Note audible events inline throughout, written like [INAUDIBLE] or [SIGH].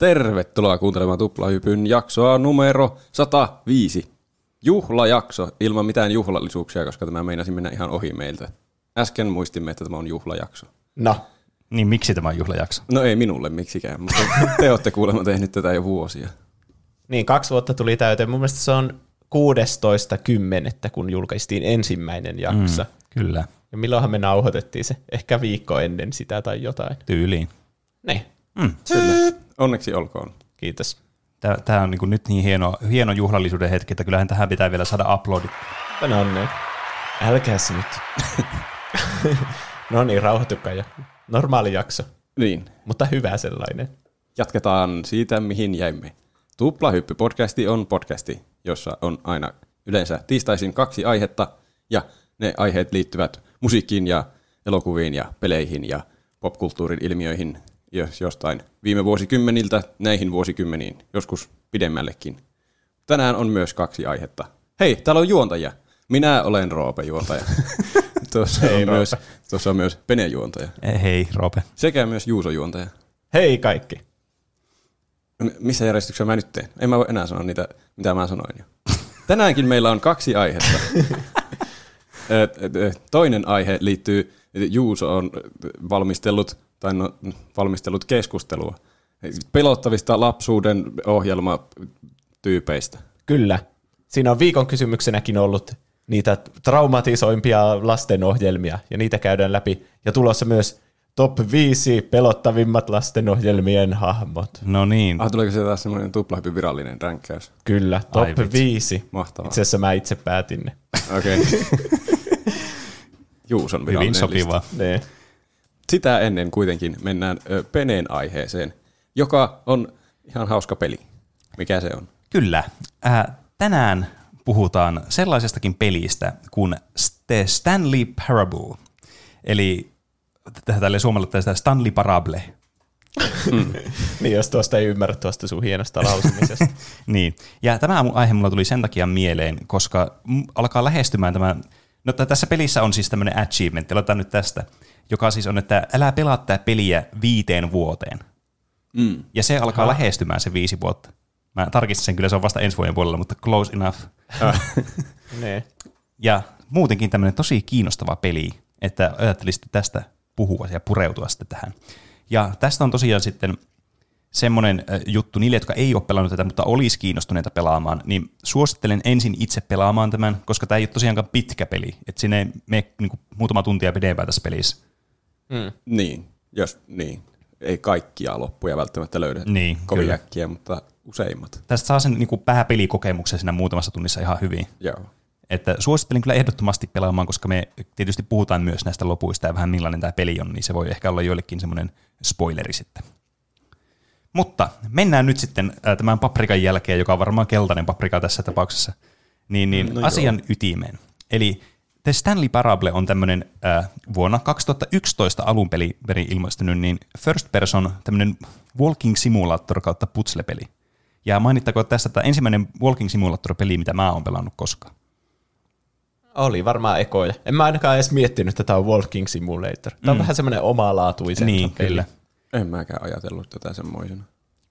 Tervetuloa kuuntelemaan Tuplahypyn jaksoa numero 105. Juhlajakso ilman mitään juhlallisuuksia, koska tämä meinasi mennä ihan ohi meiltä. Äsken muistimme, että tämä on juhlajakso. No, Niin miksi tämä on juhlajakso? No ei minulle miksikään, mutta te olette kuulemma tehnyt tätä jo vuosia. niin kaksi vuotta tuli täyteen. Mun mielestä se on 16.10. kun julkaistiin ensimmäinen jakso. Mm. Kyllä, Ja milloinhan me nauhoitettiin se? Ehkä viikko ennen sitä tai jotain. tyyliin. Niin, Kyllä. Onneksi olkoon. kiitos. Tämä on niin nyt niin hieno, hieno juhlallisuuden hetki, että kyllähän tähän pitää vielä saada uploadit. No niin. Älkää se nyt. [LAUGHS] no niin, rauhoitukaa jo. Normaali jakso, Niin, mutta hyvä sellainen. jatketaan siitä, mihin jäimme. Tuplahyppy-podcasti on podcasti, jossa on aina yleensä tiistaisin kaksi aihetta, ja ne aiheet liittyvät musiikkiin ja elokuviin ja peleihin ja popkulttuurin ilmiöihin jostain viime vuosikymmeniltä näihin vuosikymmeniin, joskus pidemmällekin. Tänään on myös kaksi aihetta. Hei, täällä on juontaja. Minä olen Roope juontaja. [LAUGHS] tuossa, on myös, tuossa on myös Pene juontaja. Eh, Hei, Roope. Sekä myös Juuso juontaja. Hei kaikki. M- Missä järjestyksessä mä nyt teen? En mä voi enää sanoa niitä, mitä mä sanoin jo. Tänäänkin meillä on kaksi aihetta. [LAUGHS] Toinen aihe liittyy, Juuso on valmistellut, tai no, valmistellut keskustelua pelottavista lapsuuden ohjelmatyypeistä. Kyllä. Siinä on viikon kysymyksenäkin ollut niitä traumatisoimpia lastenohjelmia, ja niitä käydään läpi. Ja tulossa myös top 5 pelottavimmat lastenohjelmien hahmot. No niin, Ah, tuleeko se taas semmoinen tuplahyppi virallinen ränkkäys? Kyllä, top Ai vitsi. 5. Mahtavaa. Itse asiassa mä itse päätin ne. Okei. Okay. [LAUGHS] Juuson virallinen hyvin lista. sopivaa. ne. Sitä ennen kuitenkin mennään ö, Peneen aiheeseen, joka on ihan hauska peli. Mikä se on? Kyllä. Äh, tänään puhutaan sellaisestakin pelistä kuin The Stanley Parable. Eli tälle suomalle tästä Stanley Parable. [LAUGHS] Niin, jos tuosta ei ymmärrä tuosta sun hienosta lausumisesta. [LAUGHS] Niin. Ja tämä aihe mulla tuli sen takia mieleen, koska alkaa lähestymään tämä... No t- tässä pelissä on siis tämmöinen achievement, aloitetaan nyt tästä, joka siis on, että älä pelaa tätä peliä viiteen vuoteen. Mm. Ja se alkaa lähestymään se viisi vuotta. Mä tarkistin sen, kyllä se on vasta ensi vuoden puolella, mutta close enough. [LAUGHS] ne. Ja muutenkin tämmöinen tosi kiinnostava peli, että ajattelisit tästä puhua ja pureutua sitten tähän. Ja tästä on tosiaan sitten semmoinen juttu niille, jotka ei ole pelannut tätä, mutta olisi kiinnostuneita pelaamaan, niin suosittelen ensin itse pelaamaan tämän, koska tämä ei ole tosiaankaan pitkä peli. Että sinne ei mene niin muutama tuntia pidempään tässä pelissä. Mm. Niin, jos niin. Ei kaikkia loppuja välttämättä löydä Niin, kovin kyllä. äkkiä, mutta useimmat. Tästä saa sen niin kuin pääpelikokemuksen siinä muutamassa tunnissa ihan hyvin. Joo. Että suosittelen kyllä ehdottomasti pelaamaan, koska me tietysti puhutaan myös näistä lopuista ja vähän millainen tämä peli on, niin se voi ehkä olla joillekin semmoinen spoileri sitten. Mutta mennään nyt sitten äh, tämän paprikan jälkeen, joka on varmaan keltainen paprika tässä tapauksessa, niin, niin No asian joo. ytimeen. Eli The Stanley Parable on tämmöinen äh, vuonna 2011 alun perin ilmestynyt, niin first person tämmöinen walking simulator kautta putslepeli. Ja mainittakoon tässä, että ensimmäinen walking simulator-peli, mitä mä oon pelannut koskaan. Oli varmaan ekoja. En mä ainakaan edes miettinyt, että tämä on Walking Simulator. Tämä on vähän semmoinen omalaatuisen Niin, peli. kyllä. En mäkään ajatellut tätä semmoisena.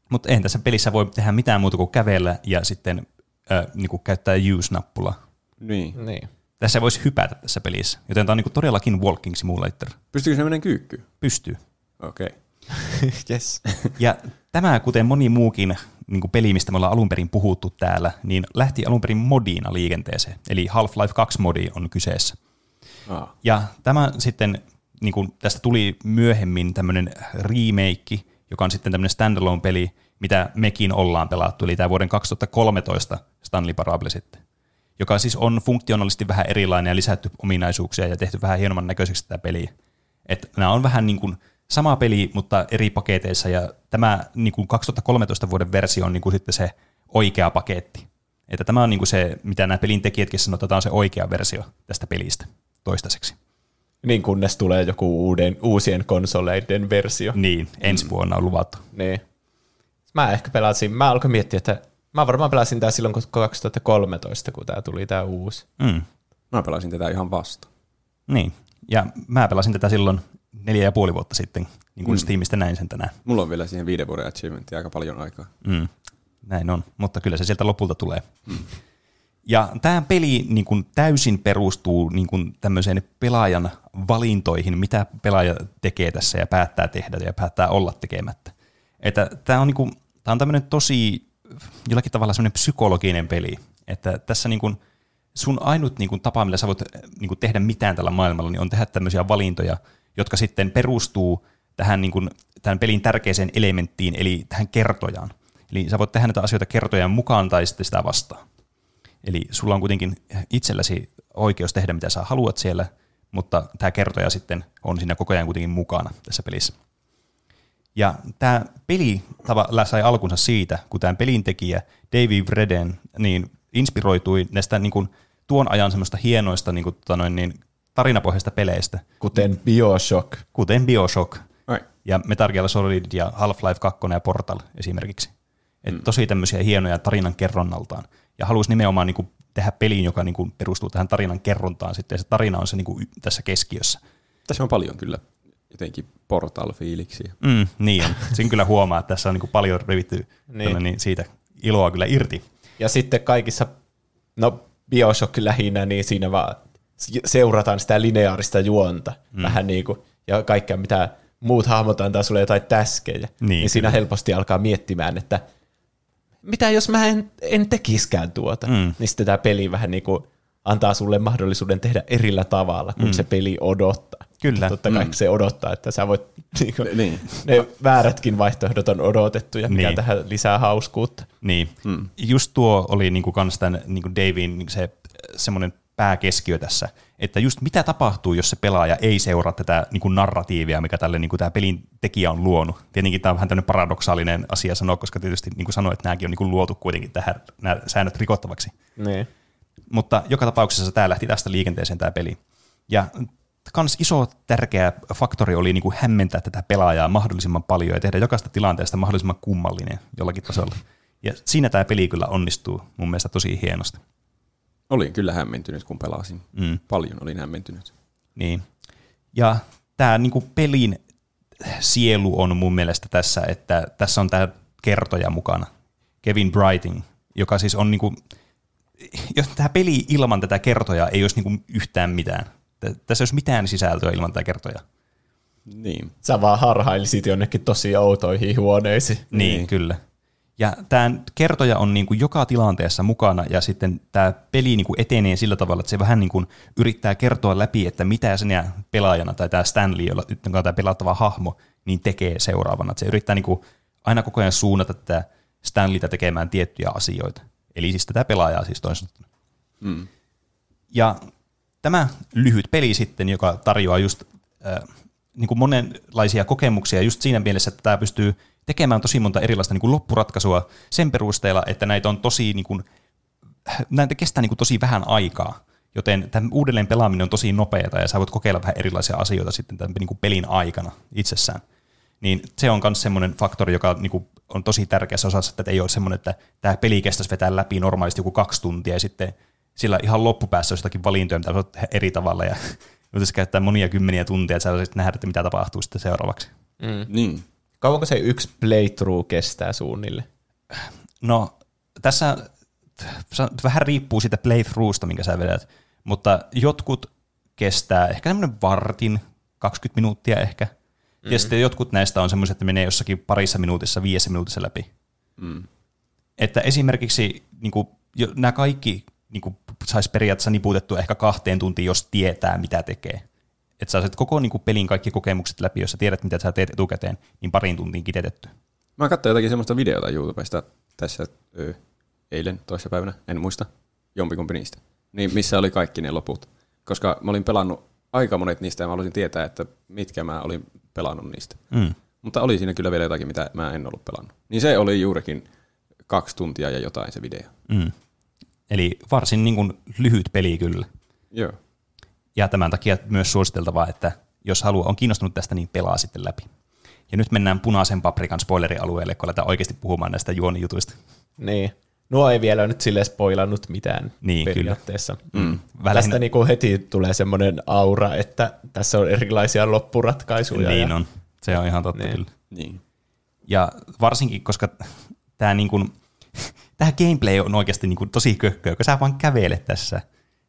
Mutta eihän tässä pelissä voi tehdä mitään muuta kuin kävellä ja sitten äh, niinku käyttää use-nappulaa. Niin. Niin. Tässä voisi hypätä tässä pelissä, joten tämä on niinku todellakin walking simulator. Pystyykö se mennä kyykkyyn? Pystyy. Okei. [LAUGHS] yes. Ja tämä, kuten moni muukin niin kuin peli, mistä me ollaan alun perin puhuttu täällä, niin lähti alun perin modiina liikenteeseen. Eli Half-Life 2 modi on kyseessä. Ah. Ja tämä sitten, niin kuin tästä tuli myöhemmin tämmöinen remake, joka on sitten tämmöinen standalone-peli, mitä mekin ollaan pelattu, eli tämä vuoden 2013 Stanley Parable sitten, joka siis on funktionaalisesti vähän erilainen ja lisätty ominaisuuksia ja tehty vähän hienomman näköiseksi tätä peliä. Että nämä on vähän niin kuin sama peli, mutta eri paketeissa, ja tämä niin kuin 2013 vuoden versio on niin kuin sitten se oikea paketti. Että tämä on niin kuin se, mitä nämä pelin tekijätkin sanoo, että tämä on se oikea versio tästä pelistä toistaiseksi. Niin kunnes tulee joku uuden, uusien konsoleiden versio. Niin, ensi vuonna on luvattu. Niin. Mä ehkä pelasin, mä alkoin miettiä, että mä varmaan pelasin tää silloin 2013, kun tää tuli tää uusi. Mm. Mä pelasin tätä ihan vasta. Niin, ja mä pelasin tätä silloin neljä ja puoli vuotta sitten, Niin kuin mm. Steamista näin sen tänään. Mulla on vielä siihen viiden vuoden achievementia aika paljon aikaa. Mm. Näin on, mutta kyllä se sieltä lopulta tulee. Mm. Ja tämä peli niin kuin täysin perustuu niin kuin tämmöiseen pelaajan valintoihin, mitä pelaaja tekee tässä ja päättää tehdä ja päättää olla tekemättä. Että tämä on, niin tämä on tämmöinen tosi jollakin tavalla semmoinen psykologinen peli, että tässä niin kuin, sun ainut niin kuin, tapa, millä sä voit niin kuin, tehdä mitään tällä maailmalla, niin on tehdä tämmöisiä valintoja, jotka sitten perustuu tähän niin kuin, tämän pelin tärkeiseen elementtiin, eli tähän kertojaan. Eli sä voit tehdä näitä asioita kertojan mukaan tai sitten sitä vastaan. Eli sulla on kuitenkin itselläsi oikeus tehdä mitä sä haluat siellä, mutta tämä kertoja sitten on siinä koko ajan kuitenkin mukana tässä pelissä. Ja tämä peli sai alkunsa siitä, kun tämä pelintekijä David Vreden niin inspiroitui näistä niin kuin, tuon ajan semmoista hienoista niin kuin, tota noin, niin, tarinapohjaisista peleistä. Kuten Bioshock. Kuten Bioshock. Right. Ja Metal Gear Solid ja Half-Life 2 ja Portal esimerkiksi. Et mm. Tosi tämmöisiä hienoja tarinan kerronnaltaan. Ja halusi nimenomaan niin kuin, tehdä pelin, joka niin kuin, perustuu tähän tarinan kerrontaan sitten, ja se tarina on se niin kuin, tässä keskiössä. Tässä on paljon kyllä jotenkin portal-fiiliksiä. Mm, niin on. Sen kyllä huomaa, että tässä on niin kuin paljon revitty niin. niin siitä iloa kyllä irti. Ja sitten kaikissa, no Bioshock lähinnä, niin siinä vaan seurataan sitä lineaarista juonta mm. vähän niin kuin, ja kaikkea mitä muut hahmot antaa sulle jotain täskejä, niin, niin siinä helposti alkaa miettimään, että mitä jos mä en, en tekiskään tuota, mm. niin sitten tämä peli vähän niin kuin antaa sulle mahdollisuuden tehdä erillä tavalla, kun mm. se peli odottaa. Kyllä. Totta kai mm. se odottaa, että sä voit, niin kuin, niin. ne väärätkin vaihtoehdot on odotettu ja mikä niin. tähän lisää hauskuutta. Niin. Mm. Just tuo oli niin kuin kans tämän niin kuin Davin niin se semmoinen pääkeskiö tässä, että just mitä tapahtuu, jos se pelaaja ei seuraa tätä niin kuin narratiivia, mikä tälle niin kuin tämä pelin tekijä on luonut. Tietenkin tämä on vähän tämmöinen paradoksaalinen asia sanoa, koska tietysti niin kuin sanoin, että nämäkin on niin kuin luotu kuitenkin tähän nämä säännöt rikottavaksi. Niin. Mutta joka tapauksessa tämä lähti tästä liikenteeseen tämä peli. Ja kans iso tärkeä faktori oli niin kuin hämmentää tätä pelaajaa mahdollisimman paljon ja tehdä jokaista tilanteesta mahdollisimman kummallinen jollakin tasolla. Ja siinä tämä peli kyllä onnistuu mun mielestä tosi hienosti. Olin kyllä hämmentynyt, kun pelasin. Mm. Paljon olin hämmentynyt. Niin. Ja tämä niinku pelin sielu on mun mielestä tässä, että tässä on tämä kertoja mukana. Kevin Brighting, joka siis on niinku, jos tämä peli ilman tätä kertoja ei olisi niinku yhtään mitään. Tässä ei olisi mitään sisältöä ilman tätä kertoja. Niin. Sä vaan harhailisit jonnekin tosi outoihin huoneisiin. Niin, niin. kyllä. Ja tämä kertoja on niin kuin joka tilanteessa mukana ja sitten tämä peli niin kuin etenee sillä tavalla, että se vähän niin kuin yrittää kertoa läpi, että mitä sinä pelaajana tai tämä Stanley, jolla on tämä pelattava hahmo, niin tekee seuraavana. Että se yrittää niin kuin aina koko ajan suunnata tätä Stanleytä tekemään tiettyjä asioita. Eli siis tätä pelaajaa siis toisaalta. Mm. Ja tämä lyhyt peli sitten, joka tarjoaa just äh, niin kuin monenlaisia kokemuksia just siinä mielessä, että tämä pystyy tekemään tosi monta erilaista niin kuin loppuratkaisua sen perusteella, että näitä on tosi, niin kuin, näitä kestää niin kuin tosi vähän aikaa. Joten tämän uudelleen pelaaminen on tosi nopeata ja sä voit kokeilla vähän erilaisia asioita sitten tämän niin kuin pelin aikana itsessään. Niin se on myös semmoinen faktori, joka niin kuin on tosi tärkeässä osassa, että ei ole semmoinen, että tämä peli kestäisi vetää läpi normaalisti joku kaksi tuntia ja sitten sillä ihan loppupäässä olisi jotakin valintoja, mitä voit eri tavalla ja [LAUGHS] joutuisi käyttää monia kymmeniä tuntia, että sä voisit nähdä, että mitä tapahtuu sitten seuraavaksi. Mm. Niin. Kauanko se yksi playthrough kestää suunnille? No, tässä vähän riippuu siitä playthroughsta, minkä sä vedät, mutta jotkut kestää ehkä semmoinen vartin, 20 minuuttia ehkä. Mm. Ja sitten jotkut näistä on semmoiset, että menee jossakin parissa minuutissa, viidessä minuutissa läpi. Mm. Että esimerkiksi niin kuin, jo, nämä kaikki niin kuin, saisi periaatteessa niputettua ehkä kahteen tuntiin, jos tietää, mitä tekee että sä koko niin kuin pelin kaikki kokemukset läpi, jos sä tiedät, mitä sä teet etukäteen, niin parin tuntiin kitetetty. Mä katsoin jotakin semmoista videota YouTubesta tässä ö, eilen, toissapäivänä, en muista, jompikumpi niistä, niin missä oli kaikki ne loput. Koska mä olin pelannut aika monet niistä ja mä haluaisin tietää, että mitkä mä olin pelannut niistä. Mm. Mutta oli siinä kyllä vielä jotakin, mitä mä en ollut pelannut. Niin se oli juurikin kaksi tuntia ja jotain se video. Mm. Eli varsin niin kuin lyhyt peli kyllä. Joo. Ja tämän takia myös suositeltavaa, että jos haluaa, on kiinnostunut tästä, niin pelaa sitten läpi. Ja nyt mennään punaisen paprikan spoilerialueelle, kun aletaan oikeasti puhumaan näistä juonijutuista. Niin. Nuo ei vielä nyt sille spoilannut mitään niin, periaatteessa. Kyllä. Mm. Tästä niin kuin heti tulee semmoinen aura, että tässä on erilaisia loppuratkaisuja. Niin ja... on. Se on ihan totta Niin. kyllä. Niin. Ja varsinkin, koska tämä niinku, [LAUGHS] tää gameplay on oikeasti niinku tosi kökköä, kun sä vaan kävelet tässä,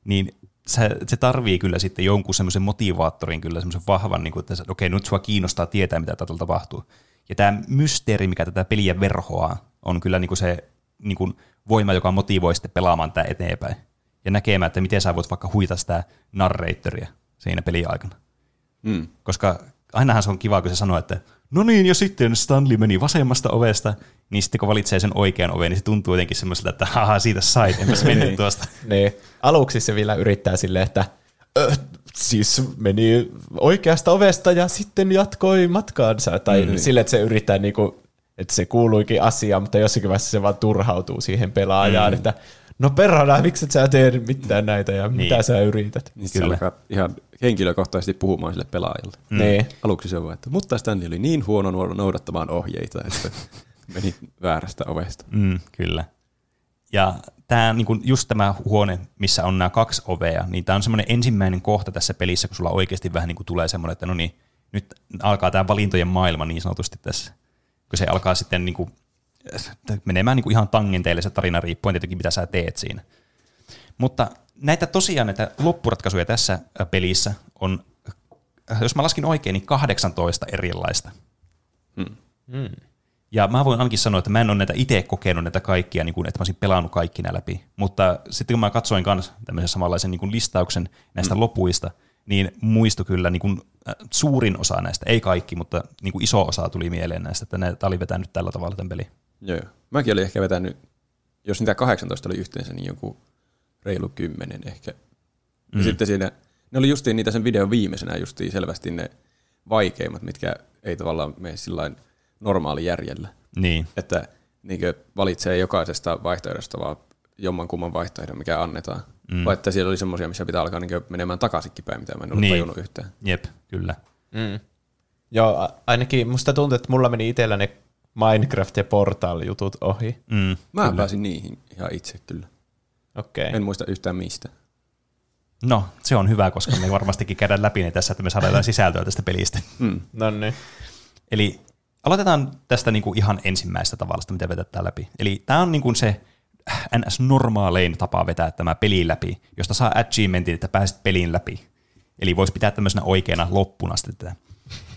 niin se, se tarvii kyllä sitten jonkun semmoisen motivaattorin, kyllä semmoisen vahvan, niin kuin, että okei, nyt sua kiinnostaa tietää, mitä tällä tapahtuu. Ja tämä mysteeri, mikä tätä peliä verhoaa, on kyllä niinku se niinku voima, joka motivoi sitten pelaamaan tämä eteenpäin. Ja näkemään, että miten sä voit vaikka huita sitä narratoria siinä pelin aikana. Mm. Koska ainahan se on kiva, kun se sanoo, että no niin, ja sitten Stanley meni vasemmasta ovesta, niin sitten kun valitsee sen oikean oven, niin se tuntuu jotenkin semmoiselta, että haha, siitä sait, enpäs mennyt tuosta. Niin. Aluksi se vielä yrittää silleen, että ö, siis meni oikeasta ovesta ja sitten jatkoi matkaansa. Tai mm. silleen, että se yrittää niinku, että se kuuluikin asiaan, mutta jossakin vaiheessa se vaan turhautuu siihen pelaajaan, mm. että no perhana, miksi et sä tee mitään näitä ja niin. mitä sä yrität. Niin Kyllä. alkaa ihan henkilökohtaisesti puhumaan sille pelaajalle. Mm. Niin. Aluksi se on vaan, että mutta Stanley oli niin huono noudattamaan ohjeita, että [LAUGHS] meni väärästä ovesta. Mm, kyllä. Ja tämä, niinku, just tämä huone, missä on nämä kaksi ovea, niin tämä on semmoinen ensimmäinen kohta tässä pelissä, kun sulla oikeasti vähän niinku tulee semmoinen, että no niin, nyt alkaa tämä valintojen maailma niin sanotusti tässä. Kun se alkaa sitten niinku, menemään niinku ihan tangenteille se tarina riippuen tietenkin, mitä sä teet siinä. Mutta näitä tosiaan näitä loppuratkaisuja tässä pelissä on, jos mä laskin oikein, niin 18 erilaista. Ja mä voin ainakin sanoa, että mä en ole näitä itse kokenut näitä kaikkia, niin kuin, että mä olisin pelannut kaikki nämä läpi. Mutta sitten kun mä katsoin myös tämmöisen samanlaisen niin kuin listauksen näistä mm. lopuista, niin muistu kyllä niin kuin, suurin osa näistä, ei kaikki, mutta niin kuin iso osa tuli mieleen näistä, että tämä oli vetänyt tällä tavalla tämän peli. Joo. joo. Mäkin olin ehkä vetänyt, jos niitä 18 oli yhteensä, niin joku reilu 10 ehkä. Ja Mm. sitten siinä, ne oli justiin niitä sen videon viimeisenä justiin selvästi ne vaikeimmat, mitkä ei tavallaan mene sillä normaali järjellä. Niin, Että niinkö valitsee jokaisesta vaihtoehdosta vaan jommankumman vaihtoehdon, mikä annetaan. Mm. Vai että siellä oli semmoisia, missä pitää alkaa niinkö menemään takaisinkin päin, mitä mä en ollut Niin. niin. tajunnut yhtään. jep, kyllä. Mm. Joo, ainakin musta tuntuu, että mulla meni itsellä ne Minecraft- ja Portal-jutut ohi. Mm, Mä kyllä. pääsin niihin ihan itse kyllä. Okei. En muista yhtään mistä. No, se on hyvä, koska me varmastikin käydään läpi ne tässä, että me saadaan sisältöä tästä pelistä. Mm. No niin. Eli aloitetaan tästä niinku ihan ensimmäisestä tavalla, mitä vetetään läpi. Eli tämä on niinku se NS-normaalein tapa vetää tämä peli läpi, josta saa achievementin, että pääset pelin läpi. Eli voisi pitää tämmöisenä oikeana loppuna sitten tätä.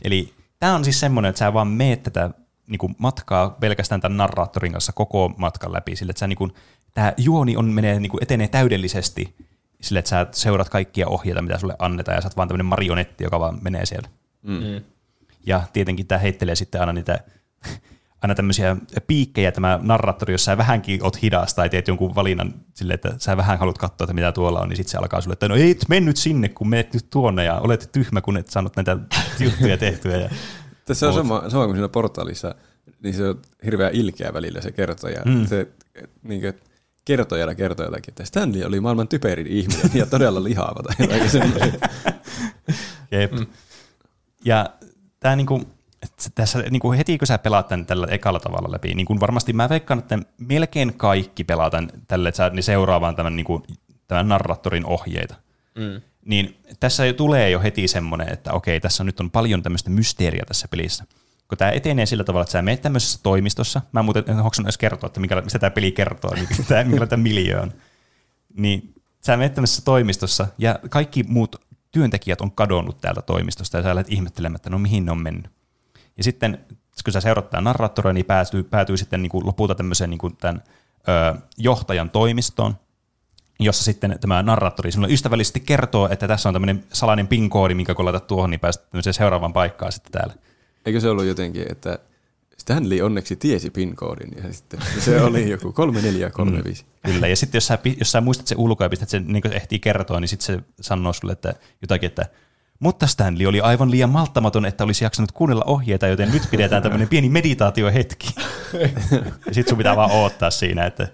Eli tämä on siis semmoinen, että sä vaan meet tätä niinku matkaa pelkästään tämän narraattorin kanssa koko matkan läpi, sillä että sä niinku, tämä juoni on, menee, niinku, etenee täydellisesti sille, että sä seurat kaikkia ohjeita, mitä sulle annetaan, ja sä oot vaan tämmöinen marionetti, joka vaan menee siellä. Mm. Ja tietenkin tämä heittelee sitten aina niitä aina tämmöisiä piikkejä tämä narraattori, jos sä vähänkin oot hidas tai teet jonkun valinnan silleen, että sä vähän haluat katsoa, että mitä tuolla on, niin sitten se alkaa sulle, että no ei et mennyt sinne, kun menet nyt tuonne ja olet tyhmä, kun et saanut näitä juttuja tehtyä. Ja, Tässä on sama, sama kuin siinä portaalissa, niin se on hirveän ilkeä välillä se kertoja. Mm. Se niin kuin, kertojalla kertoo jotakin, että Stanley oli maailman typerin ihminen ja todella lihava tai jotakin. [LAUGHS] Jep. Mm. Ja tämä niinku, tässä niinku heti kun sä pelaat tämän tällä ekalla tavalla läpi, niin kun varmasti mä veikkaan, että melkein kaikki pelataan tälle, että sä niin seuraavaan tämän, niinku, tämän narrattorin ohjeita. Mm. niin tässä jo tulee jo heti semmoinen, että okei, tässä nyt on paljon tämmöistä mysteeriä tässä pelissä. Kun tämä etenee sillä tavalla, että sä menet tämmöisessä toimistossa, mä en muuten en hoksannut edes kertoa, että mikä, mistä tämä peli kertoo, niin [LAUGHS] tämä, mikä tämä miljöö on. Niin sä menet tämmöisessä toimistossa, ja kaikki muut työntekijät on kadonnut täältä toimistosta, ja sä lähdet ihmettelemään, että no mihin ne on mennyt. Ja sitten, kun sä seurat tämän narraattoria, niin päätyy, päätyy sitten niin kuin lopulta tämmöiseen niin kuin tämän ö, johtajan toimistoon, jossa sitten tämä narraattori sinulle ystävällisesti kertoo, että tässä on tämmöinen salainen PIN-koodi, minkä kun laitat tuohon, niin pääset tämmöiseen seuraavaan paikkaan sitten täällä. Eikö se ollut jotenkin, että Stanley onneksi tiesi PIN-koodin ja sitten se oli joku 3435. Mm. Kyllä, ja sitten jos sä, jos sä muistat sen ulkoa ja pistät sen, niin se ehtii kertoa, niin sitten se sanoo sulle että jotakin, että mutta Stanley oli aivan liian malttamaton, että olisi jaksanut kuunnella ohjeita, joten nyt pidetään tämmöinen pieni meditaatiohetki. [LAUGHS] ja sitten sun pitää vaan odottaa siinä, että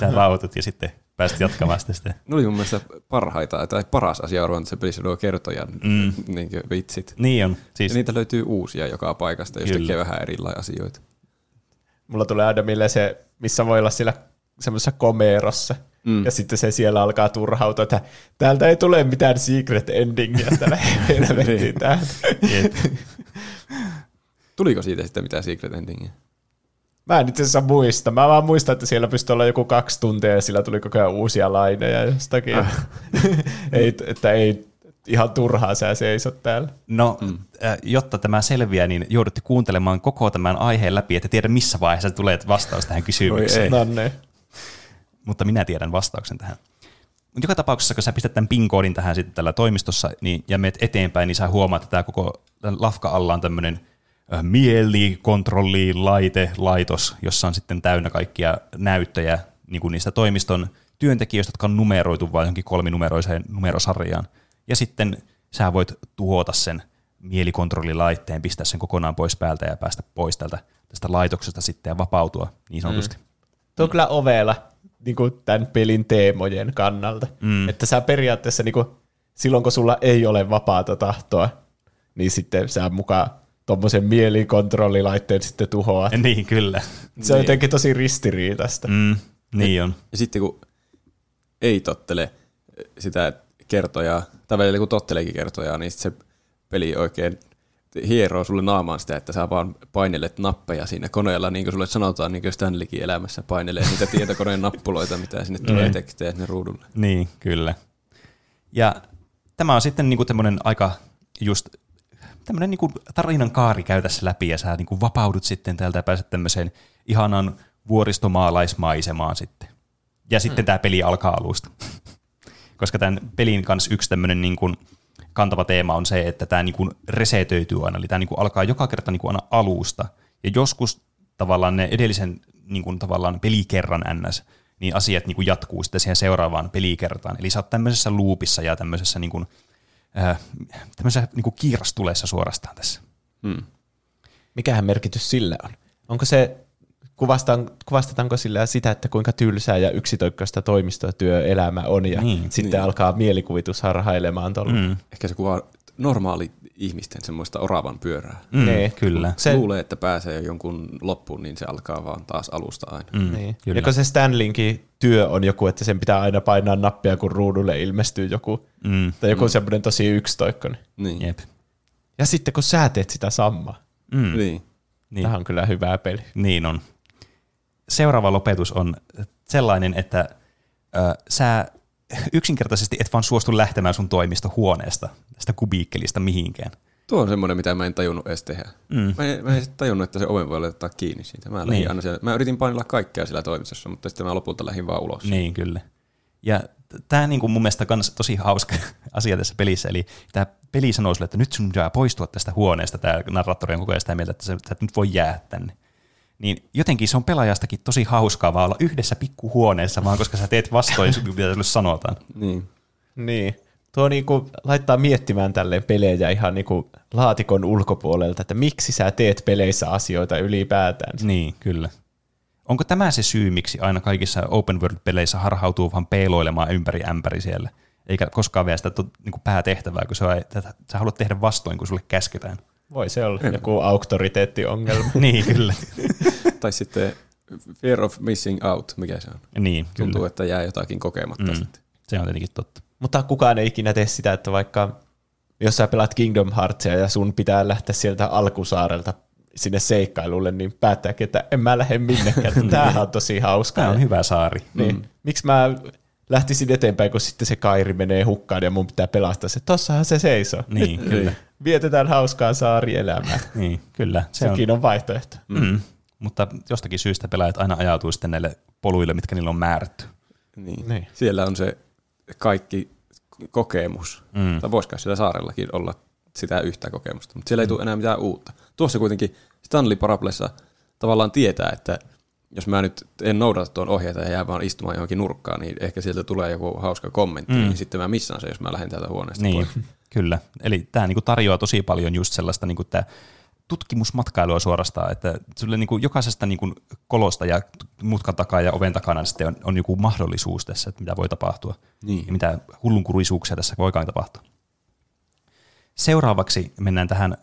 sä rauhoitut ja sitten pääset jatkamaan sitä. sitten. Ne oli mun mielestä parhaita, tai paras asia on se pelissä nuo kertojan mm. niin vitsit. Niin on. Siis, Ja niitä löytyy uusia joka paikasta, jos tekee vähän erilaisia asioita. Mulla tulee aina mieleen se, missä voi olla siellä semmoisessa komerossa. Mm. Ja sitten se siellä alkaa turhautua, että täältä ei tule mitään secret endingiä tällä [LAUGHS] helvettiin täältä. Jep. Tuliko siitä sitten mitään Secret Endingiä? Mä en itse asiassa muista. Mä vaan muistan, että siellä pystyi olla joku kaksi tuntia ja sillä tuli koko ajan uusia laineja jostakin. Ah. [LAUGHS] ei, että ei ihan turhaa sä seisot täällä. No, mm. äh, jotta tämä selviää, niin joudutte kuuntelemaan koko tämän aiheen läpi, että tiedä missä vaiheessa tulee vastaus tähän kysymykseen. No niin. Mutta minä tiedän vastauksen tähän. Mutta joka tapauksessa, kun sä pistät tämän PIN-koodin tähän sitten tällä toimistossa niin, ja menet eteenpäin, niin sä huomaat, että tämä koko lafka alla on tämmöinen äh, mielikontrolli laite, laitos, jossa on sitten täynnä kaikkia näyttöjä niin kuin niistä toimiston työntekijöistä, jotka on numeroitu vain johonkin kolminumeroiseen numerosarjaan. Ja sitten sä voit tuhota sen mielikontrollilaitteen, pistää sen kokonaan pois päältä ja päästä pois tältä tästä laitoksesta sitten ja vapautua niin sanotusti. Mm. Tuo on kyllä ovela niin kuin tämän pelin teemojen kannalta. Mm. Että sä periaatteessa niin kuin, silloin, kun sulla ei ole vapaata tahtoa, niin sitten sä mukaan tuommoisen mielikontrollilaitteen sitten tuhoaa. [LAUGHS] Niin, kyllä. Se on niin. jotenkin tosi ristiriitasta. Mm, niin on. Ja sitten kun ei tottele sitä kertojaa, tai välillä kun totteleekin kertojaa, niin se peli oikein hieroo sulle naamaan sitä, että sä vaan painelet nappeja siinä koneella, niin kuin sulle sanotaan, niin kuin Stanleykin elämässä painelee niitä [LAUGHS] tietokoneen nappuloita, mitä sinne tulee Niin. tekstejä sinne ruudulle. Niin, kyllä. Ja tämä on sitten niinku tämmöinen aika just tämmöinen niinku tarinan kaari käy tässä läpi ja sä niinku vapaudut sitten täältä ja pääset tämmöiseen ihanan vuoristomaalaismaisemaan sitten. Ja sitten tämä peli alkaa alusta. [LAUGHS] Koska tämän pelin kanssa yksi tämmöinen niinku kantava teema on se, että tämä niinku resetöityy aina. Eli tämä niinku alkaa joka kerta niinku aina alusta. Ja joskus tavallaan ne edellisen niinku tavallaan pelikerran ns niin asiat niin kuin jatkuu sitten siihen seuraavaan pelikertaan. Eli sä oot tämmöisessä loopissa ja tämmöisessä, niin kuin, tämmöisessä niin kuin kiirastuleessa suorastaan tässä. Hmm. Mikähän merkitys sillä on? Onko se, kuvastan, kuvastetaanko sillä sitä, että kuinka tylsää ja yksitoikkoista toimistotyöelämä on ja Niin, sitten niin. alkaa mielikuvitus harhailemaan tuolla. Mm. Mm. Ehkä se kuvaa normaali ihmisten semmoista oravan pyörää. Mm, Nee. kyllä. Se luulee, että pääsee jonkun loppuun, niin se alkaa vaan taas alusta aina. Mm, Niin. kyllä. Ja kun se Stanlinkin työ on joku, että sen pitää aina painaa nappia, kun ruudulle ilmestyy joku, Mm, tai joku mm. semmoinen tosi yksitoikkoinen. Niin. jep. Ja sitten kun sä teet sitä samaa, Mm, niin. niin. niin. tämä on kyllä hyvä peli. niin on. Seuraava lopetus on sellainen, että ö, sä yksinkertaisesti et vaan suostu lähtemään sun toimistohuoneesta, tästä kubiikkelista mihinkään. Tuo on semmoinen, mitä mä en tajunnut edes tehdä. Mm. Mä en, mä en tajunnut, että se oven voi laittaa kiinni siitä. Mä, Niin. aina siellä, mä yritin painella kaikkea siellä toimistossa, mutta sitten mä lopulta lähdin vaan ulos. Niin, kyllä. Ja tämä niin kuin mun mielestä kans tosi hauska [LAUGHS] asia tässä pelissä, eli tämä peli sanoo sulle, että nyt sun pitää poistua tästä huoneesta, tämä narraattori on koko ajan sitä mieltä, että sä että et nyt voi jää tänne. Niin jotenkin se on pelaajastakin tosi hauskaa vaan olla yhdessä pikkuhuoneessa, vaan koska sä teet vastoin, mitä sulle sanotaan. Niin. Niin. Tuo niinku laittaa miettimään tälleen pelejä ihan niinku laatikon ulkopuolelta, että miksi sä teet peleissä asioita ylipäätään. Niin, kyllä. Onko tämä se syy, miksi aina kaikissa open world-peleissä harhautuu vaan peiloilemaan ympäri ämpäri siellä, eikä koskaan vielä sitä niin kuin päätehtävää, kun sä, että sä haluat tehdä vastoin, kun sulle käsketään. Voi se olla joku auktoriteettiongelma. [LAUGHS] niin, kyllä. [LAUGHS] Tai sitten fear of missing out, mikä se on. niin, Tuntuu, kyllä. että jää jotakin kokematta Mm. sitten. Se on tietenkin totta. Mutta kukaan ei ikinä tee sitä, että vaikka jos sä pelaat Kingdom Heartsia ja sun pitää lähteä sieltä alkusaarelta sinne seikkailulle, niin päättääkin, että en mä lähde minnekään. [LAUGHS] Tämähän on tosi hauskaa. Tämä on hyvä saari. Niin. Mm. Miksi mä lähtisin eteenpäin, kun sitten se kairi menee hukkaan ja mun pitää pelastaa se. Tossahan se seisoo. Niin, [LAUGHS] kyllä. Vietetään hauskaa saarielämää. [LAUGHS] Niin, kyllä. Se on, Sekin on vaihtoehto. mm, mutta jostakin syystä pelaajat aina ajautuu sitten näille poluille, mitkä niillä on määrätty. Niin. Niin. Siellä on se kaikki kokemus. Mm. Tai voisiko siellä saarellakin olla sitä yhtä kokemusta, mutta siellä ei tule enää mitään uutta. Tuossa kuitenkin Stanley Parablessa tavallaan tietää, että jos mä nyt en noudata tuon ohjeita ja jää vaan istumaan johonkin nurkkaan, niin ehkä sieltä tulee joku hauska kommentti, Mm. niin sitten mä missaan se, jos mä lähden täältä huoneesta Niin, pois. [LAUGHS] kyllä. Eli tämä niinku tarjoaa tosi paljon just sellaista niinku tää tutkimusmatkailua suorastaan, että sulle niinku jokaisesta niinku kolosta ja mutkan takaa ja oven takana sitten on, on joku mahdollisuus tässä, että mitä voi tapahtua Niin. ja mitä hullunkurisuuksia tässä voikaan tapahtua. Seuraavaksi mennään tähän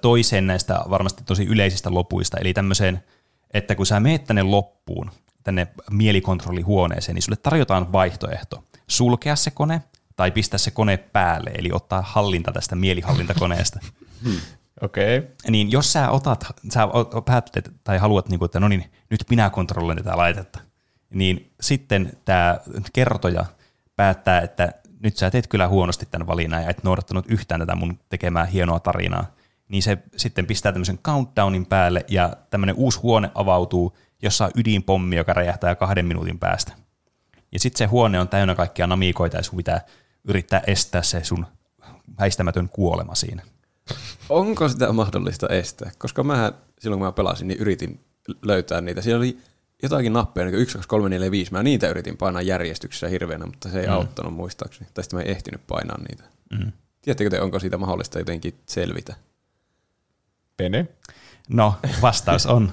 toiseen näistä varmasti tosi yleisistä lopuista, eli tämmöiseen, että kun sä meet tänne loppuun, tänne mielikontrollihuoneeseen, niin sulle tarjotaan vaihtoehto. Sulkea se kone tai pistää se kone päälle, eli ottaa hallinta tästä mielihallintakoneesta. [LAUGHS] Okei. Okay. Niin jos sä otat, sä päättelet tai haluat, niin kuin, että no niin, nyt minä kontrolloin tätä laitetta, niin sitten tämä kertoja päättää, että nyt sä teet kyllä huonosti tämän valinnan ja et noudattanut yhtään tätä mun tekemää hienoa tarinaa, niin se sitten pistää tämmöisen countdownin päälle ja tämmöinen uusi huone avautuu, jossa on ydinpommi, joka räjähtää kahden minuutin päästä. Ja sitten se huone on täynnä kaikkia namiikoita ja sun pitää yrittää estää se sun väistämätön kuolema siinä. Onko sitä mahdollista estää? Koska mä silloin kun mä pelasin, niin yritin löytää niitä. Siellä oli jotakin nappeja, niin 1, 2, 3, 4, 5. Mä niitä yritin painaa järjestyksessä hirveänä, mutta se ei mm. auttanut muistaakseni. Tai sitten mä en ehtinyt painaa niitä. Mm. Tiedättekö te, onko siitä mahdollista jotenkin selvitä? Pene? No, vastaus on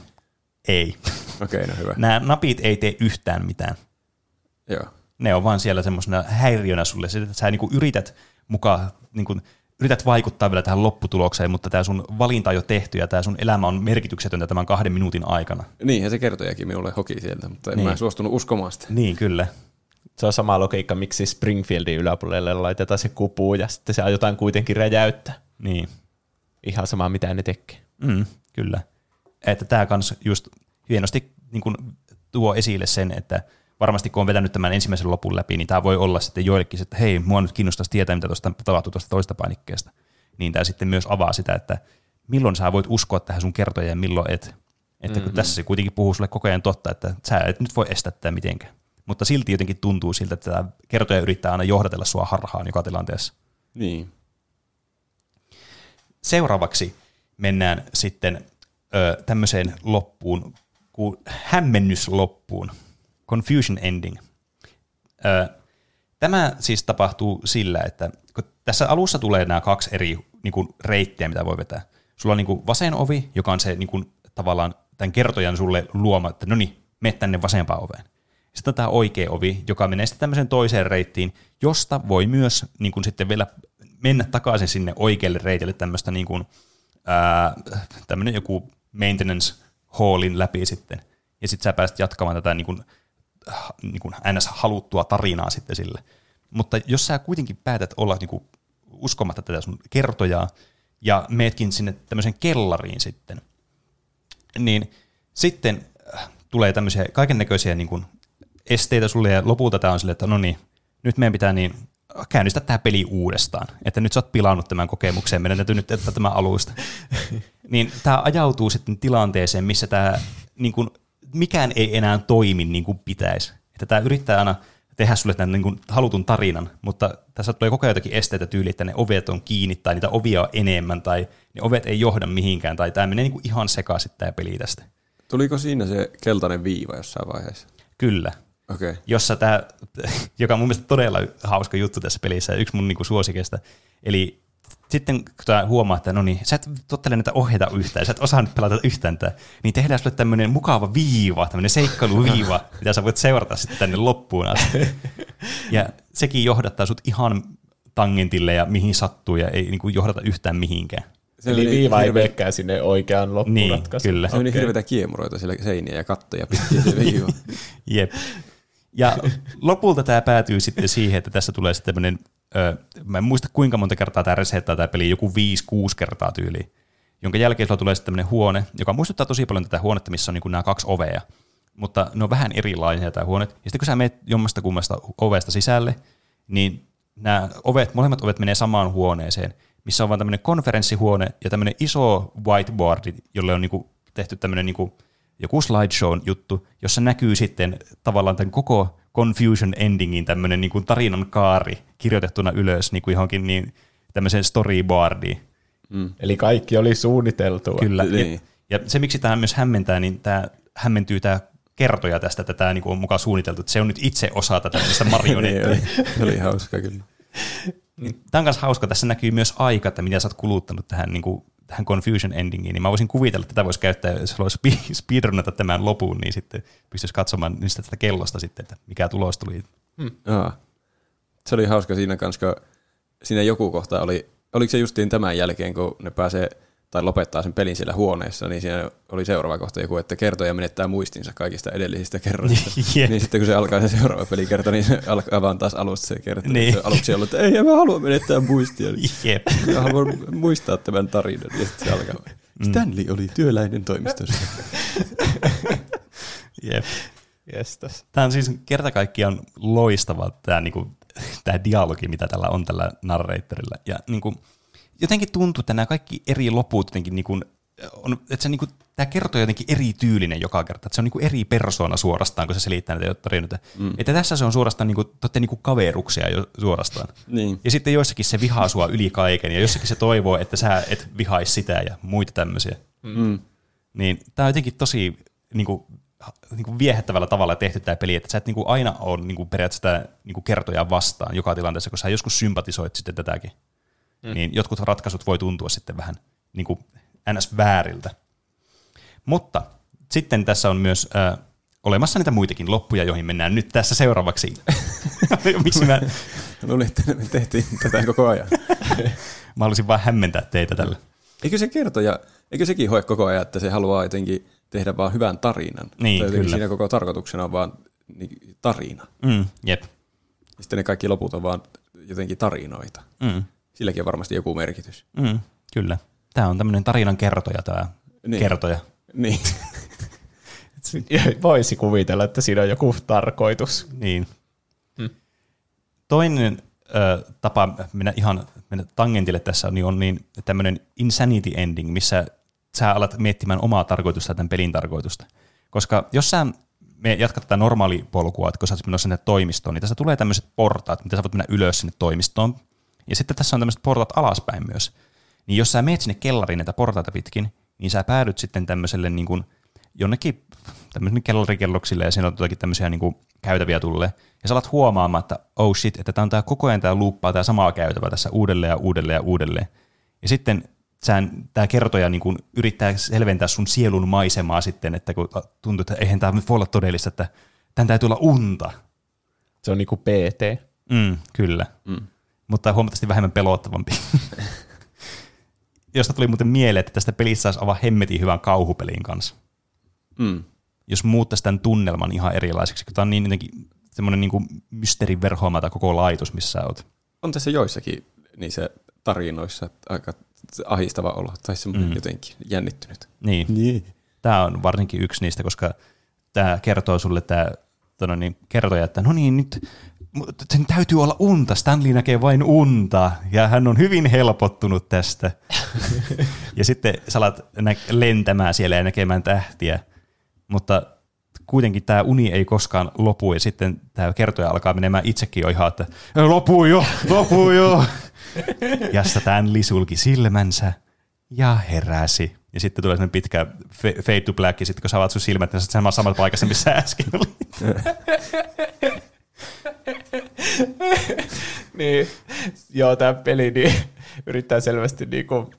ei. Okei, okay, no hyvä. Nämä napit ei tee yhtään mitään. Joo. Ne on vaan siellä semmoisena häiriönä sulle. Että sä niinku yrität mukaan, niinku, yrität vaikuttaa vielä tähän lopputulokseen, mutta tämä sun valinta on jo tehty ja tämä sun elämä on merkityksetöntä tämän kahden minuutin aikana. Niinhän se kertojakin minulle hoki sieltä, mutta en Niin. mä suostunut uskomaan sitä. Niin, kyllä. Se on sama logiikka, miksi Springfieldin yläpuolelle laitetaan se kupu ja sitten se aiotaan kuitenkin räjäyttää. Niin. Ihan sama, mitä ne tekee. Mm, kyllä. Että tämä kans just hienosti niin kun tuo esille sen, että varmasti kun on vetänyt tämän ensimmäisen lopun läpi, niin tämä voi olla sitten joillekin, että hei, mua nyt kiinnostaisi tietää, mitä tuosta tapahtuu tuosta toista painikkeesta. Niin tämä sitten myös avaa sitä, että milloin sä voit uskoa tähän sun kertojaan ja milloin et. Että kun Mhm. mm-hmm. tässä se kuitenkin puhuu sulle koko ajan totta, että sä et nyt voi estää tätä mitenkään. Mutta silti jotenkin tuntuu siltä, että tämä kertoja yrittää aina johdatella sua harhaan joka tilanteessa. Niin. Seuraavaksi mennään sitten ö, tämmöiseen loppuun, kuin hämmennysloppuun, confusion ending. Ö, tämä siis tapahtuu sillä, että kun tässä alussa tulee nämä kaksi eri niin kuin, reittiä, mitä voi vetää. Sulla on niin kuin, vasen ovi, joka on se niin kuin, tavallaan tämän kertojan sulle luoma, että no niin, mene tänne vasempaan oveen. Sitten on tämä oikea ovi, joka menee sitten tämmöiseen toiseen reittiin, josta voi myös niin kuin sitten vielä mennä takaisin sinne oikealle reitille tämmöistä niin kuin, ää, joku maintenance hallin läpi sitten. Ja sitten sä pääset jatkamaan tätä niin kuin, niin kuin ns. haluttua tarinaa sitten sille. Mutta jos sä kuitenkin päätät olla niin kuin uskomatta tätä sun kertojaa ja meetkin sinne tämmöiseen kellariin sitten, niin sitten äh, tulee tämmöisiä kaiken näköisiä niin esteitä sulle ja lopulta tämä on silleen, että no niin, nyt meidän pitää niin käynnistää tämä peli uudestaan. Että nyt sä oot pilannut tämän kokemuksen, meidän täytyy nyt ottaa tämä alusta. [LAUGHS] niin tämä ajautuu sitten tilanteeseen, missä tämä niin kuin, mikään ei enää toimi niin kuin pitäisi. Että tämä yrittää aina tehdä sulle tämän niin kuin halutun tarinan, mutta tässä tulee koko ajan jotakin esteitä tyyli, että ne ovet on kiinni tai niitä ovia on enemmän tai ne ovet ei johda mihinkään tai tämä menee niin kuin ihan sekaisin tämä peli tästä. Tuliko siinä se keltainen viiva jossain vaiheessa? Kyllä. Okay. jossa tämä, [LAUGHS] joka on mun mielestä todella hauska juttu tässä pelissä ja yksi mun niinku suosikeista. Eli sitten kun tää huomaa, että no niin, sä et tottele näitä ohjeita yhtään, sä et osaa nyt pelata yhtään tää, niin tehdään sulle tämmöinen mukava viiva, tämmöinen seikkailuviiva, [LAUGHS] mitä sä voit seurata sitten tänne loppuun asti. [LAUGHS] Ja sekin johdattaa sut ihan tangentille ja mihin sattuu ja ei niinku johdata yhtään mihinkään. Se Eli viiva ei meekään sinne oikeaan loppuratkaisuun. Niin, kyllä. Se meni Okei. hirveitä kiemuroita siellä seiniä ja kattoja pitkin se viiva. Jep. Ja lopulta tämä päätyy sitten siihen, että tässä tulee sitten tämmöinen, ö, mä en muista kuinka monta kertaa tämä resettaa tämä peli, joku 5-6 kertaa tyyliin, jonka jälkeen sulla tulee sitten tämmöinen huone, joka muistuttaa tosi paljon tätä huonetta, missä on niin nämä kaksi ovea, mutta ne on vähän erilaisia tämä huone. Ja sitten kun sä menet jommasta kummasta ovesta sisälle, niin nämä ovet, molemmat ovet menee samaan huoneeseen, missä on vaan tämmöinen konferenssihuone ja tämmöinen iso whiteboard, jolle on niinku tehty tämmöinen niinku joku slideshow juttu, jossa näkyy sitten tavallaan tämän koko Confusion Endingin tämmöinen niinku tarinan kaari kirjoitettuna ylös niinku johonkin niin tämmöiseen storyboardiin. Eli kaikki oli suunniteltua. Kyllä. Niin. Ja, ja se, miksi tämä myös hämmentää, niin tämä hämmentyy tämä kertoja tästä, että tämä niinku on mukaan suunniteltu, että se on nyt itse osa tätä tämmöistä [LAUGHS] niin marionettia. oli, se oli hauska kyllä. Tämä on myös hauska, tässä näkyy myös aika, että mitä sä oot kuluttanut tähän, niin kuin, tähän Confusion Endingiin, niin mä voisin kuvitella, että tätä voisi käyttää, jos haluaisi speedrunata tämän lopun, niin sitten pystyisi katsomaan niistä tästä kellosta sitten, että mikä tulos tuli. Aa. Se oli hauska siinä kanssa, kun siinä joku kohta oli, oliko se justiin tämän jälkeen, kun ne pääsee tai lopettaa sen pelin siellä huoneessa, niin siinä oli seuraava kohta joku, että kertoja menettää muistinsa kaikista edellisistä kerroista. [LAUGHS] Jep. niin sitten kun se alkaa se seuraava pelikerta, niin se alkaa vaan taas alusta se kerta. Niin. Se aluksi ollut, että ei, mä halua menettää muistia. Jep. Mä haluan muistaa tämän tarinan. Ja sitten se alkaa. Stanley oli työläinen toimistossa. [LAUGHS] Jep. Jestas. Tämä on siis kerta kaikkiaan loistava tämä, niinku, tämä dialogi, mitä tällä on tällä narratorilla. Ja niinku, jotenkin tuntuu, että nämä kaikki eri loput jotenkin niinku, on, että se niinku, tämä kertoo jotenkin erityylinen joka kerta, että se on niinku eri persona suorastaan, kun se selittää näitä tarinoita. Mm. Että tässä se on suorastaan niinku, totte niinku kaveruksia jo suorastaan. niin. Ja sitten joissakin se vihaa sua yli kaiken, ja jossakin se toivoo, että sä et vihaisi sitä ja muita tämmöisiä. Mm. Niin tämä on jotenkin tosi niin kuin, niin kuin viehättävällä tavalla tehty tämä peli, että sä et niin kuin aina ole niin kuin periaatteessa sitä niin kuin kertoja vastaan joka tilanteessa, kun sä joskus sympatisoit sitten tätäkin. Mm. Niin jotkut ratkaisut voi tuntua sitten vähän niin kuin ns. vääriltä. Mutta sitten tässä on myös äh, olemassa niitä muitakin loppuja, joihin mennään nyt tässä seuraavaksi. [LAUGHS] Miksi mä, Luulin, että me tehtiin tätä koko ajan. [LAUGHS] mä haluaisin vaan hämmentää teitä tällä. Eikö se kertoja, eikö sekin hoe koko ajan, että se haluaa jotenkin tehdä vaan hyvän tarinan? Niin, kyllä. siinä koko tarkoituksena on vaan niin, tarina. Mm, jep. Ja sitten ne kaikki loput on vaan jotenkin tarinoita. Mm, Silläkin on varmasti joku merkitys. mm, kyllä. Tämä on tämmöinen tarinan kertoja, tämä Niin. kertoja. Niin. [LAUGHS] Voisi kuvitella, että siinä on joku tarkoitus. Niin. Toinen ö, tapa mennä ihan mennä tangentille tässä niin on niin tämmöinen insanity ending, missä sä alat miettimään omaa tarkoitusta tämän pelin tarkoitusta. Koska jos sä me jatkat tätä normaalipolkua, että kun sä oot menossa sinne toimistoon, niin tässä tulee tämmöiset portaat, mitä sä voit mennä ylös sinne toimistoon. Ja sitten tässä on tämmöiset portaat alaspäin myös. Niin jos sä meet sinne kellariin näitä portaita pitkin, niin sä päädyt sitten tämmöiselle niin kuin jonnekin tämmöiselle kellarikelloksille ja siinä on jotakin tämmöisiä niin kuin käytäviä tulee. Ja sä alat huomaamaan, että oh shit, että tämä on tää koko ajan tämä luuppaa tämä samaa käytävä tässä uudelleen ja uudelleen ja uudelleen. Ja sitten tämä kertoja niin kuin yrittää selventää sun sielun maisemaa sitten, että kun tuntuu, että eihän tämä voi olla todellista, että tämän täytyy olla unta. Se on niinku PT. Mm, kyllä. Mm. Mutta huomattavasti vähemmän pelottavampi. [LAUGHS] Josta tuli muuten mieleen, että tästä pelistä saisi avaa hemmetin hyvän kauhupelin kanssa. Mm. Jos muuttaisi tämän tunnelman ihan erilaiseksi, kun tämä on niin jotenkin semmoinen niin mysteerin verhoama tämä koko laitos, missä sä oot. On tässä joissakin niissä tarinoissa aika ahistava olo tai semmoinen Mm. jotenkin jännittynyt. Niin. Niin. Tämä on varsinkin yksi niistä, koska tämä kertoo sulle tämä niin, kertoja, että no niin, nyt mutta sen täytyy olla unta. Stanley näkee vain unta ja hän on hyvin helpottunut tästä. [LAUGHS] ja sitten sä alat nä- lentämään siellä ja näkemään tähtiä, mutta kuitenkin tämä uni ei koskaan lopu ja sitten tämä kertoja alkaa menemään itsekin jo ihan, että lopu jo, lopu jo. [LAUGHS] ja Stanley sulki silmänsä ja heräsi. Ja sitten tulee sellainen pitkä fade to black, ja sitten kun sä avaat sun silmät, niin sä samassa paikassa, missä sä äsken olit. [LAUGHS] [LAUGHS] Niin, joo, tämä peli niin, yrittää selvästi niinku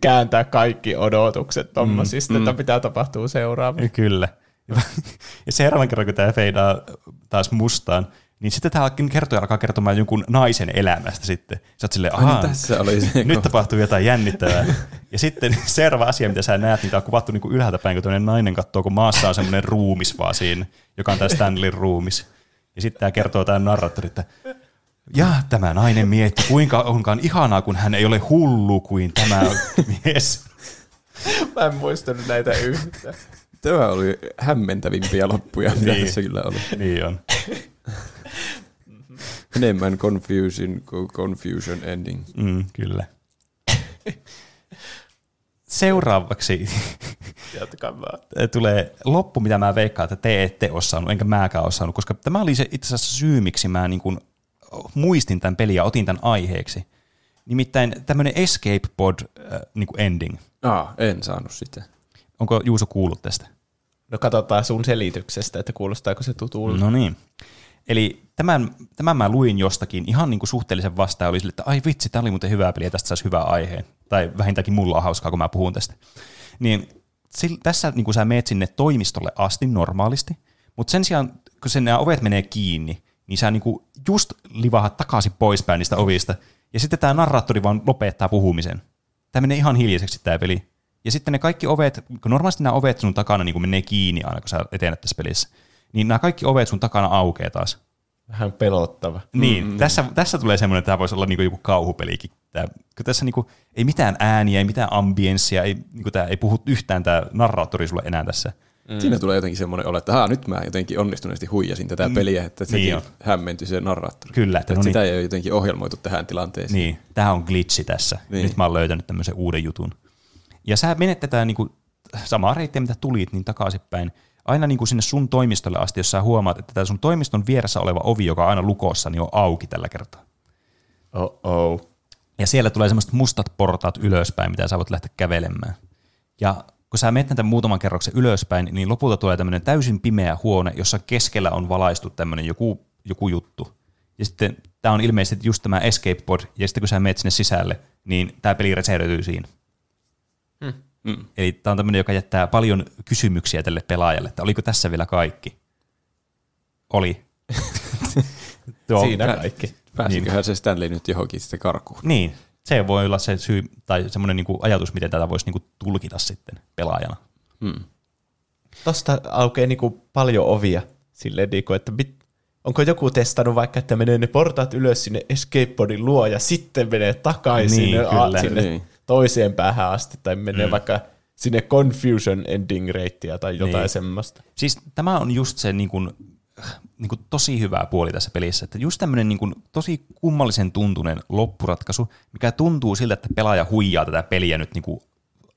kääntää kaikki odotukset tommosista, mm, että mitä tapahtuu seuraavaksi. Kyllä. Ja seuraavan kerran, kun tämä feidaa taas mustaan, niin sitten tämä kertoja alkaa kertomaan jonkun naisen elämästä sitten. Sä oot silleen, Ai, niin ahaa, tässä oli se. nyt tapahtuu jotain jännittävää. Ja sitten [LAUGHS] seuraava asia, mitä sä näet, niin tämä on kuvattu niin kuin ylhäältä päin, kun nainen katsoo, kun maassa on semmoinen ruumis vaan siinä, joka on tämä Stanley ruumis. Ja sitten tämä kertoo tämä narraattori, että ja tämä nainen mietti, kuinka onkaan ihanaa, kun hän ei ole hullu kuin tämä mies. Mä en muistanut näitä yhtään. Tämä oli hämmentävimpiä loppuja, mitä Niin. tässä kyllä oli. Niin on. Enemmän confusion kuin confusion ending. Mm, kyllä. Seuraavaksi [LAUGHS] tulee loppu, mitä mä veikkaan, että te ette ole saanut, enkä mäkään ole saanut, koska tämä oli se itse asiassa syy, miksi mä niin kuin muistin tämän pelin ja otin tämän aiheeksi. Nimittäin tämmöinen escape pod äh, niin kuin ending. Aa, en saanut sitä. Onko Juuso kuullut tästä? No katsotaan sun selityksestä, että kuulostaako se tutulta. No niin. Eli tämän, tämän mä luin jostakin ihan niin kuin suhteellisen vastaan. Oli sille, että ai vitsi, tämä oli muuten hyvä peli ja tästä saisi hyvä aiheen. Tai vähintäänkin mulla on hauskaa, kun mä puhun tästä. Niin sil, tässä niin kuin sä meet sinne toimistolle asti normaalisti, mutta sen sijaan, kun sen nämä ovet menee kiinni, niin sä niin kuin just livahat takaisin poispäin niistä ovista, ja sitten tämä narraattori vaan lopettaa puhumisen. tämä menee ihan hiljaiseksi tämä peli. Ja sitten ne kaikki ovet, kun normaalisti nämä ovet sun takana niin menee kiinni aina, kun sä etenet tässä pelissä, niin nämä kaikki ovet sun takana aukeaa taas. Vähän pelottava. Niin, mm-hmm. tässä, tässä tulee semmoinen, että tämä voisi olla niinku joku kauhupelikin. Tää, kun tässä niinku, ei mitään ääniä, ei mitään ambienssia, ei, niinku tää, ei puhu yhtään tämä narraattori sulle enää tässä. Mm. Siinä tulee jotenkin semmoinen olo, että Haa, nyt mä jotenkin onnistuneesti huijasin tätä mm. peliä, että sekin niin hämmentyi se narraattori. Kyllä. Että, että no sitä niin. ei ole jotenkin ohjelmoitu tähän tilanteeseen. Niin, tämä on glitchi tässä. Niin. Nyt mä oon löytänyt tämmöisen uuden jutun. Ja sä menet tätä niinku, samaa reittiä, mitä tulit, niin takaisinpäin aina niin kuin sinne sun toimistolle asti, jos sä huomaat, että tämä sun toimiston vieressä oleva ovi, joka on aina lukossa, niin on auki tällä kertaa. Oh-oh. Ja siellä tulee semmoiset mustat portaat ylöspäin, mitä sä voit lähteä kävelemään. Ja kun sä menet tämän muutaman kerroksen ylöspäin, niin lopulta tulee tämmöinen täysin pimeä huone, jossa keskellä on valaistu tämmöinen joku, joku juttu. Ja sitten tämä on ilmeisesti just tämä escape pod, ja sitten kun sä menet sinne sisälle, niin tämä peli reseröityy siinä. Hmm. Mm. Eli tämä on tämmöinen, joka jättää paljon kysymyksiä tälle pelaajalle, että oliko tässä vielä kaikki? Oli. [LAUGHS] Tuo, Siinä kaikki. Pääsiköhän niin. se Stanley nyt johonkin sitten karkuun? Niin, se voi olla se syy tai semmoinen niin ajatus, miten tätä voisi niin tulkita sitten pelaajana. Hmm. Tuosta aukeaa niin paljon ovia silleen, niin kuin, että mit, onko joku testannut vaikka, että menee ne portaat ylös sinne escape luo ja sitten menee takaisin niin, sinne, a, sinne niin toiseen päähän asti, tai menee mm. vaikka sinne confusion ending reittiä tai jotain niin. semmoista. Siis tämä on just se niin kuin, niin kuin tosi hyvä puoli tässä pelissä, että just tämmöinen niin kuin tosi kummallisen tuntunen loppuratkaisu, mikä tuntuu siltä, että pelaaja huijaa tätä peliä nyt niin kuin,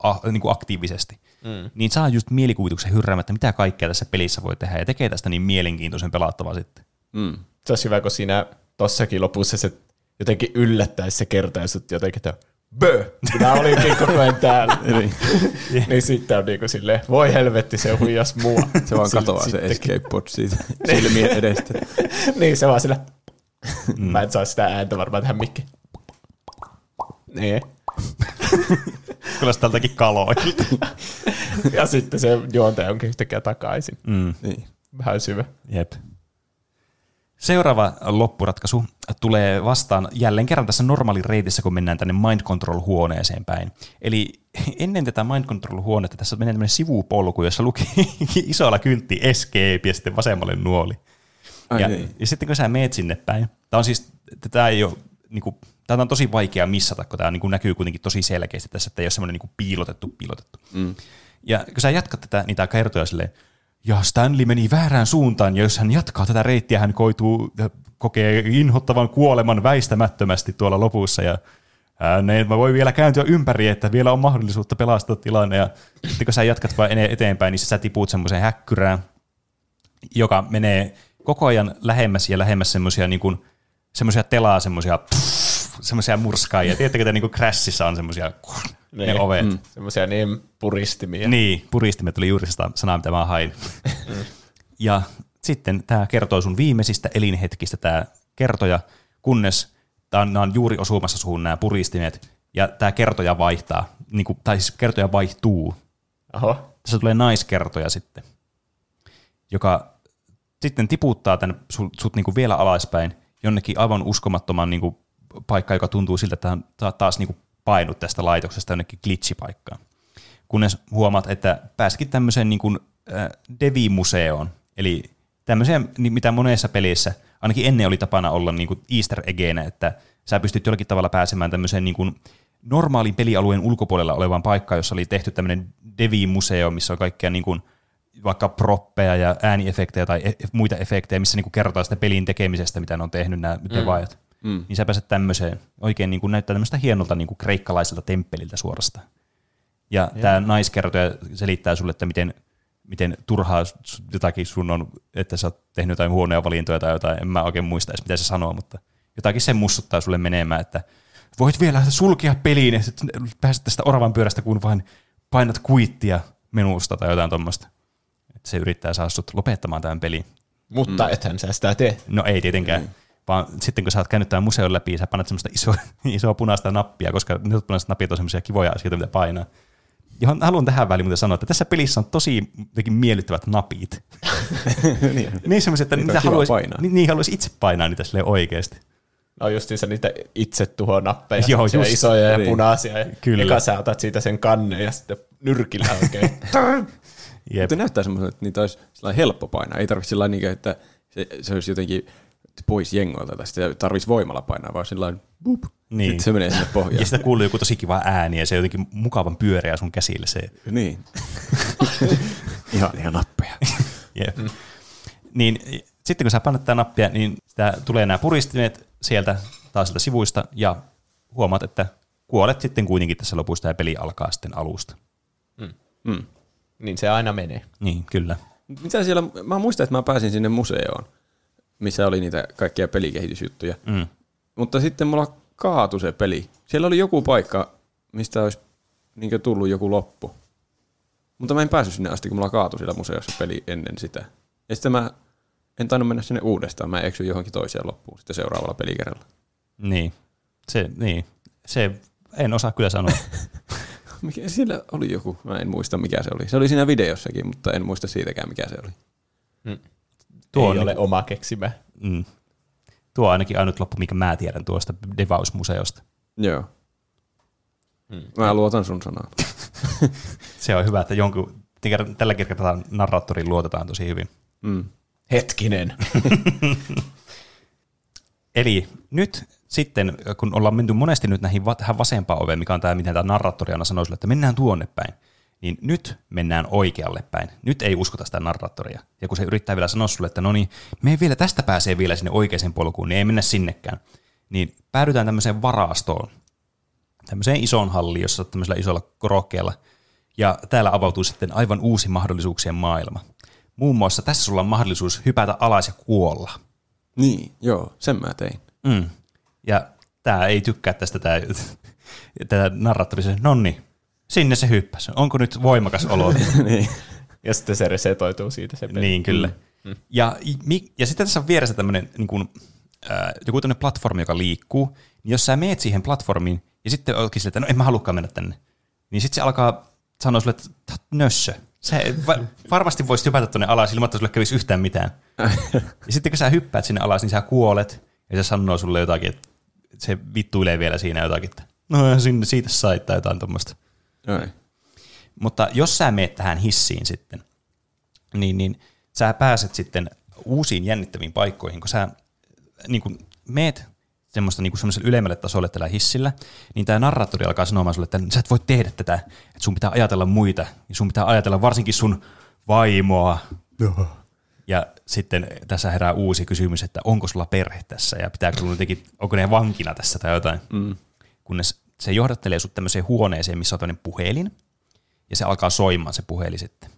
ah, niin kuin aktiivisesti. Mm. Niin saa just mielikuvituksen hyrräämättä, mitä kaikkea tässä pelissä voi tehdä, ja tekee tästä niin mielenkiintoisen pelattavaa sitten. Mm. Se olisi hyvä, kun siinä tossakin lopussa se jotenkin yllättäisi se kertaisut jotenkin, että bö, minä olinkin koko ajan täällä. [LAUGHS] niin. niin sitten on niinku silleen, voi helvetti, se huijas mua. Se vaan katoaa se escape pod siitä [LAUGHS] silmien edestä. [LAUGHS] niin, se vaan sillä, mm. mä en saa sitä ääntä varmaan tähän mikki. Niin. Kyllä se tältäkin kaloilta. ja sitten se juontaja onkin yhtäkkiä takaisin. Mm. Niin. Vähän syvä. Jep. Seuraava loppuratkaisu tulee vastaan jälleen kerran tässä normaali reitissä, kun mennään tänne Mind Control-huoneeseen päin. Eli [LAUGHS] ennen tätä Mind Control-huonetta tässä menee tämmöinen sivupolku, jossa luki [LAUGHS] isolla kyltti Escape ja sitten vasemmalle nuoli. Ai ja, niin. ja sitten kun sä meet sinne päin, tämä on siis, tämä ei ole, niin kuin, tämä on tosi vaikea missata, kun tämä niin kuin näkyy kuitenkin tosi selkeästi tässä, että ei ole semmoinen niin piilotettu, piilotettu. Mm. Ja kun sä jatkat tätä, niin tämä kertoo silleen, ja Stanley meni väärään suuntaan, ja jos hän jatkaa tätä reittiä, hän koituu, kokee inhottavan kuoleman väistämättömästi tuolla lopussa, ja ei voi vielä kääntyä ympäri, että vielä on mahdollisuutta pelastaa tilanne, ja sitten kun sä jatkat vain eteenpäin, niin sä tipuut semmoiseen häkkyrään, joka menee koko ajan lähemmäs ja lähemmäs semmoisia niin telaa, semmoisia semmoisia murskaajia. Tiedättekö, että niin Crashissa on semmoisia ne niin. ovet. Mm. Semmoisia niin puristimia. Niin, puristimet oli juuri sitä sanaa, mitä mä hain. Mm. [LAUGHS] ja sitten tämä kertoo sun viimeisistä elinhetkistä tämä kertoja, kunnes tämä on juuri osumassa suhun nämä puristimet, ja tämä kertoja vaihtaa, niin kuin, tai siis kertoja vaihtuu. Oho. Tässä tulee naiskertoja sitten, joka sitten tiputtaa tämän sut, sut niin kuin vielä alaspäin jonnekin aivan uskomattoman niin kuin paikka, joka tuntuu siltä, että on taas niin kuin painut tästä laitoksesta jonnekin glitchipaikkaan. Kunnes huomaat, että pääsikin tämmöiseen niin kuin, äh, Devi-museoon, eli tämmöiseen, mitä monessa pelissä, ainakin ennen oli tapana olla niin kuin easter eggeenä, että sä pystyt jollakin tavalla pääsemään tämmöiseen niin kuin normaalin pelialueen ulkopuolella olevaan paikkaan, jossa oli tehty tämmöinen Devi-museo, missä on kaikkea niin kuin, vaikka proppeja ja ääniefektejä tai e- muita efektejä, missä niin kerrotaan sitä pelin tekemisestä, mitä ne on tehnyt nämä mm. devaajat mm. niin sä pääset tämmöiseen, oikein niin kuin näyttää tämmöistä hienolta niin kuin kreikkalaiselta temppeliltä suorasta. Ja ja. tämä naiskertoja selittää sulle, että miten, miten turhaa jotakin sun on, että sä oot tehnyt jotain huonoja valintoja tai jotain, en mä oikein muista edes, mitä se sanoo, mutta jotakin se mussuttaa sulle menemään, että voit vielä sulkea peliin, että pääset tästä oravan pyörästä, kun vain painat kuittia menusta tai jotain tuommoista. Että se yrittää saada sut lopettamaan tämän pelin. Mutta mm. ethän sä sitä tee. No ei tietenkään. Mm vaan sitten kun sä oot käynyt tämän museon läpi, sä panet semmoista isoa, [LAUGHS] isoa punaista nappia, koska ne punaiset napit on semmoisia kivoja asioita, mitä painaa. Ja haluan tähän väliin sanoa, että tässä pelissä on tosi miellyttävät napit. [LAUGHS] niin, niin semmoisia, että niitä haluaisi, painaa. Niin, niin haluaisi itse painaa niitä sille oikeasti. No justiinsa niitä itse tuhonappeja, Joo, Joo, just. isoja ja Niin. punaisia. Ja Kyllä. Eka sä otat siitä sen kannen ja sitten nyrkillä oikein. [LAUGHS] Jep. Mutta näyttää semmoiselta, että niitä olisi sellainen helppo painaa. Ei tarvitse sillä niin että se, se olisi jotenkin pois jengoilta tai sitä tarvitsisi voimalla painaa, vaan sillä bup, Niin. sitten se menee sinne pohjaan. Ja sitä kuuluu joku tosi kiva ääni ja se jotenkin mukavan pyöreä sun käsille se. Niin. [LAUGHS] ihan, ihan nappeja. [LAUGHS] Jep. Mm. Niin sitten kun sä painat tätä nappia, niin sitä tulee nämä puristimet sieltä taas sieltä sivuista ja huomaat, että kuolet sitten kuitenkin tässä lopusta ja peli alkaa sitten alusta. Mm. niin se aina menee. Niin, kyllä. Mitä siellä, mä muistan, että mä pääsin sinne museoon, missä oli niitä kaikkia pelikehitysjuttuja. Mm. Mutta sitten mulla kaatui se peli. Siellä oli joku paikka, mistä olisi niin tullut joku loppu. Mutta mä en päässyt sinne asti, kun mulla kaatui siellä museossa peli ennen sitä. Ja sitten mä en tainnut mennä sinne uudestaan. Mä eksyin johonkin toiseen loppuun sitten seuraavalla pelikerralla. Niin. Se, niin. Se, en osaa kyllä sanoa. [LAUGHS] Mikä, siellä oli joku, mä en muista mikä se oli. Se oli siinä videossakin, mutta en muista siitäkään mikä se oli. Tuo Ei on ole niinku- oma keksimä. Mm. Tuo on ainakin ainut loppu, mikä mä tiedän tuosta Devaus-museosta. Joo. Mä luotan sun sanaan. [LAUGHS] Se on hyvä, että jonkun, tällä kertaa narraattoriin luotetaan tosi hyvin. Mm. Hetkinen. [LAUGHS] Eli nyt sitten, kun ollaan menty monesti nyt näihin va- tähän vasempaan oveen, mikä on tämä, miten tämä narraattori aina sanoo sulle, että mennään tuonne päin, niin nyt mennään oikealle päin. Nyt ei uskota sitä narraattoria. Ja kun se yrittää vielä sanoa sulle, että no niin, me ei vielä tästä pääsee vielä sinne oikeaan polkuun, niin ei mennä sinnekään. Niin päädytään tämmöiseen varastoon, tämmöiseen isoon halliin, jossa on tämmöisellä isolla korokkeella. Ja täällä avautuu sitten aivan uusi mahdollisuuksien maailma. Muun muassa tässä sulla on mahdollisuus hypätä alas ja kuolla. Niin, joo, sen mä tein. Mm. Ja tämä ei tykkää tästä tämä, [LAUGHS] tämä narraattori, se, nonni, sinne se hyppäsi. Onko nyt voimakas olo? [LAUGHS] niin. Ja sitten se resetoituu siitä se peli. niin, kyllä. Mm. Ja, mi- ja sitten tässä on vieressä tämmöinen niin kuin, äh, joku tämmöinen platformi, joka liikkuu, niin jos sä meet siihen platformiin ja sitten onkin sille, että no en mä halukaan mennä tänne, niin sitten se alkaa sanoa sulle, että "Tää on nössö. Se va- varmasti voisi hypätä tuonne alas ilman, että sulle kävisi yhtään mitään. [LAUGHS] ja sitten kun sä hyppäät sinne alas, niin sä kuolet ja se sanoo sulle jotakin, että se vittuilee vielä siinä jotakin, että no sinne siitä sait tai jotain tuommoista. Ai. Mutta jos sä meet tähän hissiin sitten, niin, niin sä pääset sitten uusiin jännittäviin paikkoihin, kun sä niin kun meet semmoista niin semmoiselle ylemmälle tasolle tällä hissillä, niin tämä narraattori alkaa sanomaan sulle, että sä et voi tehdä tätä, että sun pitää ajatella muita, ja sun pitää ajatella varsinkin sun vaimoa. Ja sitten tässä herää uusi kysymys, että onko sulla perhe tässä, ja pitääkö sun jotenkin, onko ne vankina tässä tai jotain. Mm. Kunnes se johdattelee sut tämmöiseen huoneeseen, missä on tämmöinen puhelin, ja se alkaa soimaan se puhelin sitten.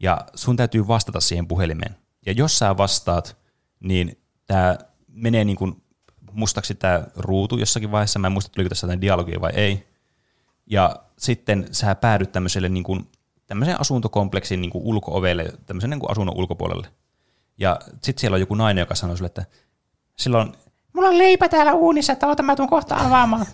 Ja sun täytyy vastata siihen puhelimeen. Ja jos sä vastaat, niin tämä menee niin kuin mustaksi tämä ruutu jossakin vaiheessa. Mä en muista, tuliko tässä jotain dialogia vai ei. Ja sitten sä päädyt tämmöiselle niin kuin, tämmöiseen asuntokompleksin niin kuin ulko-ovelle, tämmöisen niin asunnon ulkopuolelle. Ja sitten siellä on joku nainen, joka sanoo sulle, että silloin, mulla on leipä täällä uunissa, että oota mä tuun kohta avaamaan.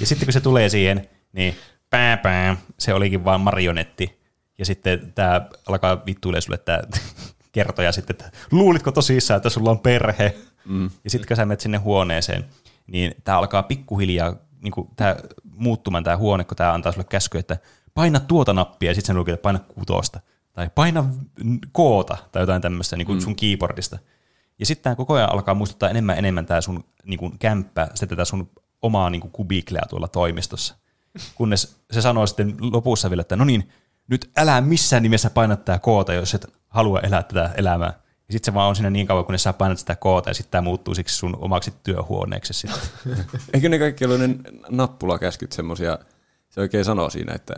Ja sitten kun se tulee siihen, niin pää, pää, se olikin vaan marionetti. Ja sitten tämä alkaa vittuilee sulle tämä [LAUGHS] kertoja sitten, että luulitko tosissaan, että sulla on perhe? Mm. Ja sitten kun sä menet sinne huoneeseen, niin tämä alkaa pikkuhiljaa niin tää, muuttumaan tämä huone, kun tämä antaa sulle käsky, että paina tuota nappia, ja sitten se lukee, että paina kutosta. Tai paina koota, tai jotain tämmöistä niin kuin mm. sun keyboardista. Ja sitten tämä koko ajan alkaa muistuttaa enemmän enemmän tämä sun niin kuin kämppä, sitten tätä sun omaa niin kuin kubiklea tuolla toimistossa. Kunnes se sanoo sitten lopussa vielä, että no niin, nyt älä missään nimessä paina tätä koota, jos et halua elää tätä elämää. Ja sitten se vaan on siinä niin kauan, kunnes sä painat sitä koota, ja sitten tämä muuttuu siksi sun omaksi työhuoneeksi sitten. [LAUGHS] Eikö ne kaikki ollut ne nappulakäskyt semmosia, se oikein sanoo siinä, että,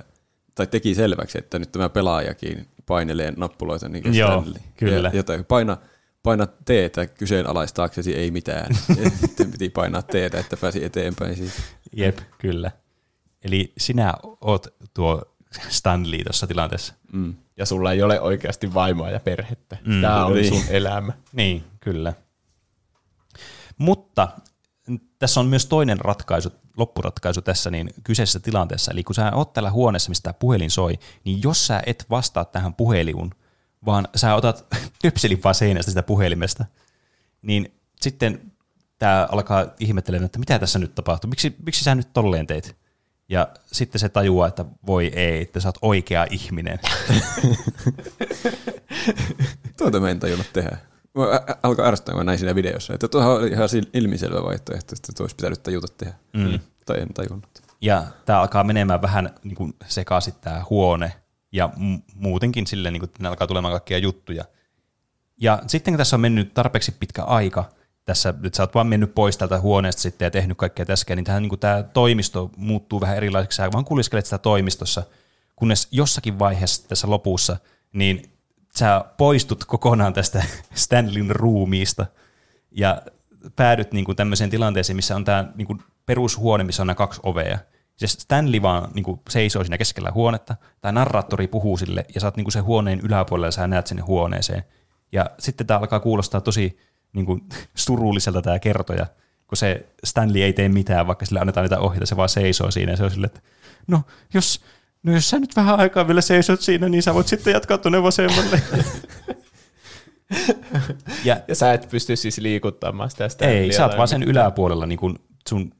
tai teki selväksi, että nyt tämä pelaajakin painelee nappuloita niin kuin Joo, kyllä. Ja, jotain, paina, paina teetä kyseenalaistaaksesi ei mitään. [LAUGHS] sitten piti painaa teetä, että pääsi eteenpäin siitä. Jep, kyllä. Eli sinä oot tuo Stanley tuossa tilanteessa. Mm. Ja sulla ei ole oikeasti vaimoa ja perhettä. Mm, Mm, Tämä on niin. sun elämä. [LAUGHS] Niin, kyllä. Mutta tässä on myös toinen ratkaisu, loppuratkaisu tässä niin kyseisessä tilanteessa. Eli kun sä oot täällä huoneessa, mistä tämä puhelin soi, niin jos sä et vastaa tähän puheliun, vaan sä otat [LAUGHS] töpselin vaan seinästä sitä puhelimesta, niin sitten tämä alkaa ihmettelemään, että mitä tässä nyt tapahtuu, miksi, miksi sä nyt tolleen teit? Ja sitten se tajuaa, että voi ei, että sä oot oikea ihminen. [LAUGHS] Tuota mä en tajunnut tehdä. Mä alkoi ärsyttää, kun mä näin siinä videossa, että tuohan oli ihan ilmiselvä vaihtoehto, että olisi pitänyt tajuta tehdä. Mm. Tai en tajunnut. Ja tämä alkaa menemään vähän niin kuin sekaisin tämä huone, ja muutenkin silleen, niin kuin, että alkaa tulemaan kaikkia juttuja. Ja sitten kun tässä on mennyt tarpeeksi pitkä aika, tässä nyt sä oot vaan mennyt pois tältä huoneesta sitten ja tehnyt kaikkea tässä, niin tähän niin kuin tämä toimisto muuttuu vähän erilaiseksi. Sä vaan kuliskelet sitä toimistossa, kunnes jossakin vaiheessa tässä lopussa, niin sä poistut kokonaan tästä [LAUGHS] Stanlin ruumiista ja päädyt niin kuin tämmöiseen tilanteeseen, missä on tämä niin kuin perushuone, missä on nämä kaksi ovea. Se Stanley vaan niin kuin seisoo siinä keskellä huonetta, tämä narraattori puhuu sille, ja sä oot niin kuin sen huoneen yläpuolella, ja sä näet sinne huoneeseen. Ja sitten tämä alkaa kuulostaa tosi niin kuin, [LAUGHS] surulliselta tämä kertoja, kun se Stanley ei tee mitään, vaikka sille annetaan niitä ohjeita, se vaan seisoo siinä, ja se on sille, että no, jos, no jos sä nyt vähän aikaa vielä seisot siinä, niin sä voit sitten jatkaa tuonne vasemmalle. [LAUGHS] ja, ja sä et pysty siis liikuttamaan sitä Stanleyä. Ei, sä oot vaan sen yläpuolella, niin kuin sun,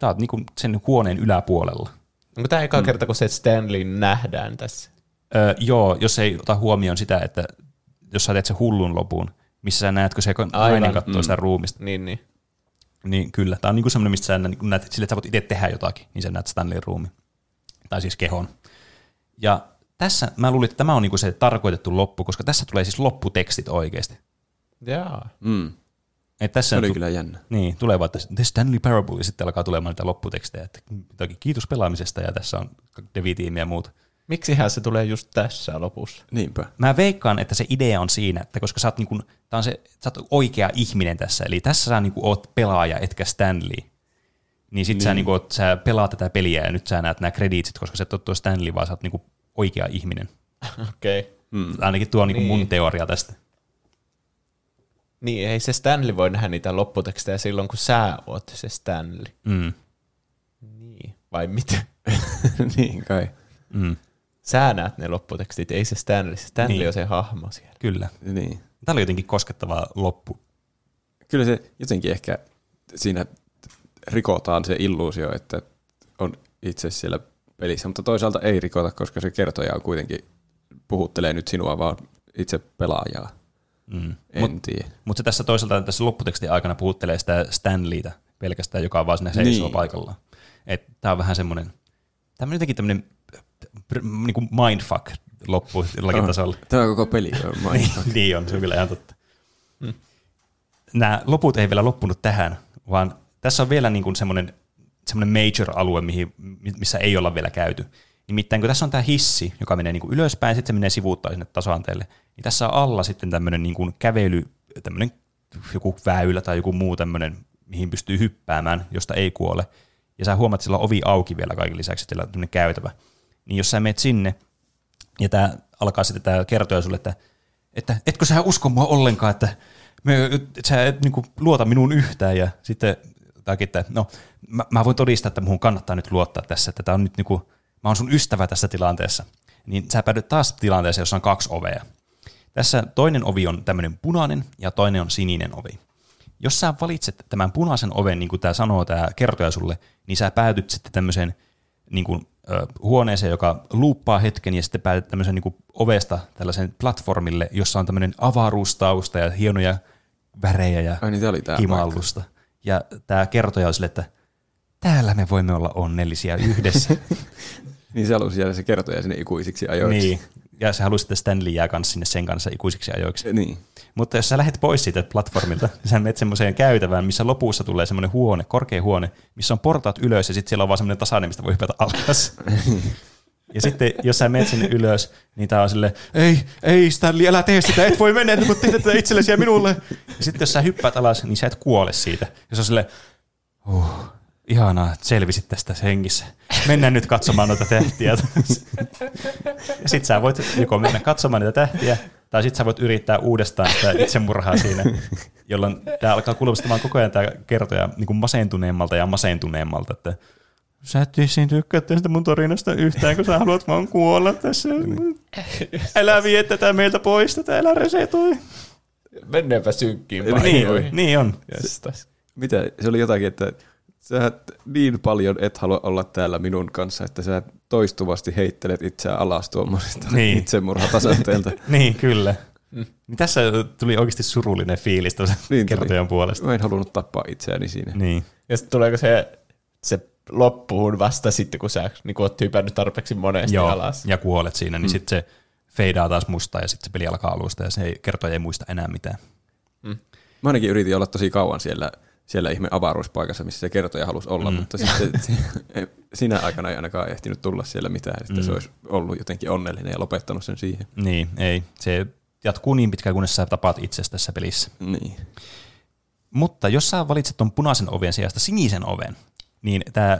sä oot niin kuin sen huoneen yläpuolella. Onko tämä eka mm. kerta, kun se Stanley nähdään tässä? Öö, joo, jos ei ota huomioon sitä, että jos sä teet se hullun lopun, missä sä näet, kun se nainen katsoo mm. sitä ruumista. Niin, niin. Niin kyllä, tämä on niinku semmoinen, mistä sä näet, näet, sille, että sä voit itse tehdä jotakin, niin sä näet Stanleyn ruumi. Tai siis kehon. Ja tässä mä luulin, että tämä on niinku se tarkoitettu loppu, koska tässä tulee siis lopputekstit oikeasti. Jaa. Mm. Et tässä se oli tu- kyllä jännä. Niin, tulee vaan, että The Stanley Parable, ja sitten alkaa tulemaan niitä lopputekstejä, että kiitos pelaamisesta, ja tässä on Devi-tiimi ja muut. Miksihän se tulee just tässä lopussa? Niinpä. Mä veikkaan, että se idea on siinä, että koska sä oot, niinku, tää on se, sä oot oikea ihminen tässä, eli tässä sä niinku oot pelaaja, etkä Stanley. Niin sit niin. Sä, niinku, oot, sä pelaat tätä peliä ja nyt sä näet nämä kreditsit, koska sä et ole tuo Stanley, vaan sä oot niinku oikea ihminen. [LAUGHS] Okei. Okay. Hmm. Ainakin tuo on niinku niin. mun teoria tästä. Niin, ei se Stanley voi nähdä niitä lopputekstejä silloin, kun sä oot se Stanley. Mm. Niin, vai mitä? [LAUGHS] niin kai. Mm sä näet ne lopputekstit, ei se Stanley. Stanley niin. on se hahmo siellä. Kyllä. Niin. Tämä oli jotenkin koskettava loppu. Kyllä se jotenkin ehkä siinä rikotaan se illuusio, että on itse siellä pelissä, mutta toisaalta ei rikota, koska se kertoja on kuitenkin puhuttelee nyt sinua, vaan itse pelaajaa. Mm. En Mut, tiedä. Mutta se tässä toisaalta tässä lopputekstin aikana puhuttelee sitä Stanleytä pelkästään, joka on vaan sinne seisoo niin. paikallaan. Tämä on vähän semmoinen, tämä on jotenkin tämmöinen niin kuin mindfuck loppu jollakin oh, tasolla. Tämä koko peli on [LAUGHS] mindfuck. niin on, se on kyllä ihan totta. Mm. Nämä loput ei vielä loppunut tähän, vaan tässä on vielä niin kuin semmoinen, semmoinen major-alue, mihin, missä ei olla vielä käyty. Nimittäin kun tässä on tämä hissi, joka menee niin kuin ylöspäin, sitten se menee sivuuttaa sinne tasoanteelle, niin tässä on alla sitten tämmöinen niin kuin kävely, tämmöinen joku väylä tai joku muu tämmöinen, mihin pystyy hyppäämään, josta ei kuole. Ja sä huomaat, että sillä on ovi auki vielä kaiken lisäksi, että on käytävä niin jos sä menet sinne, ja tämä alkaa sitten tämä kertoa sulle, että, että etkö sä usko mua ollenkaan, että me, et, sä et niin kuin, luota minuun yhtään, ja sitten takia, että no, mä, mä voin todistaa, että muun kannattaa nyt luottaa tässä, että tämä on nyt niin kuin, mä oon sun ystävä tässä tilanteessa. Niin sä päädyt taas tilanteeseen, jossa on kaksi ovea. Tässä toinen ovi on tämmöinen punainen ja toinen on sininen ovi. Jos sä valitset tämän punaisen oven, niin kuin tämä sanoo tämä kertoja sulle, niin sä päätyt sitten tämmöiseen niin kuin, huoneeseen, joka luuppaa hetken ja sitten päätet tämmöisen niin ovesta tällaisen platformille, jossa on tämmöinen avaruustausta ja hienoja värejä ja Ai niin, oli kimallusta. Ja tämä kertoja on sille, että täällä me voimme olla onnellisia yhdessä. [LAUGHS] niin se halusi jäädä se kertoja sinne ikuisiksi ajoiksi. Niin, ja se halusi, että Stanley jää kanssa sinne sen kanssa ikuisiksi ajoiksi. Niin. Mutta jos sä lähdet pois siitä platformilta, niin sä menet semmoiseen käytävään, missä lopussa tulee semmoinen huone, korkea huone, missä on portaat ylös ja sitten siellä on vaan semmoinen tasainen, mistä voi hypätä alas. [LAUGHS] Ja sitten jos sä menet sinne ylös, niin tää on silleen, ei, ei Stanley, älä tee sitä, et voi mennä, voi tehdä tätä itsellesi ja minulle. Ja sitten jos sä hyppäät alas, niin sä et kuole siitä. Ja se on silleen, uh, ihanaa, että selvisit tästä hengissä. Mennään nyt katsomaan noita tähtiä. ja sit sä voit joko mennä katsomaan niitä tähtiä, tai sitten sä voit yrittää uudestaan sitä itsemurhaa siinä, jolloin tämä alkaa kuulostamaan koko ajan tämä kertoja niin kuin masentuneemmalta ja masentuneemmalta, että sä et vissiin tykkää tästä mun tarinasta yhtään, kun sä haluat vaan kuolla tässä. Älä vie tätä meiltä pois, tätä älä resetoi. Mennäänpä synkkiin niin, niin on. Mitä, se oli jotakin, että sä et niin paljon et halua olla täällä minun kanssa, että sä toistuvasti heittelet itseä alas tuommoisesta Niin. niin. itsemurhatasanteelta. [LAUGHS] niin, kyllä. Mm. Tässä tuli oikeasti surullinen fiilis tuossa niin Niin tuli. kertojan puolesta. Mä en halunnut tappaa itseäni siinä. Niin. Ja sitten tuleeko se, se loppuun vasta sitten, kun sä niin kun oot hypännyt tarpeeksi monesti Joo, alas. ja kuolet siinä, niin mm. sitten se feidaa taas mustaa ja sitten se peli alkaa alusta ja se ei, kertoja ei muista enää mitään. Mä ainakin yritin olla tosi kauan siellä, siellä ihme avaruuspaikassa, missä se kertoja halusi olla, mm. mutta sitten sinä aikana ei ainakaan ehtinyt tulla siellä mitään, että mm. se olisi ollut jotenkin onnellinen ja lopettanut sen siihen. Niin, ei. Se jatkuu niin pitkään, kunnes sä tapaat itsestä tässä pelissä. Niin. Mutta jos sä valitset tuon punaisen oven sijasta sinisen oven, niin tämä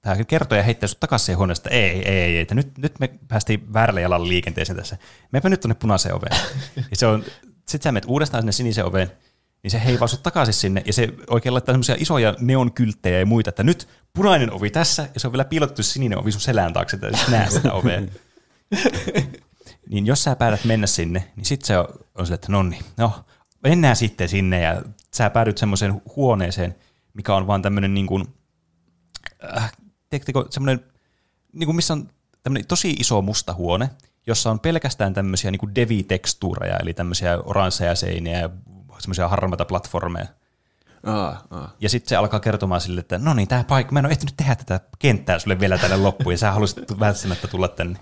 tämä kertoja heittää sut takaisin siihen huoneesta, että ei, ei, ei, että nyt, nyt me päästiin väärällä jalalla liikenteeseen tässä. Meepä nyt tuonne punaiseen oveen. [LAUGHS] ja se on, sit sä menet uudestaan sinne sinisen oveen, niin se heivaa sut takaisin sinne, ja se oikein laittaa semmoisia isoja neonkylttejä ja muita, että nyt punainen ovi tässä, ja se on vielä piilotettu sininen ovi sun selän taakse, että et näe sitä ovea. [LAUGHS] niin jos sä päätät mennä sinne, niin sitten se on, on että nonni, no, mennään sitten sinne, ja sä päädyt semmoiseen huoneeseen, mikä on vaan tämmöinen niin kuin, äh, tiedättekö, semmoinen, niin kuin missä on tämmöinen tosi iso musta huone, jossa on pelkästään tämmöisiä niin devi-tekstuureja, eli tämmöisiä oransseja seiniä ja semmoisia harmaita platformeja. Aa, aa. Ja sitten se alkaa kertomaan sille, että no niin, tämä paikka, mä en ole ehtinyt tehdä tätä kenttää sulle vielä tälle loppuun, ja sä haluaisit välttämättä tulla tänne.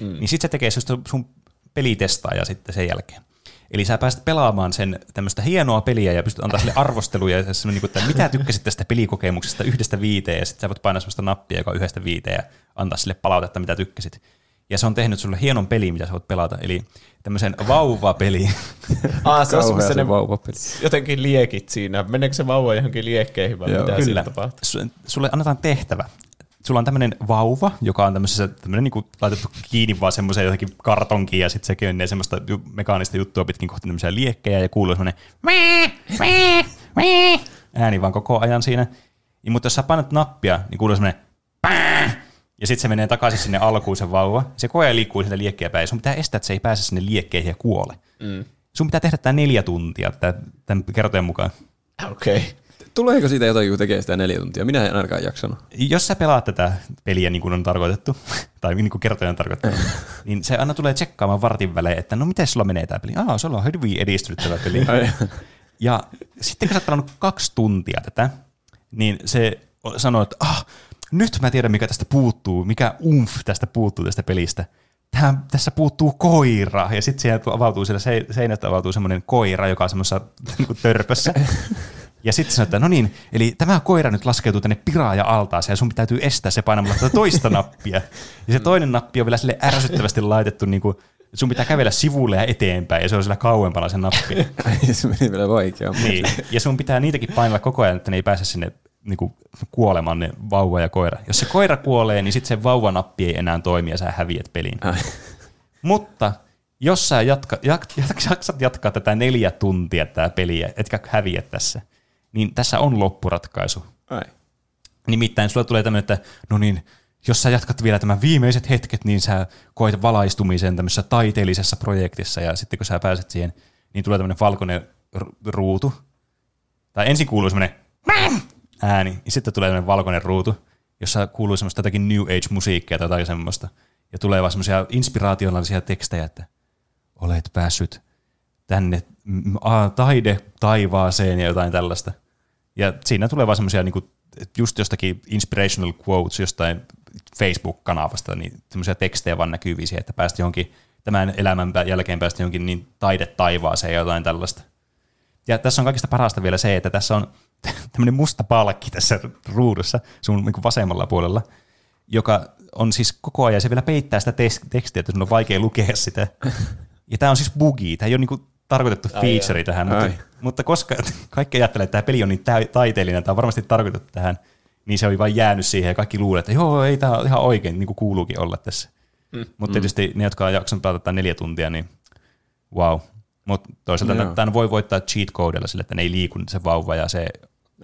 Mm. Niin sitten se tekee semmoista sun pelitestaaja sitten sen jälkeen. Eli sä pääset pelaamaan sen tämmöistä hienoa peliä ja pystyt antaa sille arvosteluja, ja niin kuin, että mitä tykkäsit tästä pelikokemuksesta yhdestä viiteen, ja sitten sä voit painaa semmoista nappia, joka on yhdestä viiteen, ja antaa sille palautetta, mitä tykkäsit. Ja se on tehnyt sulle hienon peli, mitä sä voit pelata, eli tämmöisen vauvapeli. [LAUGHS] Aa, se on semmoinen se vauvapeli. jotenkin liekit siinä. Meneekö se vauva johonkin liekkeihin vai Joo. mitä Kyllä. siinä tapahtuu? Su- Sulle annetaan tehtävä. Sulla on tämmöinen vauva, joka on tämmöisessä, tämmöinen niinku laitettu kiinni vaan semmoiseen jotenkin kartonkiin ja sitten se kennee semmoista ju- mekaanista juttua pitkin kohti tämmöisiä liekkejä ja kuuluu semmoinen ääni vaan koko ajan siinä. Ja, mutta jos sä painat nappia, niin kuuluu semmoinen ja sitten se menee takaisin sinne alkuun se vauva. Se koko ajan liikkuu sinne liekkejä päin. Sun pitää estää, että se ei pääse sinne liekkeihin ja kuole. Mm. Sun pitää tehdä tämä neljä tuntia tämän kertojen mukaan. Okei. Okay. Tuleeko siitä jotakin, kun tekee sitä neljä tuntia? Minä en ainakaan jaksanut. Jos sä pelaat tätä peliä niin kuin on tarkoitettu, [LAUGHS] tai niin kuin kertoja on tarkoitettu, [LAUGHS] niin se aina tulee tsekkaamaan vartin välein, että no miten sulla menee tämä peli? Aa, sulla on hyvin edistynyt tämä peli. [LAUGHS] Ja sitten kun sä oot pelannut kaksi tuntia tätä, niin se sanoo, että ah, nyt mä tiedän mikä tästä puuttuu, mikä umf tästä puuttuu tästä pelistä. Tähän, tässä puuttuu koira, ja sitten siellä avautuu siellä se- seinästä avautuu semmoinen koira, joka on semmoisessa [LAUGHS] niin törpössä. Ja sitten että no niin, eli tämä koira nyt laskeutuu tänne piraaja altaaseen ja sun täytyy estää se painamalla tätä toista nappia. Ja se toinen nappi on vielä sille ärsyttävästi laitettu, niin kuin, sun pitää kävellä sivulle ja eteenpäin ja se on siellä kauempana se nappi. [LAUGHS] Se meni vielä vaikeammin. Niin. Ja sun pitää niitäkin painella koko ajan, että ne ei pääse sinne niin kuin, kuolemaan ne vauva ja koira. Jos se koira kuolee, niin sitten se vauvanappi ei enää toimi ja sä häviät pelin. Ai. Mutta jos sä jatka, jat, jat, jaksat jatkaa tätä neljä tuntia tätä peliä, etkä häviä tässä, niin tässä on loppuratkaisu. Ai. Nimittäin sulle tulee tämmöinen, että no niin, jos sä jatkat vielä tämän viimeiset hetket, niin sä koet valaistumisen tämmöisessä taiteellisessa projektissa, ja sitten kun sä pääset siihen, niin tulee tämmöinen valkoinen ruutu. Tai ensin kuuluu semmoinen ääni, ja sitten tulee tämmöinen valkoinen ruutu, jossa kuuluu semmoista jotakin New Age-musiikkia tai jotakin semmoista. Ja tulee vaan semmoisia inspiraationallisia tekstejä, että olet päässyt tänne taide taivaaseen ja jotain tällaista. Ja siinä tulee vaan semmoisia niinku, just jostakin inspirational quotes jostain Facebook-kanavasta, niin semmoisia tekstejä vaan näkyy että päästä johonkin tämän elämän jälkeen päästä johonkin niin taide taivaaseen ja jotain tällaista. Ja tässä on kaikista parasta vielä se, että tässä on [LAUGHS] tämmöinen musta palkki tässä ruudussa sun niin vasemmalla puolella, joka on siis koko ajan, se vielä peittää sitä tekstiä, että sun on vaikea lukea sitä. Ja tämä on siis bugi, tämä ei ole niinku tarkoitettu Ai feature jaa. tähän, mutta, Ai. mutta koska [LAUGHS] kaikki ajattelee, että tämä peli on niin taiteellinen, tämä on varmasti tarkoitettu tähän, niin se on vain jäänyt siihen ja kaikki luulee, että joo, ei tämä on ihan oikein, niin kuin kuuluukin olla tässä. Mm. Mutta tietysti ne, jotka on jaksanut pelata neljä tuntia, niin wow. Mutta toisaalta Joo. tämän voi voittaa cheat codella sille, että ne ei liiku se vauva ja se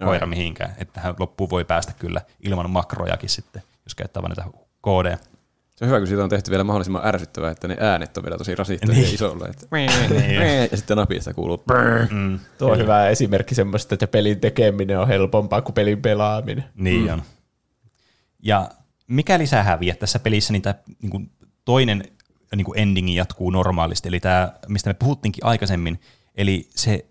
koira mihinkään. Että tähän loppuun voi päästä kyllä ilman makrojakin sitten, jos käyttää vain näitä koodeja. Se on hyvä, kun siitä on tehty vielä mahdollisimman ärsyttävää, että ne äänet on vielä tosi rasittavia Niin. niin. isolla. Että [LAUGHS] ja sitten napista kuuluu Mm, Tuo on hyvä esimerkki semmoista, että pelin tekeminen on helpompaa kuin pelin pelaaminen. niin mm. on. Ja mikäli sä häviät tässä pelissä, niin tämä niin kuin toinen niin kuin endingi jatkuu normaalisti. Eli tämä, mistä me puhuttiinkin aikaisemmin, eli se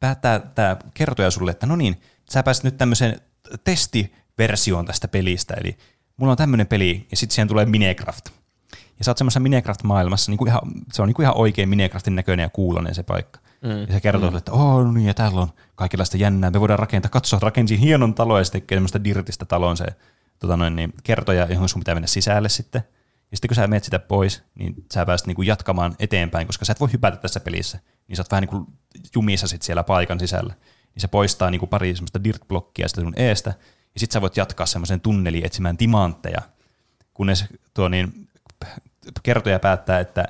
päättää tämä kertoja sulle, että no niin, sä pääset nyt tämmöiseen testiversioon tästä pelistä, eli mulla on tämmöinen peli, ja sitten siihen tulee Minecraft. Ja sä oot semmoisessa Minecraft-maailmassa, niin kuin ihan, se on niin kuin ihan oikein Minecraftin näköinen ja kuulonen se paikka. Mm. Ja se kertoo sulle, että oh, no niin, ja täällä on kaikenlaista jännää, me voidaan rakentaa, katso, rakensin hienon talon, ja se tekee semmoista dirtistä talon se tota noin, niin, kertoja, johon sun pitää mennä sisälle sitten. Ja sitten kun sä menet sitä pois, niin sä pääset niinku jatkamaan eteenpäin, koska sä et voi hypätä tässä pelissä. Niin sä oot vähän niinku jumissa sit siellä paikan sisällä. Niin se poistaa niinku pari semmoista dirt-blokkia sitä sun eestä. Ja sitten sä voit jatkaa semmoisen tunneliin etsimään timantteja. Kunnes tuo niin, kertoja päättää, että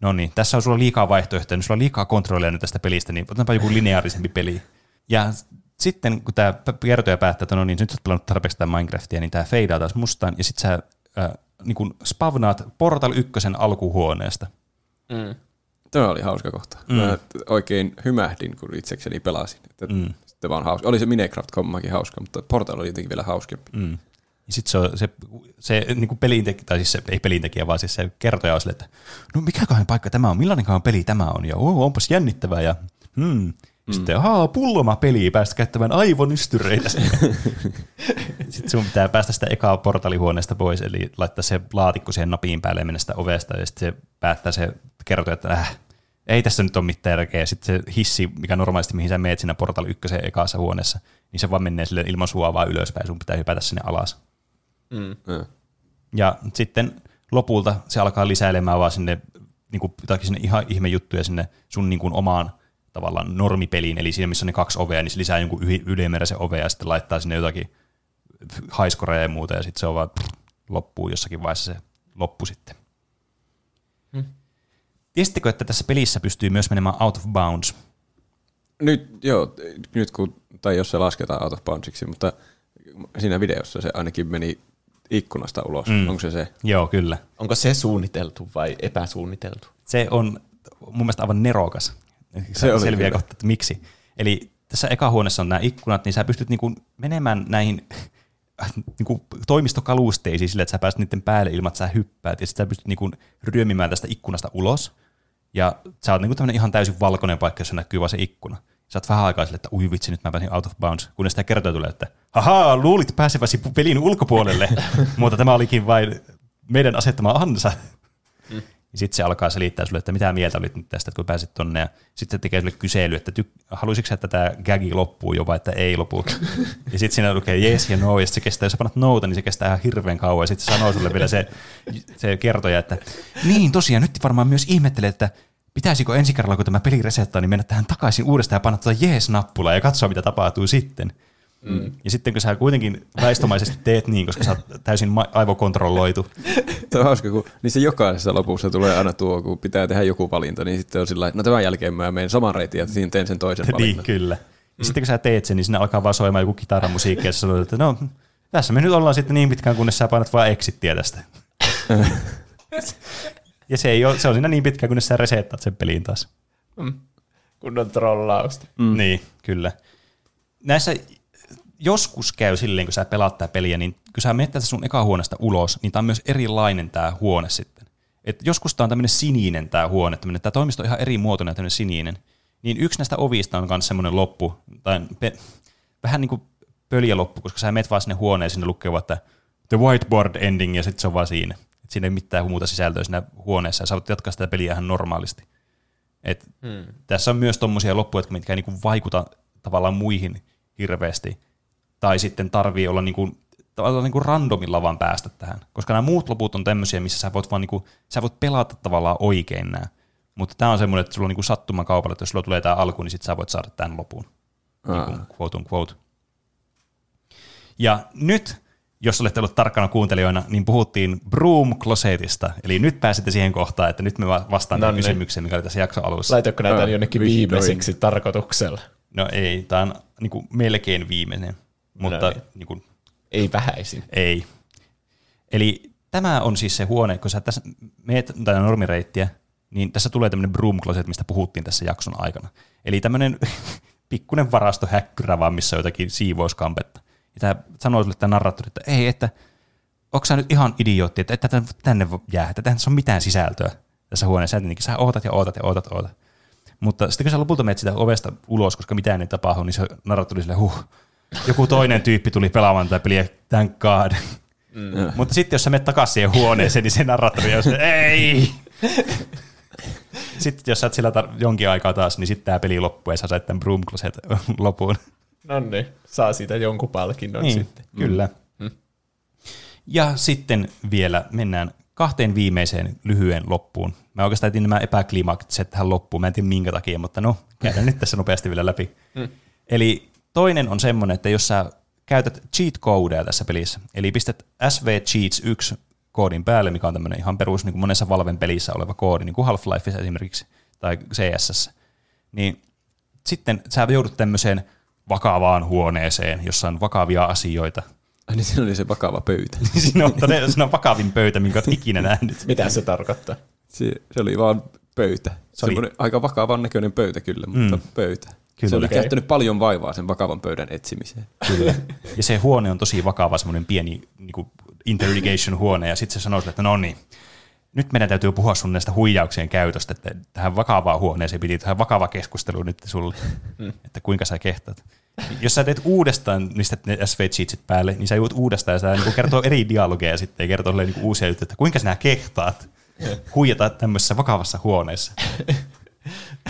no niin, tässä on sulla liikaa vaihtoehtoja, niin sulla on liikaa kontrollia nyt tästä pelistä, niin otetaanpa joku lineaarisempi peli. Ja sitten kun tämä kertoja päättää, että no niin, nyt sä oot pelannut tarpeeksi tämä Minecraftia, niin tämä feidaa taas mustaan, ja sitten sä äh, niin spavnaat Portal 1 alkuhuoneesta. Mm. Tämä oli hauska kohta. Mm. Mä oikein hymähdin, kun itsekseni pelasin. Että Mm. Sitten vaan hauska. Oli se Minecraft-hommakin hauska, mutta Portal oli jotenkin vielä hauskempi. Mm. Ja sitten se, on, se, se niin kuin pelintekijä, tai siis se, ei pelintekijä, vaan siis se kertoja on sille, että no mikäköhän paikka tämä on, millainenkaan peli tämä on, ja oh, onpas jännittävää, ja hmm. Ja Sitten, ahaa, pulloma peli, päästä käyttämään aivonystyreitä. [LAUGHS] sitten sun pitää päästä sitä ekaa portalihuoneesta pois, eli laittaa se laatikko siihen napin päälle ja mennä sitä ovesta, ja sitten se päättää se kertoa, että äh, ei tässä nyt ole mitään järkeä. Sitten se hissi, mikä normaalisti mihin sä meet siinä Portal 1 ekassa huoneessa, niin se vaan menee sille ilman sua vaan ylöspäin, sun pitää hypätä sinne alas. Mm. Ja. Sitten lopulta se alkaa lisäilemään vaan sinne niin kuin, sinne ihan ihmejuttuja sinne sun niin kuin, omaan tavallaan normipeliin, eli siinä missä on ne kaksi ovea, niin se lisää jonkun ylimääräisen ovea ja sitten laittaa sinne jotakin haiskoreja ja muuta, ja sitten se on vaan loppuu jossakin vaiheessa se loppu sitten. Hmm. Tiesittekö, että tässä pelissä pystyy myös menemään out of bounds? Nyt, joo, nyt kun, tai jos se lasketaan out of boundsiksi, mutta siinä videossa se ainakin meni ikkunasta ulos. Mm. Onko se se? Joo, kyllä. Onko se suunniteltu vai epäsuunniteltu? Se on mun mielestä aivan nerokas. Se oli selviää kyllä. kohta, että miksi. Eli tässä eka huoneessa on nämä ikkunat, niin sä pystyt niinku menemään näihin [LAUGHS] niinku toimistokalusteisiin sillä, että sä pääset niiden päälle ilman, että sä hyppäät, ja sitten sä pystyt niinku ryömimään tästä ikkunasta ulos, ja sä oot niinku tämmöinen ihan täysin valkoinen paikka, jossa näkyy vaan se ikkuna. Sä oot vähän aikaa sille, että ui vitsi, nyt mä pääsin out of bounds, kunnes sitä kertoo tulee, että haha, luulit pääseväsi pelin ulkopuolelle, [LAUGHS] mutta tämä olikin vain meidän asettama ansa. Ja sitten se alkaa selittää sulle, että mitä mieltä olit nyt tästä, että kun pääsit tonne. Ja sitten se tekee sulle kysely, että ty- haluaisitko että tämä gagi loppuu jo vai että ei lopu. [LAUGHS] ja sitten siinä lukee yes ja no, ja se kestää, jos sä panat nouta, niin se kestää ihan hirveän kauan. Ja sitten se sanoo sulle vielä se, se kertoja, että niin tosiaan, nyt varmaan myös ihmettelee, että pitäisikö ensi kerralla, kun tämä peli resettaa, niin mennä tähän takaisin uudestaan ja panna tuota jees-nappulaa ja katsoa, mitä tapahtuu sitten. Mm. Ja sitten kun sä kuitenkin väistömaisesti teet niin, koska sä oot täysin ma- aivokontrolloitu, [LAUGHS] Se on hauska, kun niissä jokaisessa lopussa tulee aina tuo, kun pitää tehdä joku valinta, niin sitten on sillä no tämän jälkeen mä menen saman reitin ja siinä teen sen toisen [LAUGHS] niin, valinnan. kyllä. Ja sitten kun sä teet sen, niin sinne alkaa vaan soimaan joku kitaramusiikki, ja sä sanoit, että no, tässä me nyt ollaan sitten niin pitkään, kunnes sä painat vaan exittiä tästä. [LAUGHS] ja se, ei ole, se on siinä niin pitkään, kunnes sä resettaat sen peliin taas. Kunnon trollausta. Mm. Niin, kyllä. Näissä joskus käy silleen, kun sä pelaat tää peliä, niin kun sä menet tästä sun eka huoneesta ulos, niin tää on myös erilainen tää huone sitten. Et joskus tää on tämmöinen sininen tää huone, tämmönen, tää toimisto on ihan eri muotoinen, tämmöinen sininen. Niin yksi näistä ovista on myös semmoinen loppu, tai pe- vähän niin kuin pöljä loppu, koska sä menet vaan sinne huoneeseen, sinne lukee vaan, että the whiteboard ending, ja sitten se on vaan siinä. Et siinä ei mitään muuta sisältöä siinä huoneessa, ja sä voit jatkaa sitä peliä ihan normaalisti. Et Hmm. tässä on myös tommosia loppuja, jotka mitkä ei niinku vaikuta tavallaan muihin hirveästi. Tai sitten tarvii olla niinku, tavallaan niinku randomilla vaan päästä tähän. Koska nämä muut loput on tämmöisiä, missä sä voit, vaan niinku, sä voit pelata tavallaan oikein nämä. Mutta tämä on semmoinen, että sulla on niinku sattuman kaupalla, että jos sulla tulee tämä alku, niin sit sä voit saada tämän lopun. Niin kuin quote on quote. Ja nyt, jos olette olleet tarkkana kuuntelijoina, niin puhuttiin Broom Closetista. Eli nyt pääsitte siihen kohtaan, että nyt me va- vastaan No niin. kysymykseen, mikä oli tässä jakson alussa. Laitoinko näitä jonnekin viimeiseksi tarkoituksella? No ei, tämä on niin kuin melkein viimeinen, mutta niin. niin kuin, Ei vähäisin. ei. Eli tämä on siis se huone, kun sä tässä meet tai normireittiä, niin tässä tulee tämmöinen broom closet, mistä puhuttiin tässä jakson aikana. Eli tämmöinen [LAUGHS] pikkuinen varastohäkkyrä vaan, missä on jotakin siivouskampetta. Ja tämä sanoo sulle tämä narraattori, että ei, että onko sä nyt ihan idiootti, että, että tänne jää, että tässä on mitään sisältöä tässä huoneessa. Ja sä ootat ja ootat ja ootat ootat. Mutta sitten kun sä lopulta menet sitä ovesta ulos, koska mitään ei tapahdu, niin se narraattori sille, huh, joku toinen tyyppi tuli pelaamaan tätä peliä, thank god. Mm. Mutta sitten jos sä menet takaisin siihen huoneeseen, niin se narraattori on se, ei! sitten jos sä oot sillä tar- jonkin aikaa taas, niin sitten tämä peli loppuu ja sä saat tämän Broom Closet [LAUGHS] lopun. No niin, saa siitä jonkun palkinnon niin, sitten. Kyllä. Mm. Ja sitten vielä mennään kahteen viimeiseen lyhyen loppuun. Mä oikeastaan etin nämä epäklimaktiset tähän loppuun. Mä en tiedä minkä takia, mutta no, käydään nyt tässä nopeasti vielä läpi. Mm. Eli toinen on semmoinen, että jos sä käytät cheat codeja tässä pelissä, eli pistät SV Cheats 1 koodin päälle, mikä on tämmöinen ihan perus niin kuin monessa Valven pelissä oleva koodi, niin kuin Half-Life esimerkiksi, tai CSS, niin sitten sä joudut tämmöiseen vakavaan huoneeseen, jossa on vakavia asioita. Ai niin siinä oli se vakava pöytä. [LAUGHS] siinä, on, siinä on vakavin pöytä, minkä olet ikinä nähnyt. [LAUGHS] Mitä se tarkoittaa? Se, se oli vaan pöytä. Se oli... aika vakavan näköinen pöytä kyllä, mutta mm. pöytä. Kyllä. Se oli okay. käyttänyt paljon vaivaa sen vakavan pöydän etsimiseen. Kyllä. Ja se huone on tosi vakava, semmoinen pieni niin kuin interrogation-huone, ja sitten se sanoi että no niin, nyt meidän täytyy puhua sun näistä huijauksien käytöstä, että tähän vakavaan huoneeseen piti tähän vakava keskustelu nyt sulle, mm. että kuinka sä kehtaat. Jos sä teet uudestaan niistä ne SV cheatsit päälle, niin sä juut uudestaan ja sä niin kertoo eri dialogeja sitten ja kertoo niin uusia juttuja, että kuinka sinä kehtaat huijata tämmöisessä vakavassa huoneessa.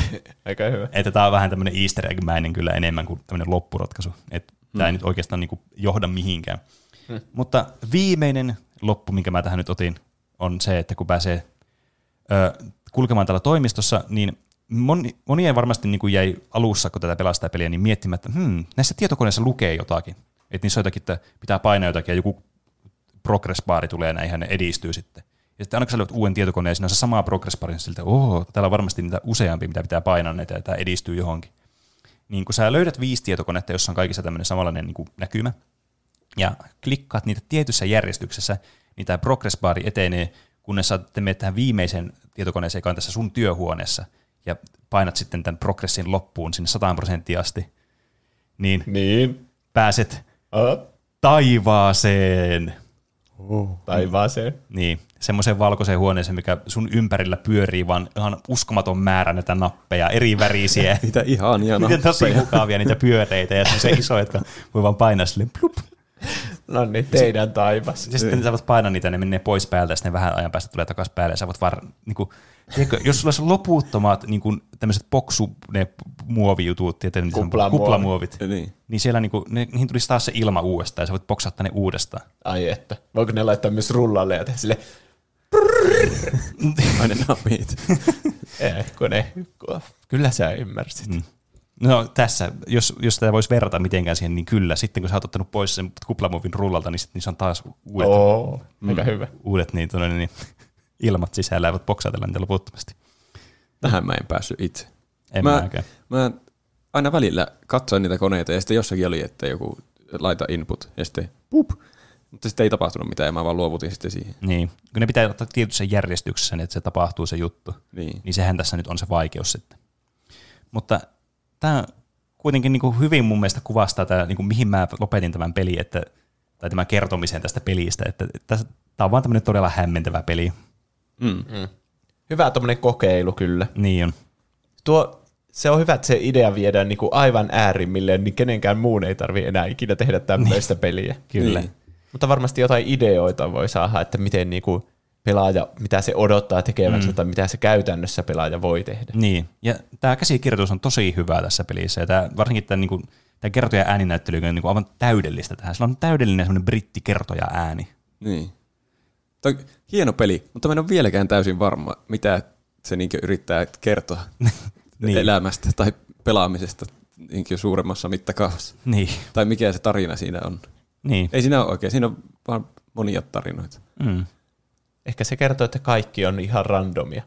[LAUGHS] Aika hyvä. Että tämä on vähän tämmöinen easter egg-mäinen kyllä enemmän kuin tämmöinen loppuratkaisu. Että hmm. tämä ei nyt oikeastaan niin johda mihinkään. Hmm. Mutta viimeinen loppu, minkä mä tähän nyt otin, on se, että kun pääsee ö, kulkemaan täällä toimistossa, niin moni, monien varmasti niin kuin jäi alussa, kun tätä pelastaa peliä, niin miettimään, että hmm, näissä tietokoneissa lukee jotakin. Että niissä on jotakin, että pitää painaa jotakin ja joku progress tulee ja näinhän ne edistyy sitten. Ja sitten aina kun sä löydät uuden tietokoneen, siinä on se sama progress bar, niin siltä, oh, täällä on varmasti niitä useampi, mitä pitää painaa näitä, ja tämä edistyy johonkin. Niin kun sä löydät viisi tietokonetta, jossa on kaikissa tämmöinen samanlainen niin näkymä, ja klikkaat niitä tietyssä järjestyksessä, niin tämä progress bari etenee, kunnes sä menet tähän viimeisen tietokoneeseen, joka on tässä sun työhuoneessa, ja painat sitten tämän progressin loppuun sinne 100 prosenttia asti, niin, niin. pääset uh. taivaaseen. Oh. Taivaaseen. Niin, semmoiseen valkoiseen huoneeseen, mikä sun ympärillä pyörii, vaan ihan uskomaton määrä näitä nappeja, eri värisiä. [LAUGHS] niitä ihania nappeja. Niitä tosi mukavia, niitä pyöreitä ja se iso, että voi vaan painaa silleen plup. No niin, teidän taivas. Ja sitten sä voit painaa niitä, ne menee pois päältä, ja sitten vähän ajan päästä tulee takaisin päälle, ja sä voit vaan, niin kuin, tiedätkö, jos sulla olisi loputtomat niin kuin, tämmöiset poksu, ne muovijutut, tiedätkö, kuplamuovit, kuplamuovit niin. niin siellä niin kuin, ne, niihin tulisi taas se ilma uudestaan, ja sä voit poksauttaa ne uudestaan. Ai että. Voiko ne laittaa myös rullalle ja tehdä sille Aina napit. [LAUGHS] Ei, kun ne, kyllä sä ymmärsit. Mm. No tässä, jos, jos tätä voisi verrata mitenkään siihen, niin kyllä. Sitten kun sä oot ottanut pois sen kuplamuovin rullalta, niin, sit, niin se on taas uudet, Oo, mm, hyvä. uudet niin, tonne, niin, [LAUGHS] ilmat sisällä ja voit boksaatella niitä loputtomasti. Tähän mä en päässyt itse. En mä, mäkään. Mä aina välillä katsoin niitä koneita ja sitten jossakin oli, että joku laita input ja sitten pup, mutta sitten ei tapahtunut mitään ja mä vaan luovutin sitten siihen. Niin, kun ne pitää ottaa tietyssä järjestyksessä, niin että se tapahtuu se juttu. Niin. niin sehän tässä nyt on se vaikeus sitten. Mutta tämä kuitenkin niin kuin hyvin mun mielestä kuvastaa, tämä, niin kuin mihin mä lopetin tämän peli, että, tai tämän kertomisen tästä pelistä. Että, että tämä on vaan tämmöinen todella hämmentävä peli. Mm. Mm. Hyvä tämmöinen kokeilu kyllä. Niin on. Tuo, se on hyvä, että se idea viedään niin kuin aivan äärimmilleen, niin kenenkään muun ei tarvitse enää ikinä tehdä tämmöistä niin. peliä. Kyllä. Niin. Mutta varmasti jotain ideoita voi saada, että miten niin kuin pelaaja, mitä se odottaa tekevänsä mm. tai mitä se käytännössä pelaaja voi tehdä. Niin, ja tämä käsikirjoitus on tosi hyvä tässä pelissä, ja tämä, varsinkin tämä, niin kuin, tämä kertoja ääninäyttely on niin kuin aivan täydellistä tähän. Sillä on täydellinen semmoinen brittikertoja ääni. Niin. Tämä on hieno peli, mutta mä en ole vieläkään täysin varma, mitä se niin yrittää kertoa [LAUGHS] niin. elämästä tai pelaamisesta niin suuremmassa mittakaavassa. Niin. Tai mikä se tarina siinä on. Niin. Ei siinä ole oikein, siinä on vaan monia tarinoita. Mm. Ehkä se kertoo, että kaikki on ihan randomia.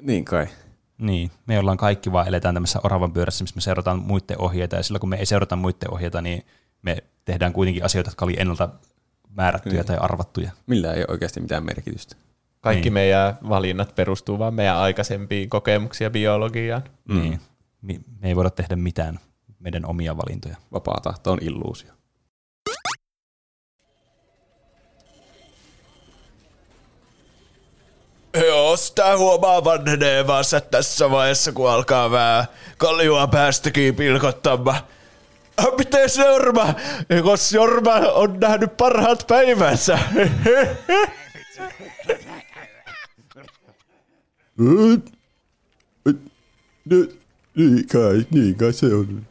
Niin kai. Niin, me ollaan kaikki vaan eletään tämmöisessä oravan pyörässä, missä me seurataan muiden ohjeita, ja silloin kun me ei seurata muiden ohjeita, niin me tehdään kuitenkin asioita, jotka oli ennalta määrättyjä Niin. tai arvattuja. Millä ei ole oikeasti mitään merkitystä. Kaikki Niin. meidän valinnat perustuu vaan meidän aikaisempiin kokemuksiin ja biologiaan. Mm. Niin. Me, me ei voida tehdä mitään meidän omia valintoja. Vapaa tahto on illuusio. Joo, sitä huomaa vanhenevansa tässä vaiheessa, kun alkaa vähän kaljua päästäkin pilkottamaan. Ah, Miten se Jorma? Kos Jorma on nähnyt parhaat päivänsä. [LAUGHS] niin kai, niin kai se on.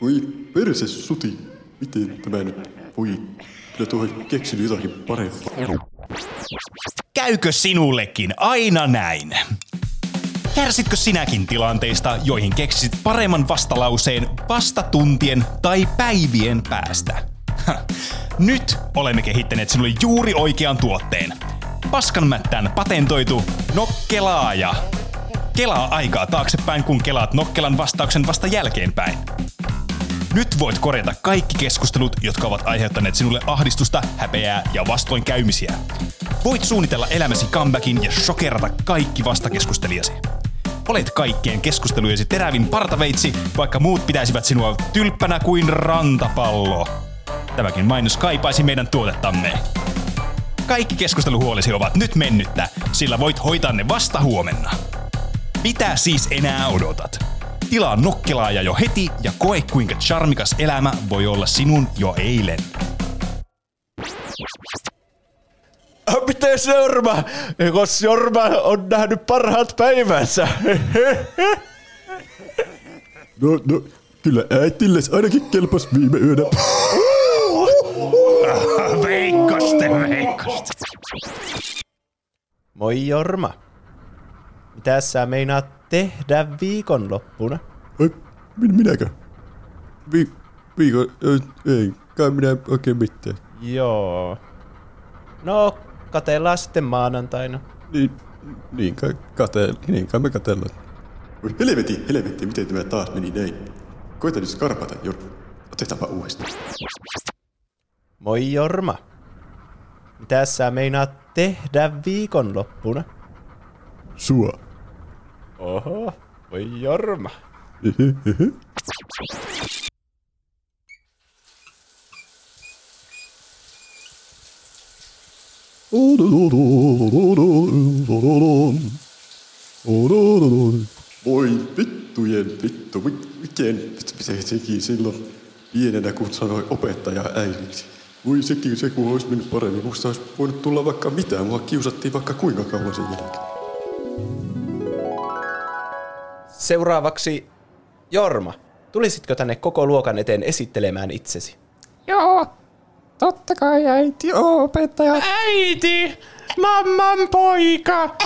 Voi perse suti, miten tämä nyt voi? Kyllä tuo keksinyt jotakin parempaa. Käykö sinullekin aina näin? Kärsitkö sinäkin tilanteista, joihin keksisit paremman vastalauseen vasta tuntien tai päivien päästä? Nyt olemme kehittäneet sinulle juuri oikean tuotteen. Paskanmättään patentoitu Nokkelaaja. Kelaa aikaa taaksepäin, kun kelaat Nokkelan vastauksen vasta jälkeenpäin. Nyt voit korjata kaikki keskustelut, jotka ovat aiheuttaneet sinulle ahdistusta, häpeää ja vastoinkäymisiä. Voit suunnitella elämäsi comebackin ja shokerata kaikki vastakeskustelijasi. Olet kaikkien keskustelujesi terävin partaveitsi, vaikka muut pitäisivät sinua tylppänä kuin rantapallo. Tämäkin mainos kaipaisi meidän tuotettamme. Kaikki keskusteluhuolesi ovat nyt mennyttä, sillä voit hoitaa ne vasta huomenna. Mitä siis enää odotat? Tilaa nokkelaaja jo heti ja koe kuinka charmikas elämä voi olla sinun jo eilen. Ah, Miten se Jorma? Kos Jorma on nähnyt parhaat päivänsä. No, no, kyllä äitilles ainakin kelpas viime yönä. Veikkoste, veikkoste. Moi Jorma. Mitä sä meinaat tehdä viikonloppuna? Min, minäkö? Vi, viikon, ei, kai minä oikein mitään. Joo. No, katellaan sitten maanantaina. Niin, niin kai, kate, niin kai me katellaan. Oi, helvetti, helvetti, miten tämä taas meni näin? Koita nyt skarpata, jo. Otetaanpa uudestaan. Moi Jorma. Mitä sä meinaat tehdä viikonloppuna? Sua. Oho, voi Jorma. Voi vittujen vittu, mi- miten se teki silloin pienenä, kun sanoi opettaja äidiksi. Voi sekin se, kun olisi mennyt paremmin. Musta olisi voinut tulla vaikka mitään. Mua kiusattiin vaikka kuinka kauan sen jälkeen. Seuraavaksi Jorma. Tulisitko tänne koko luokan eteen esittelemään itsesi? Joo, totta kai äiti on opettaja. Äiti! Mamman poika!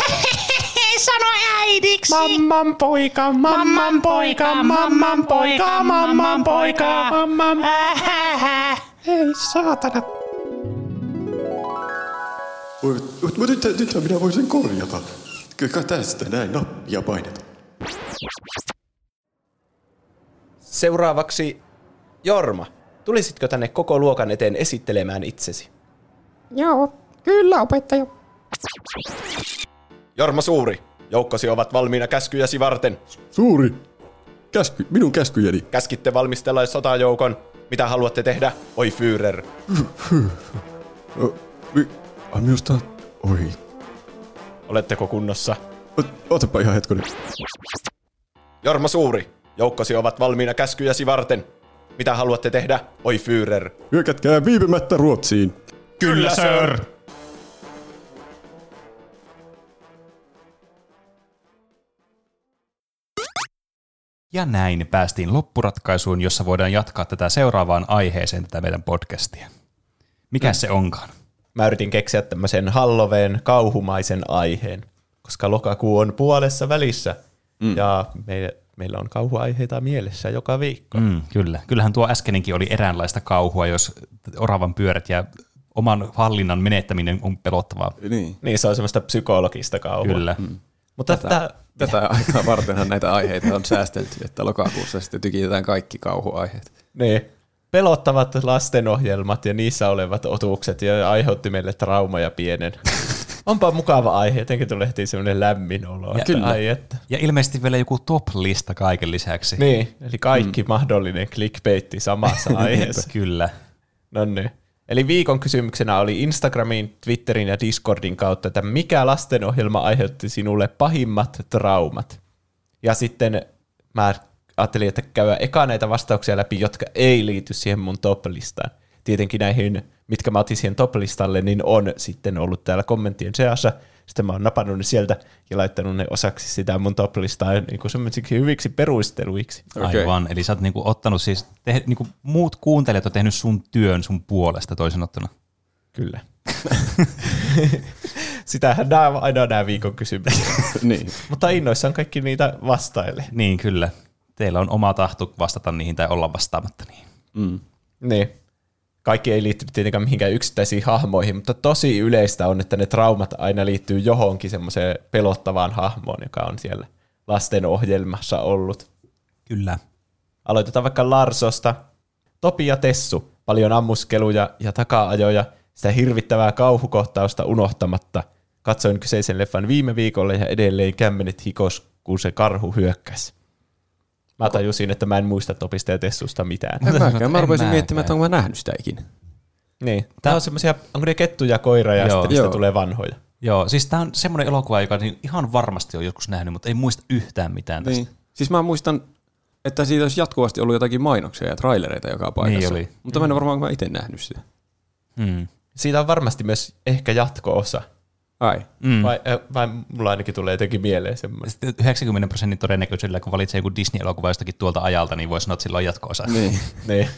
[LAUGHS] Sano äidiksi. Mamman poika! Mamman poika! Mamman poika! Mamman poika! Mamman... [LAUGHS] Ei saatana. Mutta nyt, minä voin sen korjata. Kyllä tästä näin nappia paineta. Seuraavaksi Jorma. Tulisitko tänne koko luokan eteen esittelemään itsesi? Joo, kyllä opettaja. Jorma Suuri. Joukkosi ovat valmiina käskyjäsi varten. Suuri. Käsky, minun käskyjeni. Käskitte valmistella sotajoukon. Mitä haluatte tehdä? Oi Führer. Ai minusta, oi. Oletteko kunnossa? Ot, otapa ihan hetkonen. Jorma Suuri. Joukkosi ovat valmiina käskyjäsi varten. Mitä haluatte tehdä? Oi Führer. Hyökätkää viipymättä Ruotsiin. Kyllä, sir. Ja näin päästiin loppuratkaisuun, jossa voidaan jatkaa tätä seuraavaan aiheeseen tätä meidän podcastia. Mikä se onkaan? Mä yritin keksiä tämmöisen Halloween kauhumaisen aiheen, koska lokakuu on puolessa välissä mm. ja me, meillä on kauhuaiheita mielessä joka viikko. Mm, kyllä. Kyllähän tuo äskenenkin oli eräänlaista kauhua, jos oravan pyörät ja oman hallinnan menettäminen on pelottavaa. Niin. Niin se on semmoista psykologista kauhua. Kyllä. Mm. Mutta tätä, Tätä aikaa vartenhan näitä aiheita on säästelty, että lokakuussa sitten tykitetään kaikki kauhuaiheet. niin, pelottavat lastenohjelmat ja niissä olevat otukset ja aiheutti meille traumaja pienen. Onpa mukava aihe, jotenkin tulee heti semmoinen lämmin olo. Ja kyllä. Ai että. Ja ilmeisesti vielä joku top-lista kaiken lisäksi. Niin, eli kaikki mm. mahdollinen clickbaitti samassa [LAUGHS] aiheessa. Kyllä. No niin. Eli viikon kysymyksenä oli Instagramin, Twitterin ja Discordin kautta, että mikä lastenohjelma aiheutti sinulle pahimmat traumat? Ja sitten mä ajattelin, että käydä eka näitä vastauksia läpi, jotka ei liity siihen mun top-listaan. Tietenkin näihin, mitkä mä otin siihen top-listalle, niin on sitten ollut täällä kommenttien seassa. Sitten mä oon napannut ne sieltä ja laittanut ne osaksi sitä mun top-listaa niin kuin hyviksi perusteluiksi. Okei. Aivan. Eli sä oot niinku ottanut siis, te, niinku muut kuuntelijat on tehnyt sun työn sun puolesta toisin ottuna. Kyllä. [LAUGHS] Sitähän nämä on aina nämä viikon kysymykset. [LAUGHS] niin. Mutta innoissaan kaikki niitä vastaille. Niin, kyllä. Teillä on oma tahto vastata niihin tai olla vastaamatta niihin. Mm. Niin. Kaikki ei liittynyt tietenkään mihinkään yksittäisiin hahmoihin, mutta tosi yleistä on, että ne traumat aina liittyy johonkin semmoiseen pelottavaan hahmoon, joka on siellä lasten ohjelmassa ollut. Kyllä. Aloitetaan vaikka Larsosta. Topi ja Tessu, paljon ammuskeluja ja taka-ajoja, sitä hirvittävää kauhukohtausta unohtamatta. Katsoin kyseisen leffan viime viikolla ja edelleen kämmenet hikos, kun se karhu hyökkäsi. Mä tajusin, että mä en muista Topista ja Tessusta mitään. En mäkään. Mä En rupesin miettimään, että onko mä nähnyt sitä ikinä. Niin. Tää on semmosia, onko ne kettu ja koira ja Joo. sitten niistä Joo. tulee vanhoja. Joo, siis tää on semmoinen elokuva, joka niin ihan varmasti on joskus nähnyt, mutta ei muista yhtään mitään tästä. Niin. Siis mä muistan, että siitä olisi jatkuvasti ollut jotakin mainoksia ja trailereita joka paikassa. oli. Mutta mä en ole varmaan mä itse nähnyt sitä. Mm. Siitä on varmasti myös ehkä jatko-osa. Ai. Mm. Vai, äh, vai mulla ainakin tulee jotenkin mieleen semmoinen. Sitten 90 prosentin todennäköisyydellä, kun valitsee joku Disney-elokuva jostakin tuolta ajalta, niin voi sanoa, että sillä on jatko-osa. Niin. [LAUGHS] Niin.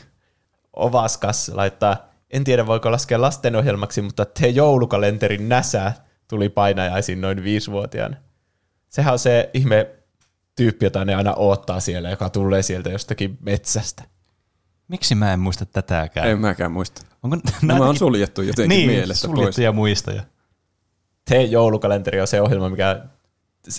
Ovaskas laittaa, en tiedä voiko laskea lastenohjelmaksi, mutta te joulukalenterin näsä tuli painajaisiin noin viisivuotiaana. Sehän on se ihme tyyppi, jota ne aina oottaa siellä, joka tulee sieltä jostakin metsästä. Miksi mä en muista tätäkään? En mäkään muista. Onko Nämä on suljettu jotenkin niin, mielestä pois. suljettuja muistoja. Te joulukalenteri on se ohjelma, mikä,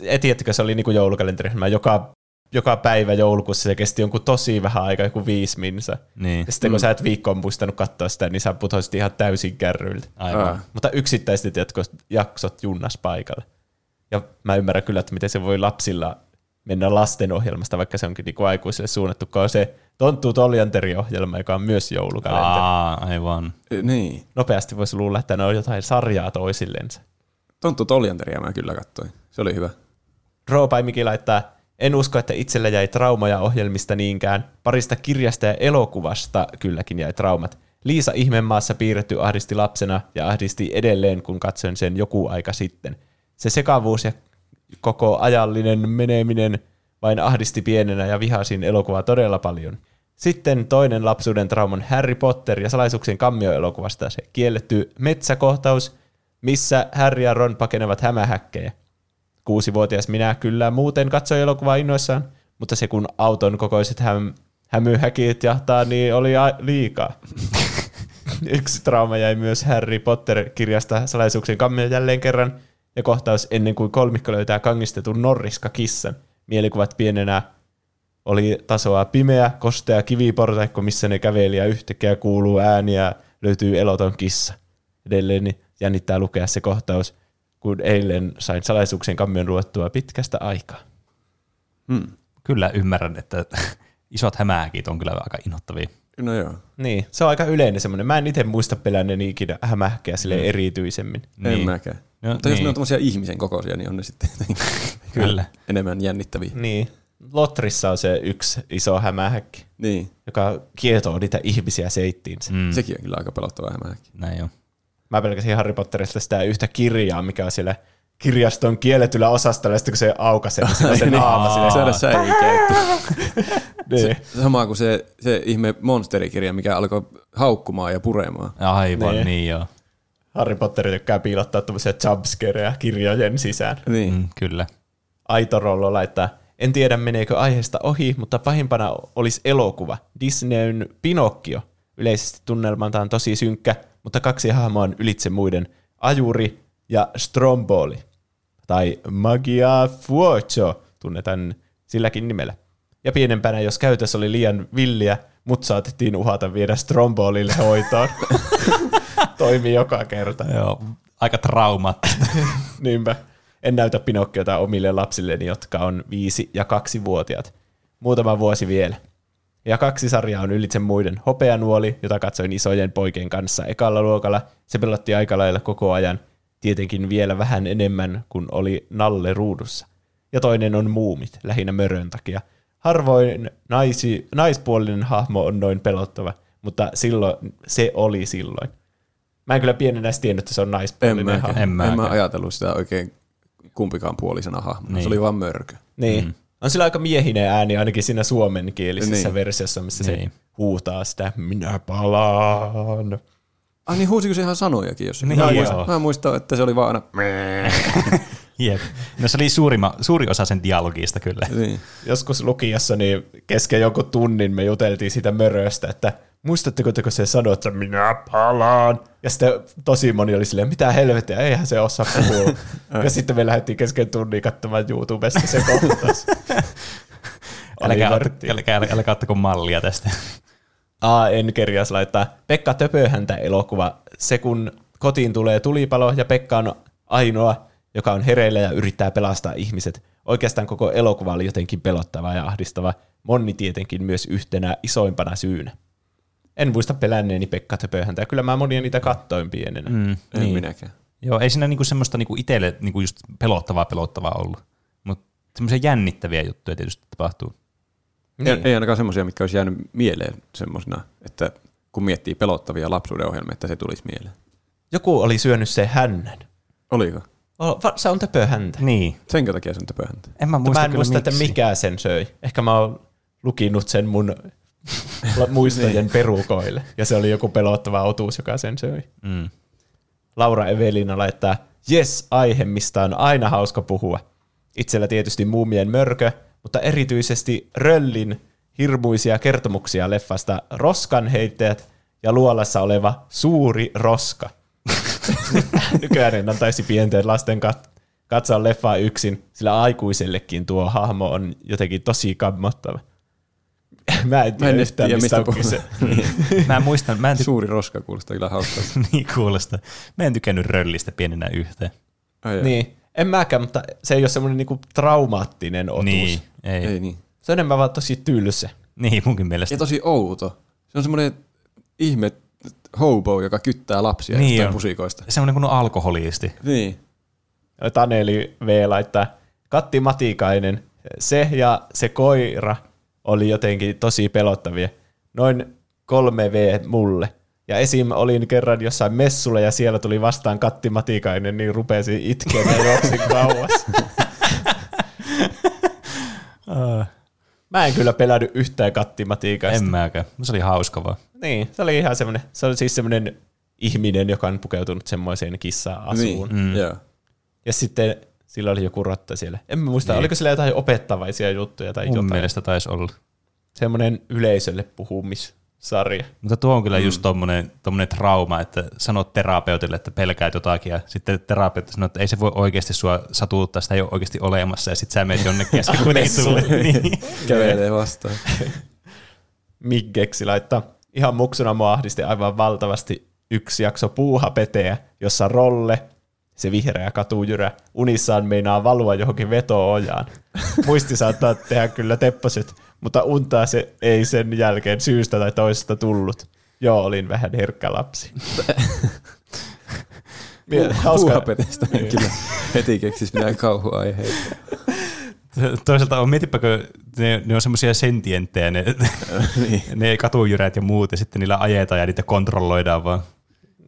et tiedättekö, se oli niinku joulukalenteri, joka, joka päivä joulukuussa se kesti jonkun tosi vähän aikaa, joku viisi minsa. Niin, Ja sitten kun sä et viikkoon muistanut katsoa sitä, niin sä putoisit ihan täysin kärryiltä. aivan. Aa. Mutta yksittäiset jatkot, jaksot junnas paikalle. Ja mä ymmärrän kyllä, että miten se voi lapsilla mennä lastenohjelmasta, vaikka se onkin niinku aikuisille suunnattu, kun on se Tonttu Toljanteri-ohjelma, joka on myös joulukalenteri. Aa, aivan. E, Niin. Nopeasti voisi luulla, että ne on jotain sarjaa toisillensa. Tonttu Toljanteria mä kyllä katsoin. Se oli hyvä. Drawpaimiki laittaa, en usko, että itsellä jäi traumaja ohjelmista niinkään. Parista kirjasta ja elokuvasta kylläkin jäi traumat. Liisa Ihmemaassa piirretty ahdisti lapsena ja ahdisti edelleen, kun katsoin sen joku aika sitten. Se sekavuus ja koko ajallinen meneminen vain ahdisti pienenä ja vihasin elokuvaa todella paljon. Sitten toinen lapsuuden trauman Harry Potter ja salaisuuksien kammio-elokuvasta se kielletty metsäkohtaus, missä Harry ja Ron pakenevat hämähäkkejä. Kuusivuotias minä kyllä muuten katsoin elokuvaa innoissaan, mutta se kun auton kokoiset häm, hämyhäkit jahtaa, niin oli a- liikaa. [LAUGHS] Yksi trauma jäi myös Harry Potter-kirjasta salaisuuksien kammio jälleen kerran, ja kohtaus ennen kuin kolmikko löytää kangistetun norriska-kissan. Mielikuvat pienenä oli tasoa pimeä, kostea kiviportaikko, missä ne käveli ja yhtäkkiä kuuluu ääniä löytyy eloton kissa. Edelleen niin jännittää lukea se kohtaus, kun eilen sain salaisuuksien kammion luettua pitkästä aikaa. Hmm. Kyllä ymmärrän, että [LAUGHS] isot hämähäkit on kyllä aika inhottavia. No joo. Niin, se on aika yleinen semmoinen. Mä en itse muista pelänneeni ikinä hämähäkkeä sille Mm. erityisemmin. En Niin. mäkään. No, Mutta jos niin. ne on tommosia ihmisen kokoisia, niin on ne sitten [LAUGHS] Kyllä. enemmän jännittäviä. Niin. Lotrissa on se yksi iso hämähäkki, Niin. joka kietoo niitä ihmisiä seittiinsä. Mm, Sekin on kyllä aika pelottava hämähäkki. näin on. Mä pelkäsin Harry Potterista sitä yhtä kirjaa, mikä on siellä kirjaston kielletyllä osastolla, ja sitten kun se aukaisee, niin siinä on se naama Saada sinne. säikäytty. Niin. Sama kuin se, se ihme monsterikirja, mikä alkoi haukkumaan ja puremaan. Aivan, Niin. niin joo. Harry Potter tykkää piilottaa tuommoisia jumpscareja kirjojen sisään. Niin. Mm, kyllä. Aito Rollo laittaa, en tiedä meneekö aiheesta ohi, mutta pahimpana olisi elokuva. Disneyn Pinokkio. Yleisesti tunnelmaltaan tosi synkkä, mutta kaksi hahmoa on ylitse muiden. Ajuri ja Stromboli. Tai Magia Fuoco tunnetaan silläkin nimellä. Ja pienempänä, jos käytös oli liian villiä, mut saatettiin uhata viedä strombolille hoitoon. [LAUGHS] Toimii joka kerta. Joo, aika traumaattista. [LAUGHS] Niinpä. En näytä Pinokkiota omille lapsilleni, jotka on viisi ja kaksi vuotiaat. Muutama vuosi vielä. Ja kaksi sarjaa on ylitse muiden. Hopeanuoli, jota katsoin isojen poikien kanssa ekalla luokalla. Se pelotti aika lailla koko ajan. Tietenkin vielä vähän enemmän kuin oli Nalle ruudussa. Ja toinen on muumit, lähinnä mörön takia. Harvoin naisi, naispuolinen hahmo on noin pelottava, mutta silloin se oli silloin. Mä en kyllä pienenä tiennyt, että se on En naispuolinen mä, hahmo. En en, mä ajatellut sitä oikein kumpikaan puolisena hahmona. Niin. Se oli vaan mörkö. Niin. Mm. On sillä aika miehinen ääni ainakin siinä suomenkielisessä niin. Versiossa, missä niin. Se huutaa sitä, minä palaan. Ah niin, huusiko se ihan sanojakin jossakin? Niin, mä, muistan, mä muistan, että se oli vaan aina... [LAUGHS] Jep. No se oli suurima, suuri osa sen dialogista kyllä. Niin. Joskus lukiossa niin kesken jonkun tunnin me juteltiin siitä möröstä, että muistatteko te, kun se sanoi, että minä palaan? Ja sitten tosi moni oli silleen, mitä helvettiä, eihän se osaa puhua. [LAUGHS] ja sitten me lähdettiin kesken tunnin katsomaan YouTubesta se kohtaus. [LAUGHS] Älkää, älkää, älkää, älkää, älkää ottako mallia tästä. [LAUGHS] Aa, en kerjas laittaa. Pekka Töpöhäntä elokuva. Se kun kotiin tulee tulipalo ja Pekka on ainoa, joka on hereillä ja yrittää pelastaa ihmiset. Oikeastaan koko elokuva oli jotenkin pelottava ja ahdistava. Monni tietenkin myös yhtenä isoimpana syynä. En muista pelänneeni Pekka Töpöhäntä. Kyllä mä monia niitä kattoin pienenä. Mm. En niin. minäkään. Joo, ei siinä niinku semmoista niinku itselle niinku just pelottavaa pelottavaa ollut. Mutta semmoisia jännittäviä juttuja tietysti tapahtuu. Niin. Ei, ei ainakaan semmoisia, mitkä olisi jäänyt mieleen semmoisina, että kun miettii pelottavia lapsuuden ohjelmia, että se tulisi mieleen. Joku oli syönyt se hännän. Oliko? Oh, se on Töpöhäntä. Niin. Senkö takia se on töpöhäntä? En mä muista mä en muista, että mikä sen söi. Ehkä mä oon lukinut sen mun [LAUGHS] muistojen perukoille. Ja se oli joku pelottava otuus, joka sen söi. Mm. Laura Evelina laittaa, jes, aihe, mistä on aina hauska puhua. Itsellä tietysti muumien mörkö, mutta erityisesti Röllin hirmuisia kertomuksia leffasta Roskanheittäjät ja luolassa oleva Suuri Roska. [LAUGHS] Nykyään en antaisi pienten lasten kat- katsoa leffaa yksin, sillä aikuisellekin tuo hahmo on jotenkin tosi kammottava. Mä en tiedä en yhtään, tiedä, mistä, mistä on kyse. Mä en muista, mä en ty- Suuri roska kuulostaa kyllä hauskalta. [LAUGHS] niin kuulosta. Mä en tykännyt röllistä pienenä yhteen. Ai. Niin, en mäkään, mutta se ei ole semmoinen niinku traumaattinen otus. Niin, ei. Ei niin. Se on enemmän vaan tosi tylsä. Niin, munkin mielestä. Ja tosi outo. Se on semmoinen ihme hobo, joka kyttää lapsia Niin jostain on. pusikoista. Semmoinen kuin alkoholisti. Niin. Taneli V laittaa, Katti Matikainen, se ja se koira oli jotenkin tosi pelottavia. Noin kolme V mulle. Ja esim. olin kerran jossain messulla ja siellä tuli vastaan Katti Matikainen, niin rupesin itkemään ja juoksin kauas. [LAUGHS] Mä en kyllä pelännyt yhtään Katti Matikaista. En mäkään. Se oli hauska vaan. Niin, se oli ihan semmoinen, se oli siis semmoinen ihminen, joka on pukeutunut semmoiseen kissa-asuun. Niin. Mm. Joo. Ja sitten sillä oli joku rotta siellä. En mä muista, Niin. oliko sillä jotain opettavaisia juttuja tai Mun jotain. mielestä taisi olla. Semmoinen yleisölle puhumissarja. Mutta tuo on kyllä mm. just tommonen, tommonen trauma, että sanot terapeutille, että pelkäät jotakin, ja sitten terapeutti sanoo, että ei se voi oikeasti sua satuuttaa, sitä ei ole oikeasti olemassa, ja sitten sä menet jonnekin, ja kun ei tule. Niin. Kävelee vastaan. Miggeksi laittaa. Ihan muksuna mua ahdisti aivan valtavasti yksi jakso puuhapeteä, jossa Rolle, se vihreä katujyrä, unissaan meinaa valua johonkin veto-ojaan. Muisti saattaa tehdä kyllä tepposet, mutta untaa se ei sen jälkeen syystä tai toisesta tullut. Joo, olin vähän herkkä lapsi. Mie- hauska- Puuhapetestä kyllä heti keksis mitään kauhuaiheita. [LAUGHS] Toisaalta on, mietipäkö, ne, ne on semmoisia sentienttejä, ne, niin. [LAUGHS] [LAUGHS] ne katujyrät ja muut, ja sitten niillä ajetaan ja niitä kontrolloidaan vaan.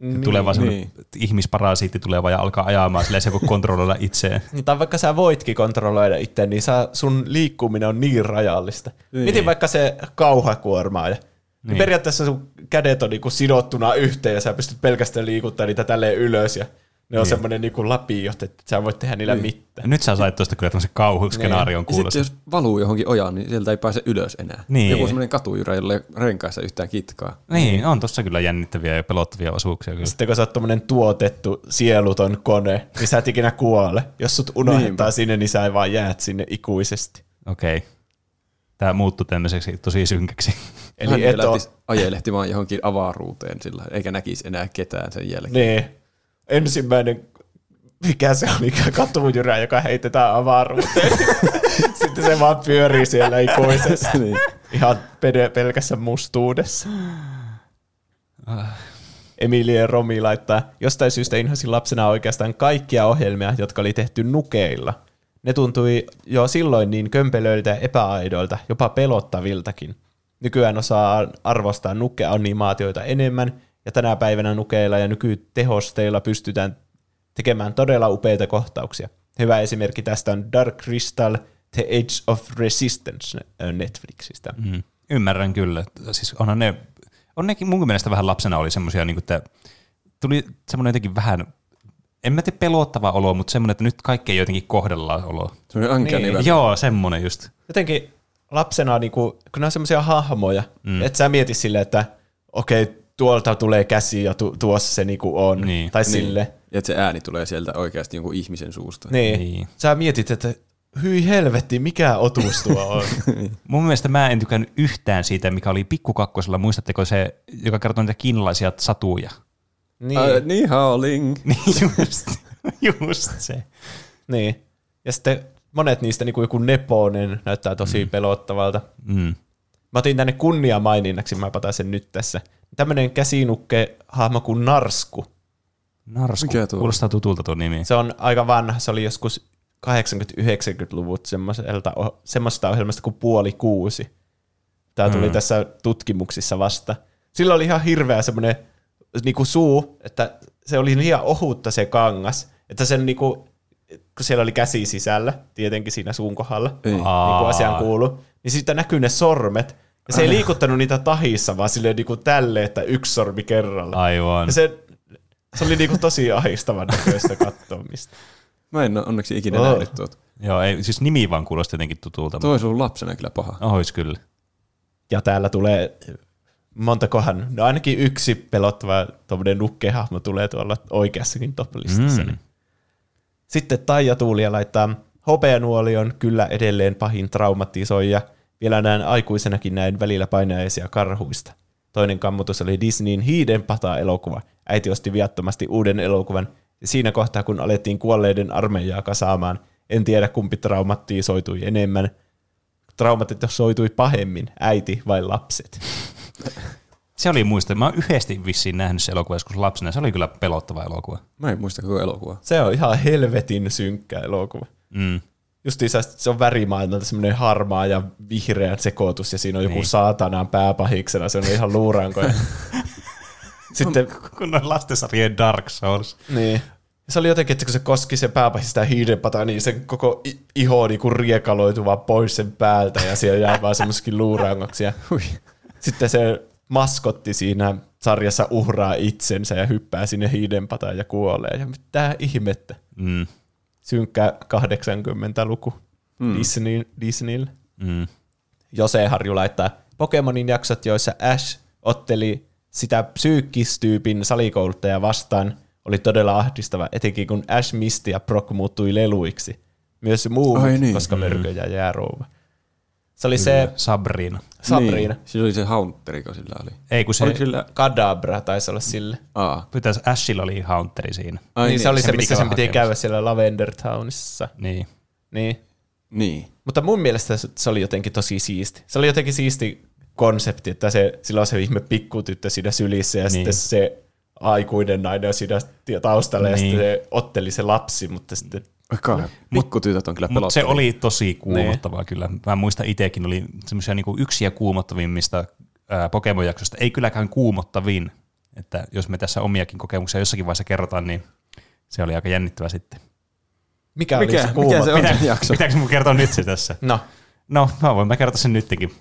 Niin, tulee vaan niin. ihmisparasiitti tulee vaan ja alkaa ajamaan, sillä ei se voi kontrolloida itseään. Niin, tai vaikka sä voitkin kontrolloida itse, niin sä, sun liikkuminen on niin rajallista. Niin. Miten vaikka se kauhakuormaaja. Niin. Niin. Periaatteessa sun kädet on niinku sidottuna yhteen ja sä pystyt pelkästään liikuttamaan niitä tälleen ylös ja ne on Niin. semmoinen niinku lapiot, että sä voit tehdä niillä niin. mitään. Nyt sä sait tuosta kyllä tämmöisen kauhuskenaarion Ja sitten kuulosta. jos valuu johonkin ojaan, niin sieltä ei pääse ylös enää. Niin. Joku semmoinen katujyrä, jolle ei ole renkaissa yhtään kitkaa. Niin, on tossa kyllä jännittäviä ja pelottavia osuuksia kyllä. Sitten kun sä oot tommonen tuotettu sieluton kone, niin sä et ikinä kuole. Jos sut unohdetaan Niinpä. sinne, niin sä vaan jäät sinne ikuisesti. Okei. tämä muuttui tämmöiseksi tosi synkäksi. Eli Hän et lähtisi ajelehtimaan johonkin avaruuteen sillä, eikä näkisi enää ketään sen jälkeen. niin, ensimmäinen, mikä se oli, katujyrä, joka heitetään avaruuteen. [LAUGHS] Sitten se vaan pyörii siellä ikuisesti. niin. Ihan pelkässä mustuudessa. Emilie Romi laittaa, jostain syystä inhosin lapsena oikeastaan kaikkia ohjelmia, jotka oli tehty nukeilla. Ne tuntui jo silloin niin kömpelöiltä ja epäaidoilta, jopa pelottaviltakin. Nykyään osaa arvostaa nukeanimaatioita enemmän, ja tänä päivänä nukeilla ja nykytehosteilla pystytään tekemään todella upeita kohtauksia. Hyvä esimerkki tästä on Dark Crystal The Age of Resistance Netflixistä. Mm. Ymmärrän kyllä. Siis onhan ne, on nekin mun mielestä vähän lapsena oli semmoisia, niin että tuli semmoinen jotenkin vähän, en mä tiedä pelottava olo, mutta semmoinen, että nyt kaikki ei jotenkin kohdellaan olo. Semmoinen uncanny Niin. Joo, semmoinen just. jotenkin lapsena, niin kuin, kun ne on semmoisia hahmoja, mm. että sä mietit silleen, että okei, tuolta tulee käsi ja tu- tuossa se niinku on. Niin. Tai Niin. sille. Ja että se ääni tulee sieltä oikeasti jonkun ihmisen suusta. Niin. Niin. niin. Sä mietit, että hyi helvetti, mikä otus tuo on. [LAUGHS] Mun mielestä mä en tykännyt yhtään siitä, mikä oli pikkukakkosella. Muistatteko se, joka kertoi niitä kiinalaisia satuja? niin. Äh, niin howling. [LAUGHS] Niin just, just se. niin. Ja sitten monet niistä, niin kuin joku Neponen, näyttää tosi mm. pelottavalta. Mm. Mä otin tänne kunniamaininnaksi, mä pataan sen nyt tässä. Tämmönen käsinukke hahmo kuin Narsku. Narsku. Mikä tuo? Kuulostaa tutulta tuo nimi. Se on aika vanha, se oli joskus 80-90-luvut semmoiselta, semmoista ohjelmasta kuin Puoli kuusi. Tämä tuli Mm. tässä tutkimuksissa vasta. Sillä oli ihan hirveä semmoinen niinku suu, että se oli liian ohutta se kangas, että sen niinku, kun siellä oli käsi sisällä, tietenkin siinä suun kohdalla, Ei. niin kuin asiaan kuulu, niin siitä näkyy ne sormet, ja se ei liikuttanut niitä tahissa, vaan silleen niinku tälle, että yksi sormi kerralla. Aivan. Ja se, se oli niinku tosi ahistavan näköistä katsomista. Mä en ole onneksi ikinä Oh. nähnyt tuota. Joo, ei, siis nimi vaan kuulosti jotenkin tutulta. Tuo olisi ollut lapsena kyllä paha. Ois kyllä. Ja täällä tulee montakohan, no ainakin yksi pelottava tuommoinen nukkehahmo tulee tuolla oikeassakin top-listassa. Mm. Mm. Sitten Taija Tuulia laittaa, hopeanuoli on kyllä edelleen pahin traumatisoija. Vielä näen aikuisenakin näin välillä painajaisia karhuista. Toinen kammutus oli Disneyin Hiidenpata-elokuva. Äiti osti viattomasti uuden elokuvan, ja siinä kohtaa kun alettiin kuolleiden armeijaa kasaamaan, en tiedä kumpi traumatisoitui enemmän. Traumatisoitui pahemmin, äiti vai lapset? [LAUGHS] Se oli muista. Mä oon yhdesti vissiin nähnyt se elokuva joskus lapsena. Se oli kyllä pelottava elokuva. Mä en muista koko elokuvaa. Se on ihan helvetin synkkä elokuva. Mm. Justiinsa se on värimaailmalta semmoinen harmaa ja vihreä sekoitus, ja siinä on joku Niin. niin. saatanaan pääpahiksena, se on ihan luuranko. [LAUGHS] Sitten, Kun on lastensarjojen Dark Souls. niin. Se oli jotenkin, että kun se koski se pääpahis sitä hiidenpataa, niin sen koko iho niinku riekaloitu vaan pois sen päältä, ja siellä jää vaan semmoisikin luurangoksi. Ja sitten se maskotti siinä sarjassa uhraa itsensä ja hyppää sinne hiidenpataan ja kuolee. Ja mitä ihmettä. Mm. Synkkä 80-luku mm. Disney, Disneylle. Mm. Jose Harju laittaa Pokemonin jaksot, joissa Ash otteli sitä psyykkistyypin salikouluttaja vastaan, oli todella ahdistava, etenkin kun Ash Misty ja Brock muuttui leluiksi. Myös muu, niin. koska mörkö ja jäärouva. Se oli se Sabrina. Sabrina. Niin. Sillä oli se Haunteri, sillä oli. Ei kun se, Oliko sillä... Kadabra taisi olla sille. Aa. pitäisi Ashilla oli Haunteri siinä. Ai niin, se oli se, piti missä sen piti hakemassa. käydä siellä Lavender Townissa. Niin. Niin. Niin. Mutta mun mielestä se- se oli jotenkin tosi siisti. Se oli jotenkin siisti konsepti, että se, sillä on se ihme pikkutyttö siinä sylissä ja Niin. niin. sitten se aikuinen nainen on siinä taustalla ja Niin. sitten se otteli se lapsi, mutta sitten Vaikka pikkutytöt on kyllä Mutta se oli tosi kuumottavaa kyllä. Mä muistan itsekin, oli semmoisia niinku yksiä kuumottavimmista ää, Pokemon-jaksosta. Ei kylläkään kuumottavin. Että jos me tässä omiakin kokemuksia jossakin vaiheessa kerrotaan, niin se oli aika jännittävä sitten. mikä, Mikä- oli se mikä se on? Pitää, jakso. pitääkö mun kertoa nyt se tässä? No, No, mä voin mä kertoa sen nytkin.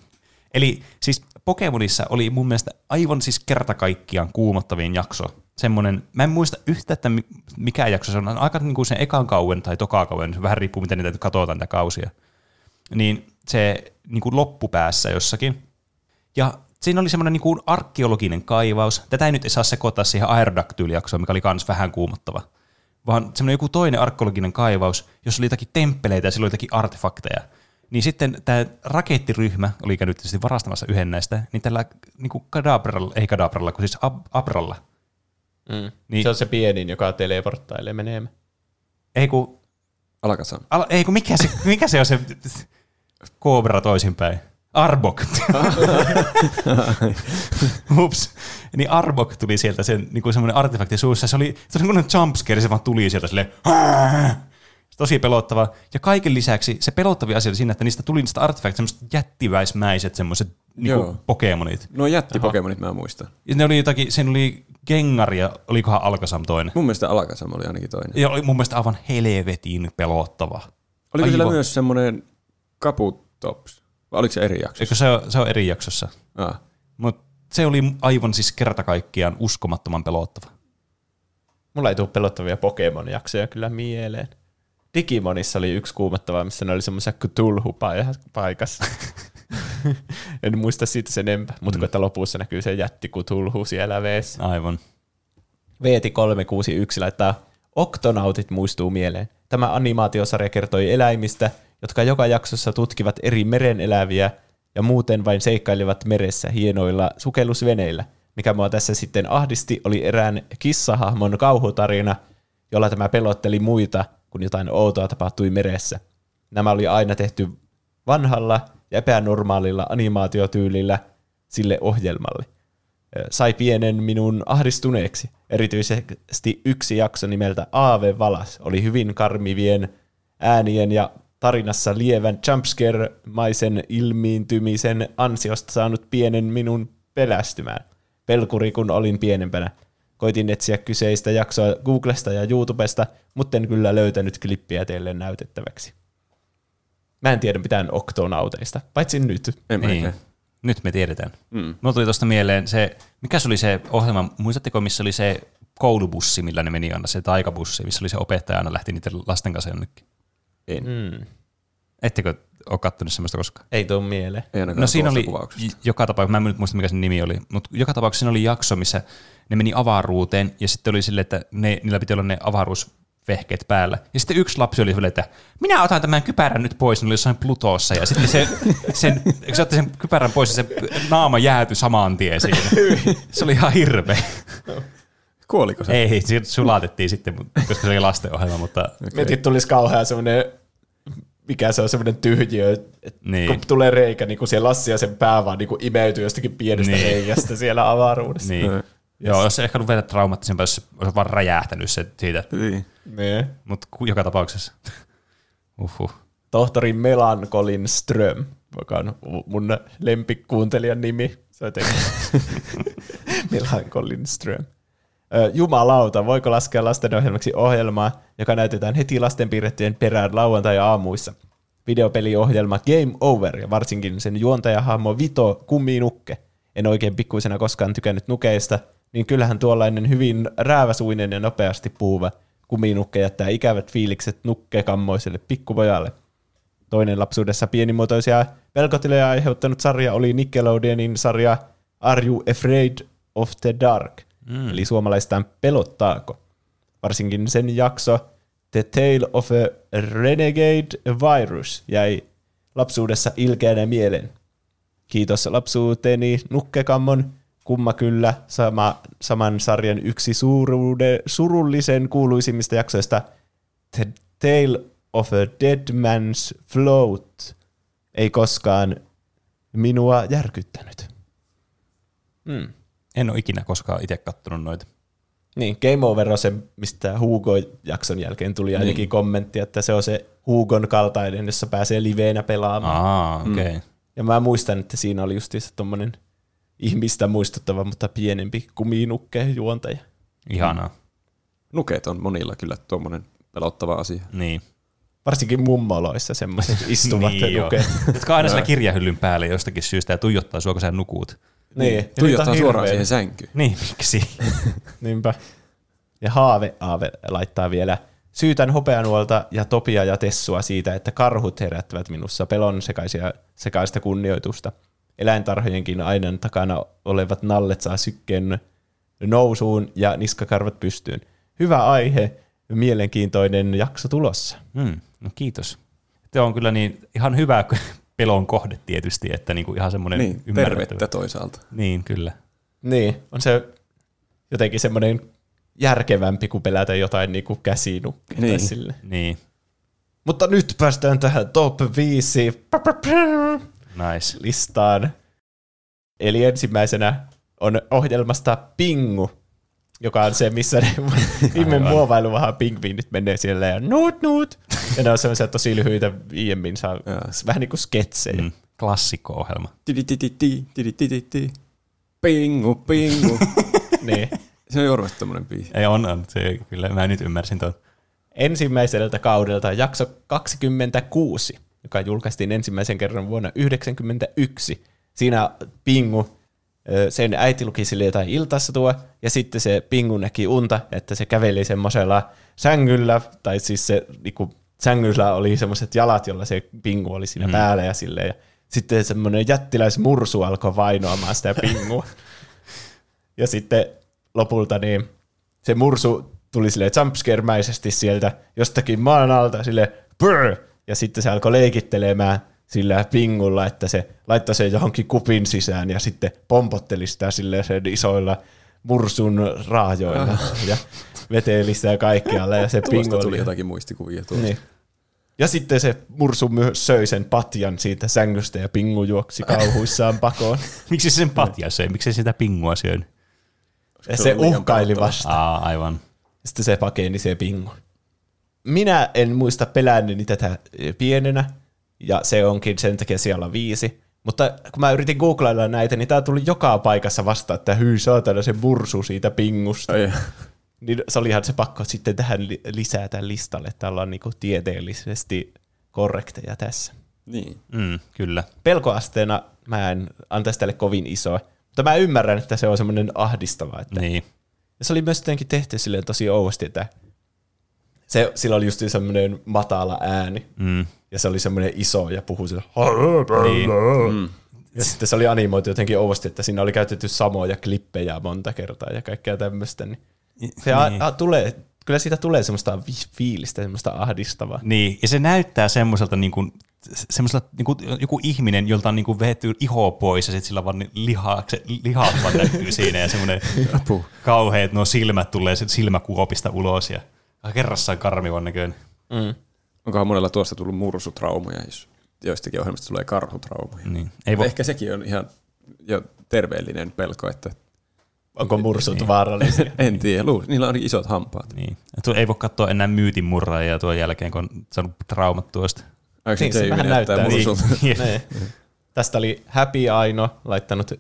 Eli siis Pokemonissa oli mun mielestä aivan siis kerta kaikkiaan kuumottavin jakso. Semmoinen, mä en muista yhtä, että mi- mikä jakso se on. Aika niin kuin sen ekan kauen tai toka kauen, vähän riippuu miten niitä katsotaan niitä kausia. Niin se niin kuin loppupäässä jossakin. Ja siinä oli semmoinen niin kuin arkeologinen kaivaus. Tätä ei nyt saa sekoittaa siihen Aerodactyl-jaksoon, mikä oli kans vähän kuumottava. Vaan semmoinen joku toinen arkeologinen kaivaus, jossa oli jotakin temppeleitä ja sillä oli jotakin artefakteja. Niin sitten tämä rakettiryhmä oli käynyt tietysti varastamassa yhden näistä, niin tällä niin kuin Kadabralla, ei Kadabralla, kun siis Ab- Abralla. Mm. Niin- Se on se pienin, joka teleporttailee menemään. Ei kun, Alakazam. ala, ei kun mikä se, mikä se on se Cobra toisinpäin? Arbok. [LAUGHS] Ups. Niin Arbok tuli sieltä sen niin kuin semmoinen artefakti suussa. Se oli, se oli semmoinen jumpscare, se vaan tuli sieltä silleen tosi pelottava. Ja kaiken lisäksi se pelottavia asia oli siinä, että niistä tuli niistä artefakteista semmoiset jättiväismäiset semmoiset niin Joo. Pokemonit. No jättipokemonit mä muistan. Ja ne oli jotakin, sen oli Gengar ja olikohan Alkasam toinen. Mun mielestä Alakazam oli ainakin toinen. Ja oli mun mielestä aivan helvetin pelottava. Oliko sillä Aivan. myös semmoinen Kaputops? Vai oliko se eri jakso? Eikö se ole, se on eri jaksossa? Ah. Mutta se oli aivan siis kerta kaikkiaan uskomattoman pelottava. Mulla ei tule pelottavia Pokemon-jaksoja kyllä mieleen. Digimonissa oli yksi kuumottava, missä ne oli semmoisia Cthulhu-paikassa. [LAUGHS] en muista siitä sen enempää, mutta kun että lopussa näkyy se jätti Cthulhu siellä veessä. Aivan. Veeti 361 laittaa Oktonautit muistuu mieleen. Tämä animaatiosarja kertoi eläimistä, jotka joka jaksossa tutkivat eri meren eläviä ja muuten vain seikkailivat meressä hienoilla sukellusveneillä. Mikä mua tässä sitten ahdisti, oli erään kissahahmon kauhutarina, jolla tämä pelotteli muita, kun jotain outoa tapahtui meressä. Nämä oli aina tehty vanhalla ja epänormaalilla animaatiotyylillä sille ohjelmalle sai pienen minun ahdistuneeksi. Erityisesti yksi jakso nimeltä Aave Valas oli hyvin karmivien äänien ja tarinassa lievän jumpscare-maisen ilmiintymisen ansiosta saanut pienen minun pelästymään. Pelkuri kun olin pienempänä. Koitin etsiä kyseistä jaksoa Googlesta ja YouTubesta, mutta en kyllä löytänyt klippiä teille näytettäväksi. Mä en tiedä mitään oktonauteista, paitsi nyt. En Niin. Nyt me tiedetään. Mm. Mulla tuli tuosta mieleen se, mikä se oli se ohjelma, muistatteko missä oli se koulubussi, millä ne meni aina, se taikabussi, missä oli se opettaja aina lähti niiden lasten kanssa jonnekin. En. Mm. Ettekö ole kattonut semmoista koskaan? Ei tuu mieleen. Ei No siinä oli joka tapauksessa, mä en nyt muista mikä sen nimi oli, mutta joka tapauksessa siinä oli jakso, missä ne meni avaruuteen ja sitten oli silleen, että ne, niillä piti olla ne avaruusvehkeet päällä. Ja sitten yksi lapsi oli silleen, että minä otan tämän kypärän nyt pois, ne oli jossain Plutossa ja sitten se, sen, kun se otti sen kypärän pois ja se naama jäätyi saman tien siinä. Se oli ihan hirveä. Kuoliko se? Ei, se sulatettiin sitten, mutta- koska se oli lastenohjelma, mutta Okay. Mietin, tulisi kauhean semmoinen, mikä se on semmoinen tyhjiö, että Niin. niin. kun tulee reikä, niin kun siellä Lassi ja sen pää vaan niin imeytyy jostakin pienestä Niin. niin. reiästä siellä avaruudessa. niin. Joo. Joo, jos se ehkä ollut vielä traumaattisempaa, jos se olisi vaan räjähtänyt se siitä, Niin. niin. mutta joka tapauksessa. [LAUGHS] Uhuh. Tohtori Melankolin Ström, joka on mun lempikuuntelijan nimi. Se on [LAUGHS] Melankolin Ström. Jumalauta, voiko laskea lastenohjelmaksi ohjelmaa, joka näytetään heti lasten piirrettyjen perään lauantai-aamuissa? Videopeliohjelma Game Over ja varsinkin sen juontajahahmo Vito Kumminukke. En oikein pikkuisena koskaan tykännyt nukeista, niin kyllähän tuollainen hyvin rääväsuinen ja nopeasti puhuva kuminukke jättää ikävät fiilikset nukkekammoiselle pikkupojalle. Toinen lapsuudessa pienimuotoisia pelkotiloja aiheuttanut sarja oli Nickelodeonin sarja Are You Afraid of the Dark? Mm. Eli suomalaistaan Pelottaako? Varsinkin sen jakso The Tale of a Renegade Virus jäi lapsuudessa ilkeänä mieleen. Kiitos lapsuuteni Nukkekammon, kumma kyllä, sama, saman sarjan yksi suuruude, surullisen kuuluisimmista jaksoista The Tale of a Dead Man's Float ei koskaan minua järkyttänyt. Hmm. En ole ikinä koskaan itse kattonut noita. Niin, Game Over on se, mistä Hugo-jakson jälkeen tuli ainakin niin. kommentti, että se on se Hugon kaltainen, jossa pääsee liveenä pelaamaan. Aa, okei. Okay. Ja mä muistan, että siinä oli justiinsa tommonen ihmistä muistuttava, mutta pienempi kuminukke juontaja. Ihanaa. Nuket on monilla kyllä tuommoinen pelottava asia. Niin. Varsinkin mummoloissa semmoiset [LAUGHS] istuvat niin joo. nuket. Jotka aina siellä kirjahyllyn päällä jostakin syystä ja tuijottaa sua, kun sä nukut. Niin, ja Tuijottaa suoraan siihen sänkyyn. Niin, miksi? [LAUGHS] Niinpä. Ja Haave Aave laittaa vielä, syytän hopeanuolta ja Topia ja Tessua siitä, että karhut herättävät minussa pelon sekaisia, sekaista kunnioitusta. Eläintarhojenkin aidan takana olevat nallet saa sykkeen nousuun ja niskakarvat pystyyn. Hyvä aihe, mielenkiintoinen jakso tulossa. Hmm, no kiitos. Se on kyllä niin ihan hyvä pelon kohde tietysti, että niinku ihan semmoinen Niin, ymmärrettävä. tervettä toisaalta. Niin, kyllä. Niin, on se jotenkin semmoinen järkevämpi kuin pelätä jotain niin kuin käsinukkeita Niin. sille. Niin, Mutta nyt päästään tähän top 5 nice. listaan. Eli ensimmäisenä on ohjelmasta Pingu, joka on se, missä ne [LAUGHS] viime muovailu vähän pingviinit menee siellä ja nuut nuut. Ja ne on semmoisia tosi lyhyitä viiemmin, saa vähän niin kuin sketsejä. Mm. Klassikko-ohjelma. Pingu, pingu. [LAUGHS] Niin. Se on Jorvasta tommonen biisi. Ei on, on. Se, kyllä mä nyt ymmärsin tuon. ensimmäiseltä kaudelta jakso 26, joka julkaistiin ensimmäisen kerran vuonna 1991. Siinä Pingu, sen äiti luki sille jotain iltasatua, ja sitten se Pingu näki unta, että se käveli semmoisella sängyllä, tai siis se niinku, sängyllä oli semmoiset jalat, jolla se Pingu oli siinä mm. päällä ja silleen, ja sitten semmoinen jättiläismursu alkoi vainoamaan sitä Pingua. [LAUGHS] ja sitten lopulta niin se mursu tuli sille jumpscare-mäisesti sieltä jostakin maan alta sille brr, ja sitten se alkoi leikittelemään sillä pingulla, että se laittoi sen johonkin kupin sisään ja sitten pompotteli sitä sille sen isoilla mursun raajoilla ja veteli sitä kaikkialle ja se pingu tuli jotakin muistikuvia tuosta. niin. Ja sitten se mursu myös söi sen patjan siitä sängystä ja pingu juoksi kauhuissaan pakoon. [LAUGHS] Miksi se sen patja söi? Miksi se sitä pingua? Ja Se se uhkaili vasta. Aa, aivan. Sitten se pakeni se pingu. Minä en muista pelänneeni tätä pienenä, ja se onkin sen takia siellä viisi. Mutta kun mä yritin googlailla näitä, niin tää tuli joka paikassa vasta, että hyi saatana se mursu siitä pingusta. Ai, Niin se olihan se pakko sitten tähän li- lisätä listalle, että ollaan niinku tieteellisesti korrekteja tässä. niin. Mm, kyllä. Pelkoasteena mä en antaisi tälle kovin isoa, mutta mä ymmärrän, että se on semmoinen ahdistava. Että Niin. ja se oli myös jotenkin tehty silleen tosi ouvosti, että se, sillä oli just semmoinen matala ääni, Mm. ja se oli semmoinen iso ja puhui sillä. Niin. Mm. Ja sitten se oli animoitu jotenkin ouvosti, että siinä oli käytetty samoja klippejä monta kertaa ja kaikkea tämmöistä. Niin se a, niin. a, tulee, kyllä siitä tulee semmoista vi- fiilistä, semmoista ahdistavaa. Niin, ja se näyttää semmoiselta niin kuin, semmoiselta niin kuin joku ihminen, jolta on niin kuin vehetty iho pois ja sitten sillä vaan niin lihaa, se, lihat vaan näkyy siinä ja semmoinen Apu. kauheat nuo silmät tulee sit silmäkuopista ulos ja kerrassaan karmivan näköinen. Mm. Onkohan monella tuosta tullut mursutraumoja, jos joistakin ohjelmista tulee karhutraumoja. Niin. Ei voi, Ehkä sekin on ihan jo terveellinen pelko, että Onko mursut vaarallisia? [LAUGHS] en tiedä, luulen, niillä on isot hampaat. niin. Tuo ei voi katsoa enää myytin murraajia tuon jälkeen, kun on saanut traumat tuosta. Onko Niin, se vähän näyttää mursulta? Niin. Nee. Tästä oli Happy Aino laittanut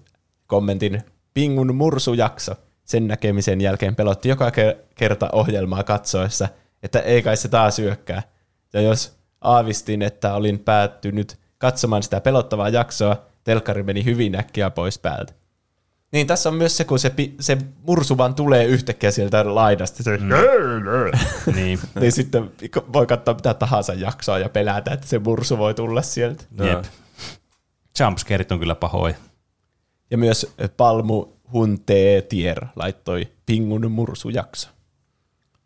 kommentin Pingun mursujakso. Sen näkemisen jälkeen pelotti joka ke- kerta ohjelmaa katsoessa, että ei kai se taas syökkää. Ja jos aavistin, että olin päättynyt katsomaan sitä pelottavaa jaksoa, telkkari meni hyvin äkkiä pois päältä. Niin tässä on myös se, kun se, se mursu vaan tulee yhtäkkiä sieltä laidasta. Se, mm. [LAUGHS] niin. niin sitten voi katsoa mitä tahansa jaksoa ja pelätä, että se mursu voi tulla sieltä. Jep. Jumpscaret on kyllä pahoja. Ja myös Palmu Hunte Tier laittoi Pingun mursujakso.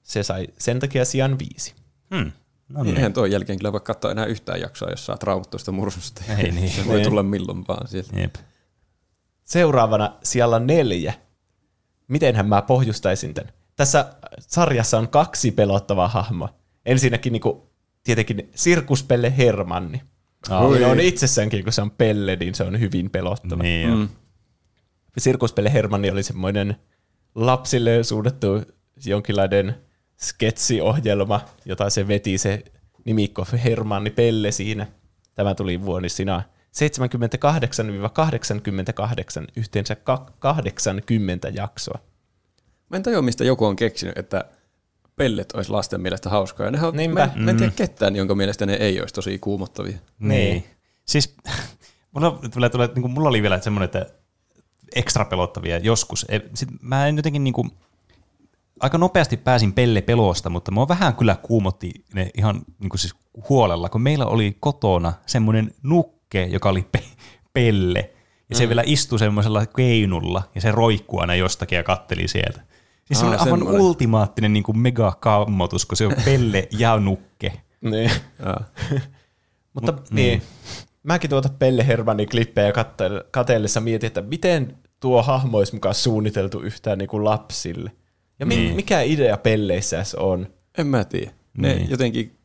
Se sai sen takia sijan viisi. Hmm. No Niin. Eihän tuon jälkeen kyllä voi katsoa enää yhtään jaksoa, jos saa traumattuista mursusta. Ei niin. Se voi Niin. tulla milloin vaan sieltä. Jep. Seuraavana siellä neljä. Mitenhän mä pohjustaisin tämän? Tässä sarjassa on kaksi pelottavaa hahmoa. Ensinnäkin niin kuin, tietenkin Sirkuspelle Hermanni. Aa. Niin on itsessäänkin, kun se on pelle, niin se on hyvin pelottava. Niin, Mm. Mm. Sirkuspelle Hermanni oli semmoinen lapsille suunnattu jonkinlainen sketsiohjelma, jota se veti se nimikko Hermanni Pelle siinä. Tämä tuli vuosina 78-88, yhteensä ka- 80 jaksoa. Mä en tajua, mistä joku on keksinyt, että pellet olisi lasten mielestä hauskaa. Ja nehän on, Niinpä. mä, en, mä en tiedä ketään, jonka mielestä ne ei olisi tosi kuumottavia. Niin. Siis [LAUGHS] mulla, tulee, tulee, niin kuin, mulla oli vielä semmoinen, että ekstra pelottavia joskus. E- Sit mä en jotenkin niin kuin, aika nopeasti pääsin pelle pelosta, mutta mua vähän kyllä kuumotti ne ihan niin kuin siis huolella, kun meillä oli kotona semmoinen nukke, joka oli pe- pelle. Ja se Mm. vielä istui semmoisella keinulla ja se roikkuu aina jostakin ja katteli sieltä. Siis Aa, semmoinen aivan ultimaattinen niin kuin megakammotus, kun se on pelle ja nukke. Niin. [LAUGHS] Mutta Mut- niin. Mäkin tuota Pelle Hermannin klippejä katellessa mietin, että miten tuo hahmo olisi mukaan suunniteltu yhtään niin kuin lapsille. Ja mi- Niin. mikä idea Pelleissä on? En mä tiedä. Ne Niin. jotenkin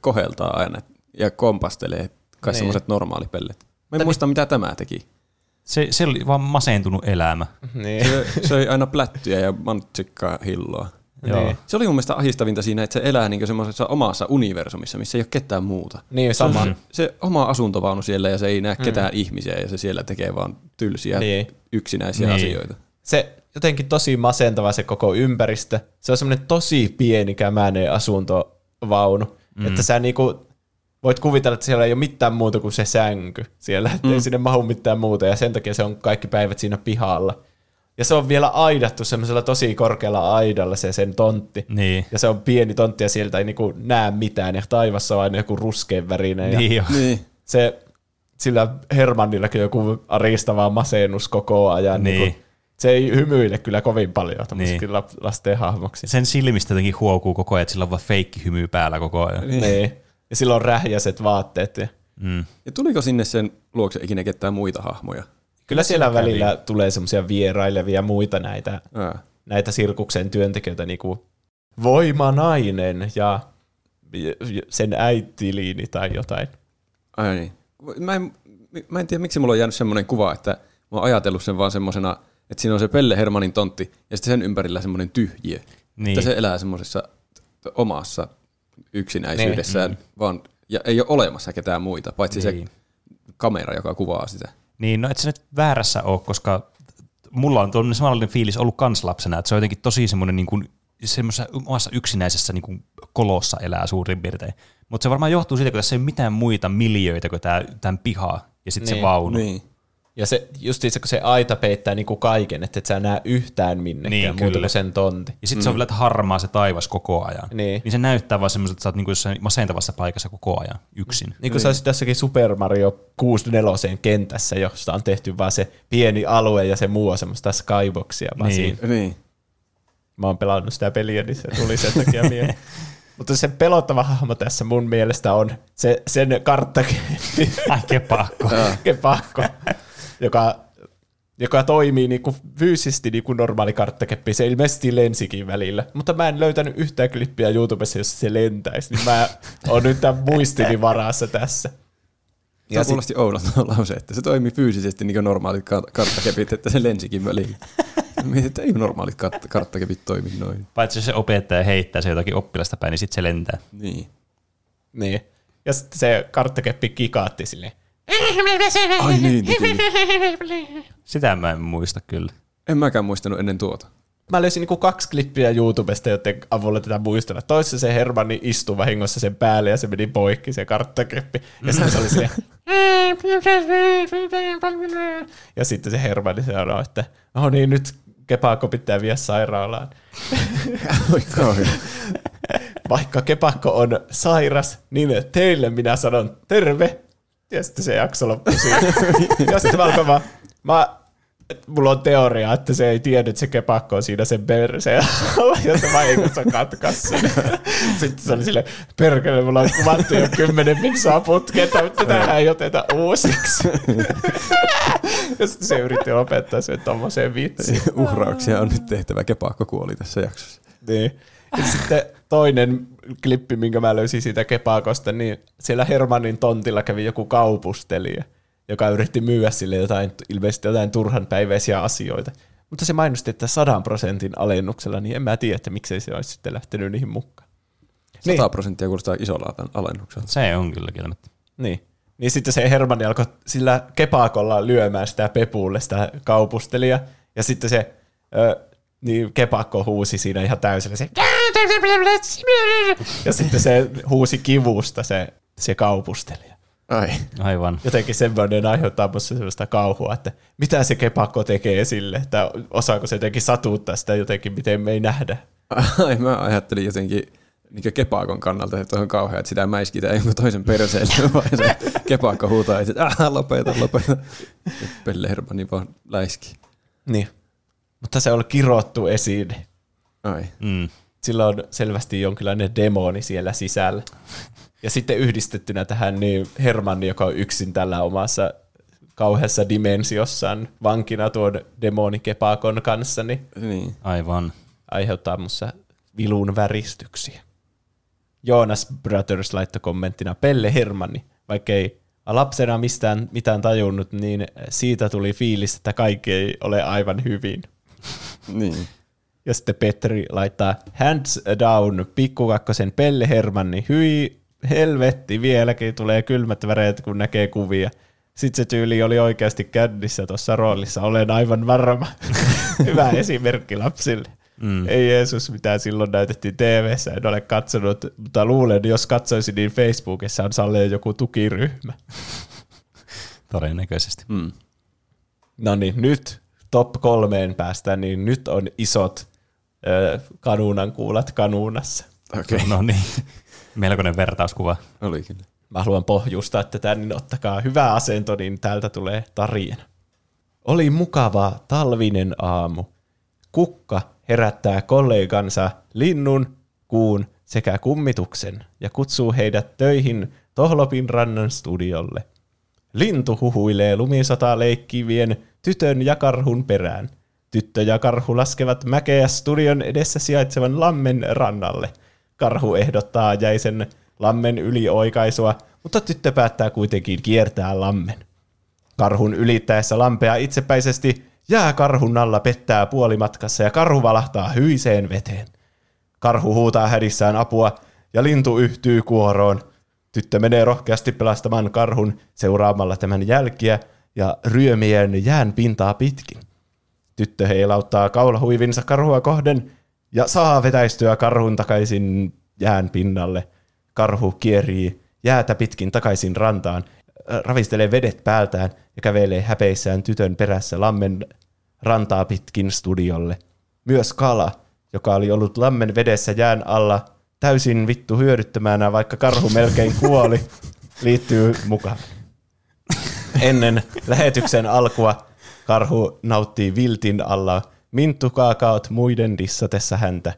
koheltaa aina ja kompastelee kai Niin. semmoiset normaalipellet. Mä en muista, mitä tämä teki. Se, se oli vaan masentunut elämä. Niin. Se söi aina plättyjä ja mantsikkaa hilloa. Joo. Niin. Se oli mun mielestä ahistavinta siinä, että se elää niin semmoisessa omassa universumissa, missä ei ole ketään muuta. Niin, sama. Mm. Se oma asuntovaunu siellä ja se ei näe ketään ihmisiä ja se siellä tekee vaan tylsiä Niin. yksinäisiä Niin. asioita. Se jotenkin tosi masentava se koko ympäristö. Se on semmoinen tosi pieni kämäinen asuntovaunu, mm. että sä niinku voit kuvitella, että siellä ei ole mitään muuta kuin se sänky siellä, ettei mm. sinne mahu mitään muuta, ja sen takia se on kaikki päivät siinä pihalla. Ja se on vielä aidattu semmoisella tosi korkealla aidalla se sen tontti. Niin. Ja se on pieni tontti ja sieltä ei niinku näe mitään ja taivassa on aina joku ruskean värinen. Ja Niin jo. Niin. se, sillä Hermannillakin joku aristava masennus koko ajan. Niin. Niinku, se ei hymyile kyllä kovin paljon tämmöisikin niin. lasten hahmoksi. Sen silmistä jotenkin huokuu koko ajan, että sillä on vaan feikki hymy päällä koko ajan. Niin. niin. Ja sillä on rähjäiset vaatteet. Ja Mm. Ja tuliko sinne sen luokse ikinä ketään muita hahmoja? Kyllä siellä kävi. välillä tulee semmoisia vierailevia muita näitä, Ää. näitä sirkuksen työntekijöitä, niin kuin voimanainen ja sen äitiliini tai jotain. Ai niin. Mä en, mä en tiedä, miksi mulla on jäänyt semmoinen kuva, että mä oon ajatellut sen vaan semmosena, että siinä on se Pelle Hermanin tontti ja sitten sen ympärillä semmoinen tyhjiö. Niin. Että se elää semmoisessa omassa yksinäisyydessään, niin. vaan ja ei ole olemassa ketään muita, paitsi. Niin. se kamera, joka kuvaa sitä. Niin, no et sä nyt väärässä ole, koska mulla on tuollainen samanlainen fiilis ollut kans lapsena, että se on jotenkin tosi semmoinen niin kuin, semmoisessa omassa yksinäisessä niin kuin kolossa elää suurin piirtein. Mutta se varmaan johtuu siitä, kun tässä ei ole mitään muita miljöitä kuin tämä, tämän piha ja sitten Niin. se vaunu. Niin. Ja se, justiinsa kun se aita peittää niinku kaiken, että et sä näe yhtään minnekään Niin, muuta kyllä. kuin sen tonti. Ja sitten mm. se on vielä että harmaa se taivas koko ajan. Niin. niin se näyttää vaan semmoiselta, että sä oot niinku jossain masentavassa paikassa koko ajan yksin. Niin kuin niin. tässäkin Super Mario 64 kentässä, josta on tehty vaan se pieni alue ja se muu on semmoista skyboxia. Vaan Niin. siinä. Niin. Mä oon pelannut sitä peliä, niin se tuli sen takia mieleen. [LAUGHS] Mutta se pelottava hahmo tässä mun mielestä on se, sen karttakeppi, Ai kepakko. [LAUGHS] kepakko, [LAUGHS] joka, joka toimii niinku fyysisesti niin kuin normaali karttakeppi. Se ilmeisesti lensikin välillä, mutta mä en löytänyt yhtään klippiä YouTubessa, jossa se lentäisi. Niin mä oon nyt tämän muistini varassa tässä. Ja kuulosti tuo lause, että se toimii fyysisesti niin kuin normaalit kart- karttakepit, että se lensikin väliin. Mietin, että ei normaalit kart- karttakepit toimi noin. Paitsi jos se opettaja heittää se jotakin oppilasta päin, niin sitten se lentää. Niin. Niin. Ja sitten se karttakeppi kikaatti silleen. Ai niin, teki. [LAUGHS] Sitä mä en muista kyllä. En mäkään muistanut ennen tuota. Mä löysin niinku kaksi klippiä YouTubesta, joten avulla tätä muistella. Toisessa se Hermanni istui vahingossa sen päälle ja se meni poikki se karttakeppi. Ja sitten se oli silleen. [LAUGHS] Ja sitten se Hermanni sanoi, että no niin, nyt Kepakko pitää viedä sairaalaan. [LAUGHS] Vaikka Kepakko on sairas, niin teille minä sanon terve. Ja sitten se jakso loppui ja sitten mä alkoin vaan, mä, mulla on teoria, että se ei tiedä, että se kepakko on siinä sen perseen alla, ja se vahingossa katkas sen. Sitten se oli silleen, perkele, mulla on kuvattu jo kymmenen minsaa putketta, mutta tähän ei oteta uusiksi. ja sitten se yritti lopettaa sen tommoseen vitsiin. Uhrauksia on nyt tehtävä. Kepakko kuoli tässä jaksossa. Niin. Ja sitten toinen klippi, minkä mä löysin siitä Kepakosta, niin siellä Hermannin tontilla kävi joku kaupustelija, joka yritti myyä sille jotain, ilmeisesti jotain turhan päiväisiä asioita. Mutta se mainosti, että sadan prosentin alennuksella, niin en mä tiedä, että miksei se olisi sitten lähtenyt niihin mukaan. 100 prosenttia kuulostaa isolla alennukselta. Se on kyllä kieltämättä. Niin. Niin sitten se Hermanni alkoi sillä kepakolla lyömään sitä pepuulle sitä kaupustelijaa, ja sitten se ö, niin kepakko huusi siinä ihan täysillä se, ja sitten se huusi kivusta se, se kaupustelija. Ai. Aivan. Jotenkin semmoinen aiheuttaa musta sellaista kauhua, että mitä se kepakko tekee sille, että osaako se jotenkin satuttaa sitä jotenkin, miten me ei nähdä. Ai, mä ajattelin jotenkin niin kepakon kannalta, että on kauhea, että sitä mäiskitään jonkun toisen perseelle, [LAUGHS] vai se kepakko huutaa, että äh, lopeta, lopeta. Pelle Hermanni vaan läiski. Niin. Mutta se on kirottu esine. Ai. Mm. Sillä on selvästi jonkinlainen demoni siellä sisällä. Ja sitten yhdistettynä tähän niin Hermanni, joka on yksin tällä omassa kauheassa dimensiossaan vankina tuon demonikepakon kanssa, niin Niin. Aivan. aiheuttaa mussa vilun väristyksiä. Joonas Brothers laittoi kommenttina Pelle Hermanni, vaikka ei lapsena mistään mitään tajunnut, niin siitä tuli fiilis, että kaikki ei ole aivan hyvin. Niin. Ja sitten Petri laittaa hands down pikkukakkosen Pelle Hermanni. Hyi helvetti, vieläkin tulee kylmät väreet, kun näkee kuvia. Sitten se tyyli oli oikeasti kännissä tuossa roolissa, olen aivan varma. [LAUGHS] Hyvä esimerkki lapsille. Mm. Ei Jeesus, mitä silloin näytettiin tv en ole katsonut, mutta luulen, jos katsoisin, niin Facebookissa on Salle joku tukiryhmä. [LAUGHS] Todennäköisesti. Mm. No niin, nyt top kolmeen päästään, niin nyt on isot ö, kanuunan kuulat kanuunassa. Okei, No niin. Melkoinen vertauskuva. oli kyllä. Mä haluan pohjustaa tätä, niin ottakaa hyvä asento, niin täältä tulee tarina. Oli mukava talvinen aamu. Kukka herättää kollegansa linnun, kuun sekä kummituksen ja kutsuu heidät töihin Tohlopin rannan studiolle. Lintu huhuilee lumisotaa leikkivien tytön ja karhun perään. Tyttö ja karhu laskevat mäkeä studion edessä sijaitsevan lammen rannalle. Karhu ehdottaa jäisen lammen ylioikaisua, mutta tyttö päättää kuitenkin kiertää lammen. Karhun ylittäessä lampea itsepäisesti jää karhun alla pettää puolimatkassa ja karhu valahtaa hyiseen veteen. Karhu huutaa hädissään apua ja lintu yhtyy kuoroon. Tyttö menee rohkeasti pelastamaan karhun seuraamalla tämän jälkiä ja ryömien jään pintaa pitkin. Tyttö heilauttaa kaulahuivinsa karhua kohden ja saa vetäistyä karhun takaisin jään pinnalle. Karhu kierii jäätä pitkin takaisin rantaan, äh, ravistelee vedet päältään ja kävelee häpeissään tytön perässä lammen rantaa pitkin studiolle. Myös kala, joka oli ollut lammen vedessä jään alla täysin vittu hyödyttömänä, vaikka karhu melkein kuoli, liittyy mukaan. Ennen lähetyksen alkua karhu nauttii viltin alla minttukaakaot muiden dissatessa häntä.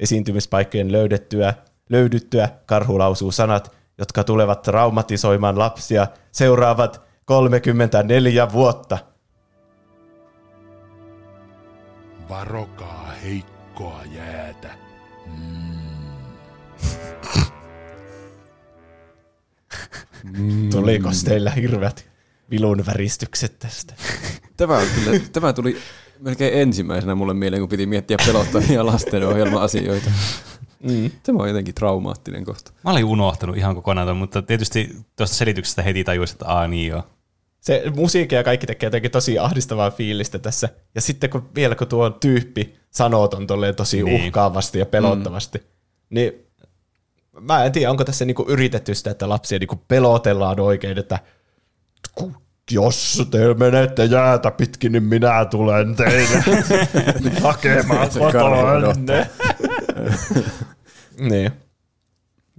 Esiintymispaikkojen löydettyä, löydyttyä karhu lausuu sanat, jotka tulevat traumatisoimaan lapsia seuraavat 34 vuotta. Varokaa heikkoa jäätä. Tuliko teillä hirveät vilun väristykset tästä? Tämä, on kyllä, tämä tuli melkein ensimmäisenä mulle mieleen, kun piti miettiä pelottavia lastenohjelma-asioita. Mm. Tämä on jotenkin traumaattinen kohta. Mä olin unohtanut ihan kokonaan, ton, mutta tietysti tuosta selityksestä heti tajusin, että aa niin joo. Se musiikki ja kaikki tekee jotenkin tosi ahdistavaa fiilistä tässä. Ja sitten kun vielä kun tuo tyyppi sanoo ton tolleen tosi niin. uhkaavasti ja pelottavasti, mm. niin mä en tiedä, onko tässä niinku yritetty sitä, että lapsia niinku pelotellaan oikein, että jos te menette jäätä pitkin, niin minä tulen teille [LAUGHS] hakemaan kotoanne. [LAUGHS] niin.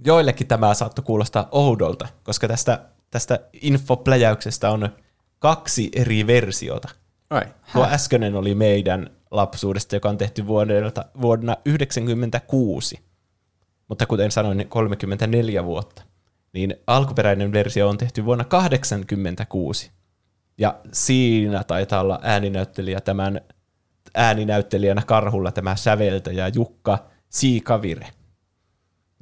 Joillekin tämä saattoi kuulostaa oudolta, koska tästä, tästä infopläjäyksestä on kaksi eri versiota. Ai. Tuo äskeinen oli meidän lapsuudesta, joka on tehty vuodelta, vuonna 1996. Mutta kuten sanoin, niin 34 vuotta. Niin alkuperäinen versio on tehty vuonna 1986. Ja siinä taitaa olla ääninäyttelijä tämän ääninäyttelijänä karhulla tämä säveltäjä Jukka Siikavire.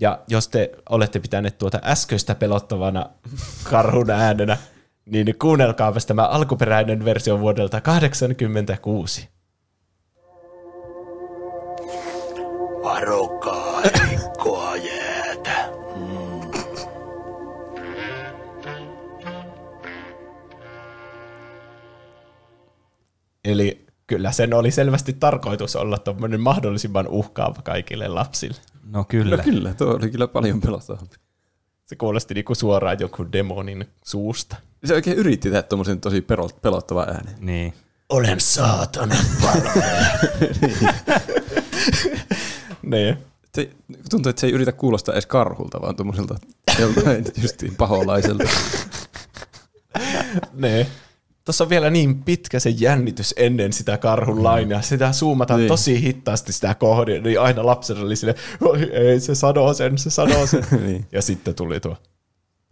Ja jos te olette pitäneet tuota äskeistä pelottavana karhun äänenä, niin kuunnelkaapas tämä alkuperäinen versio vuodelta 1986. Varokaa Eli kyllä sen oli selvästi tarkoitus olla tuommoinen mahdollisimman uhkaava kaikille lapsille. No kyllä. No kyllä, tuo oli kyllä paljon pelottavampi. Se kuulosti niinku suoraan joku demonin suusta. Se oikein yritti tehdä tuommoisen tosi pelottava äänen. Niin. Olen saatana palvelija. [LAUGHS] niin. Se, tuntuu, että se ei yritä kuulostaa edes karhulta, vaan tuommoiselta joltain justiin paholaiselta. niin. Tuossa on vielä niin pitkä se jännitys ennen sitä karhun lainia. Sitä zoomataan Niin. tosi hitaasti sitä kohdin, niin aina lapsena oli silleen, "Oi, ei se sanoo sen, se sanoo sen. [LAUGHS] Niin. Ja sitten tuli tuo,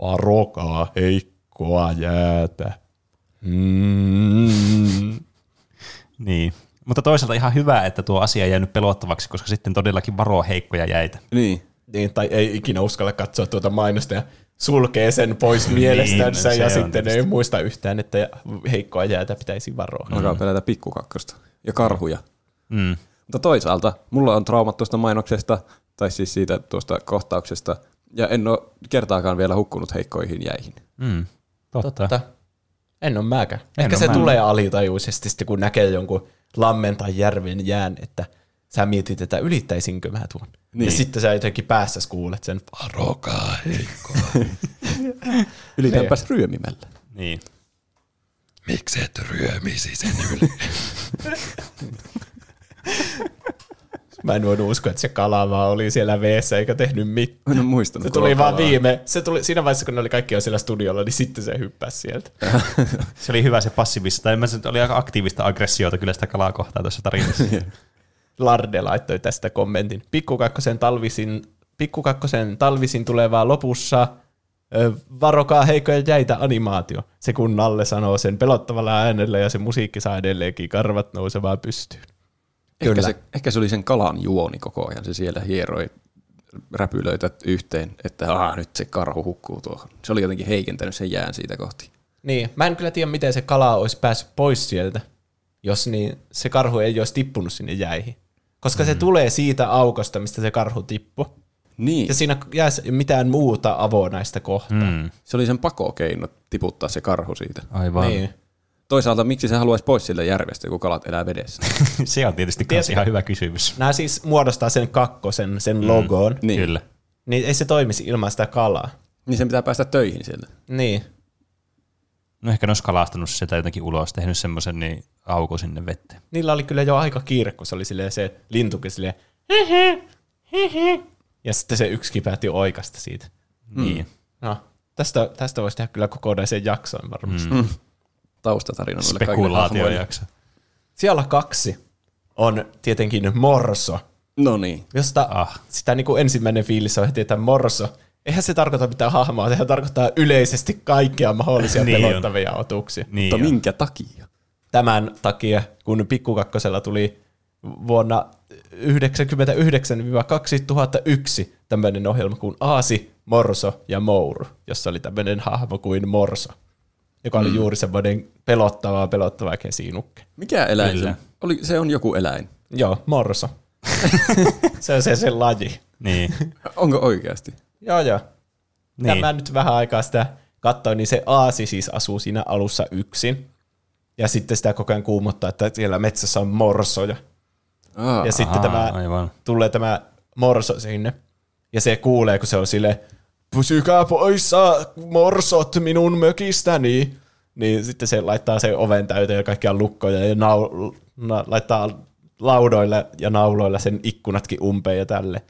varokaa heikkoa jäätä. Mm. Niin. Mutta toisaalta ihan hyvä, että tuo asia ei jäänyt pelottavaksi, koska sitten todellakin varoo heikkoja jäitä. Niin. Niin, tai ei ikinä uskalla katsoa tuota mainosta ja sulkee sen pois mielestänsä Niin, ja sitten ei tietysti. muista yhtään, että heikkoa jäätä pitäisi varoa. Alkaa pelätä pikkukakkosta ja karhuja. Mm. Mutta toisaalta mulla on traumat tuosta mainoksesta, tai siis siitä tuosta kohtauksesta, ja en ole kertaakaan vielä hukkunut heikkoihin jäihin. Mm. Totta. Totta. En ole mäkään. En Ehkä se mä. tulee alitajuisesti sitten, kun näkee jonkun lammen tai järven jään, että sä mietit, että ylittäisinkö mä tuon. Niin. Niin. Ja sitten sä jotenkin päässä kuulet sen, varokaa heikkoa. [LAUGHS] Ylitänpäs ryömimällä. Niin. Miksi et ryömisi sen yli? [LAUGHS] Mä en voinut uskoa, että se kala vaan oli siellä veessä eikä tehnyt mitään. En muistanut. Se tuli vaan kalaa. viime, se tuli siinä vaiheessa, kun ne oli kaikki jo siellä studiolla, niin sitten se hyppäsi sieltä. [LAUGHS] Se oli hyvä se passiivista, tai mä että oli aika aktiivista aggressiota kyllä sitä kalaa kohtaa tässä tarinassa. Larde laittoi tästä kommentin. Pikkukakkosen talvisin, pikkukakkosen talvisin tulevaa lopussa ö, varokaa heikkoja jäitä animaatio. Se kun Nalle sanoo sen pelottavalla äänellä ja se musiikki saa edelleenkin karvat nousemaan pystyyn. Ehkä Kyllä. se, ehkä se oli sen kalan juoni koko ajan. Se siellä hieroi räpylöitä yhteen, että ah, nyt se karhu hukkuu tuohon. Se oli jotenkin heikentänyt sen jään siitä kohti. Niin, mä en kyllä tiedä, miten se kala olisi päässyt pois sieltä, jos niin se karhu ei olisi tippunut sinne jäihin. Koska mm. se tulee siitä aukosta, mistä se karhu tippui. Niin, Ja siinä jää mitään muuta avonaista kohtaa. Mm. se oli sen pakokeino tiputtaa se karhu siitä. Aivan. Niin. Toisaalta miksi se haluaisi pois sille järvestä, kun kalat elää vedessä? [LAUGHS] se on tietysti Tiedätkö- ihan hyvä kysymys. Nämä siis muodostaa sen kakkosen, sen mm. logoon. Niin. Kyllä. Niin ei se toimisi ilman sitä kalaa. Niin sen pitää päästä töihin sieltä. Niin. No ehkä ne olisi kalastanut sitä jotenkin ulos, tehnyt semmoisen niin aukon sinne vetteen. Niillä oli kyllä jo aika kiire, kun se oli silleen se lintukin silleen, ja sitten se yksi päätti oikasta siitä. Niin. No, tästä, tästä voisi tehdä kyllä kokonaisen jakson varmasti. Mm. Taustatarina kaikille hahmoille. Spekulaatiojakso. Siellä kaksi on tietenkin Morso, No niin. josta ah. sitä niin kuin ensimmäinen fiilis on heti, että Morso, eihän se tarkoita mitään hahmoa, sehän tarkoittaa yleisesti kaikkia mahdollisia Niin niin on. pelottavia otuksia. Niin Mutta jo. minkä takia? Tämän takia, kun Pikkukakkosella tuli vuonna 1999-2001 tämmöinen ohjelma kuin Aasi, Morso ja Mouru, jossa oli tämmöinen hahmo kuin Morso, joka oli juuri semmoinen pelottava, pelottava kesinukke. Mikä eläin Kyllä. se? Oli, se on joku eläin. Joo, Morso. [LAUGHS] se on se, se laji. Niin. Onko oikeasti? Joo, joo. Niin. Ja mä nyt vähän aikaa sitä katsoin, niin se Aasi siis asuu siinä alussa yksin. Ja sitten sitä koko ajan kuumottaa, että siellä metsässä on morsoja. Aa, Ja sitten Aa, tämä, aivan. tulee tämä morso sinne. Ja se kuulee, kun se on sille pysykää poissa morsot minun mökistäni. Niin sitten se laittaa sen oven täyteen ja kaikkia lukkoja ja nau, na, laittaa laudoilla ja nauloilla sen ikkunatkin umpeen ja tälle.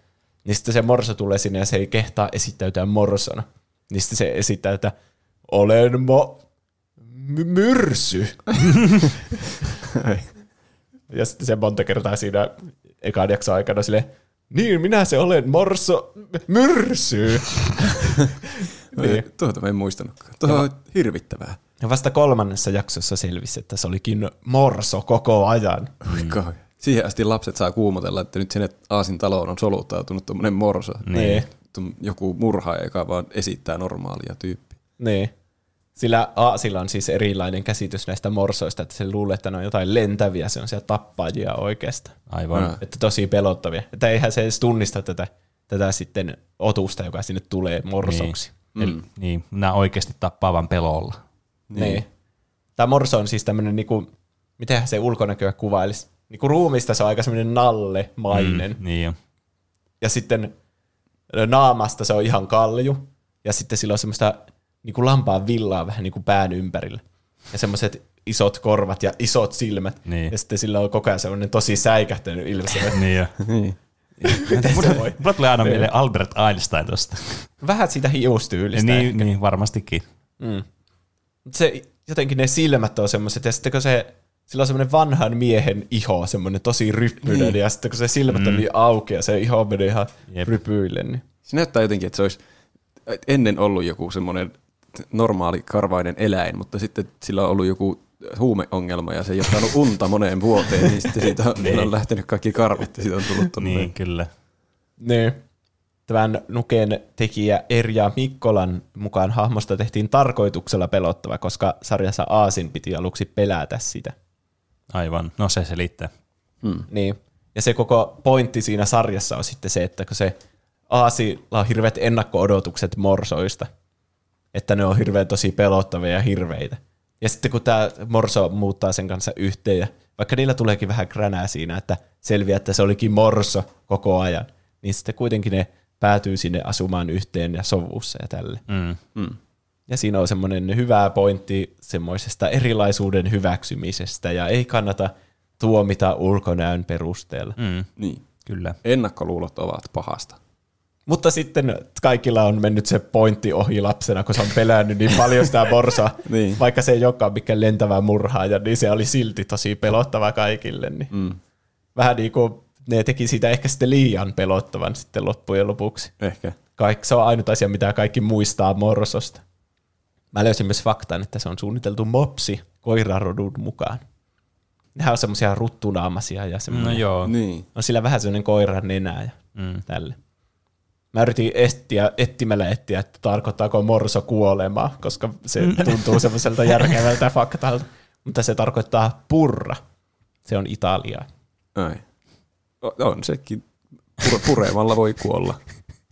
Niin sitten se morso tulee sinne ja se ei kehtaa esittäytyä morsona. Niin sitten se esittää, että olen mo... My- myrsy. [LAUGHS] Ja sitten se monta kertaa siinä ekan jakson aikana sille, niin minä se olen, morso, myrsy. [LAUGHS] niin. Tuota mä en muistanutkaan. Tuo on hirvittävää. Ja vasta kolmannessa jaksossa selvisi, että se olikin morso koko ajan. Mm. Siihen asti lapset saa kuumotella, että nyt sinne Aasin taloon on soluttautunut tuommoinen morso. Niin. Tuom- Joku murhaaja, joka vaan esittää normaalia tyyppiä. Niin. Sillä Aasilla on siis erilainen käsitys näistä morsoista, että se luulee, että ne on jotain lentäviä, se on siellä tappajia oikeastaan. Aivan. Ah. Että tosi pelottavia. Että eihän se edes tunnista tätä, tätä sitten otusta, joka sinne tulee morsoksi. Niin. Eli, niin, nämä oikeasti tappaa vaan pelolla. Niin. niin. Tämä morso on siis tämmöinen, niinku, mitenhän se ulkonäköä kuvailisi. Niinku ruumista se on aika semmoinen nallemainen. Mm. Niin jo. Ja sitten naamasta se on ihan kalju. Ja sitten sillä on semmoista niinku lampaan villaa vähän niinku pään ympärillä. Ja semmoiset isot korvat ja isot silmät. Niin. Ja sitten sillä on koko ajan semmoinen tosi säikähtänyt ilme. [LAUGHS] Niin jo. [LAUGHS] Niin. Miten se voi? Mulla tulee aina mieleen Albert Einstein tosta. Vähän siitä hiustyylistä. niin, niin, varmastikin. Mm. Se jotenkin ne silmät on semmoiset, ja sitten kun se, sillä on semmoinen vanhan miehen iho, semmoinen tosi ryppyinen, niin. ja sitten kun se silmät mm. on niin auki, ja se iho menee ihan Jep. rypyille, niin Se näyttää jotenkin, että se olisi ennen ollut joku semmoinen normaali karvainen eläin, mutta sitten sillä on ollut joku huumeongelma ja se ei ole saanut unta moneen vuoteen, niin sitten siitä on, niin. on lähtenyt kaikki karvit ja siitä on tullut tuonne. Niin, kyllä. Niin. Tämän Nuken tekijä Erja Mikkolan mukaan hahmosta tehtiin tarkoituksella pelottava, koska sarjassa Aasin piti aluksi pelätä sitä. Aivan. No se selittää. Niin. Ja se koko pointti siinä sarjassa on sitten se, että kun se Aasilla on hirveät ennakko-odotukset morsoista, että ne on hirveän tosi pelottavia ja hirveitä. Ja sitten kun tämä morso muuttaa sen kanssa yhteen, ja vaikka niillä tuleekin vähän kränää siinä, että selviää, että se olikin morso koko ajan, niin sitten kuitenkin ne päätyy sinne asumaan yhteen ja sovussa ja tälle. Mm. Mm. Ja siinä on semmoinen hyvä pointti semmoisesta erilaisuuden hyväksymisestä, ja ei kannata tuomita ulkonäön perusteella. Mm. Niin. Kyllä. Ennakkoluulot ovat pahasta. Mutta sitten kaikilla on mennyt se pointti ohi lapsena, kun se on pelännyt niin paljon sitä morsaa. [LAUGHS] Niin. Vaikka se ei olekaan mikään lentävä murhaaja, niin se oli silti tosi pelottava kaikille. Niin. Mm. Vähän niin kuin ne teki siitä ehkä sitten liian pelottavan sitten loppujen lopuksi. Ehkä. Kaik, se on ainut asia, mitä kaikki muistaa morsosta. Mä löysin myös faktan, että se on suunniteltu mopsi koirarodun mukaan. Nehän on semmoisia ruttunaamaisia ja No semmoinen, joo. Niin. on sillä vähän semmoinen koiran nenä ja Mm. tälle. Mä yritin etsiä, etsimällä etsiä, että tarkoittaako morso kuolemaa, koska se tuntuu semmoiselta [LAUGHS] järkevältä faktalta. Mutta se tarkoittaa purra. Se on Italiaa. Ai. On sekin. Pure- Puremalla voi kuolla. [LAUGHS]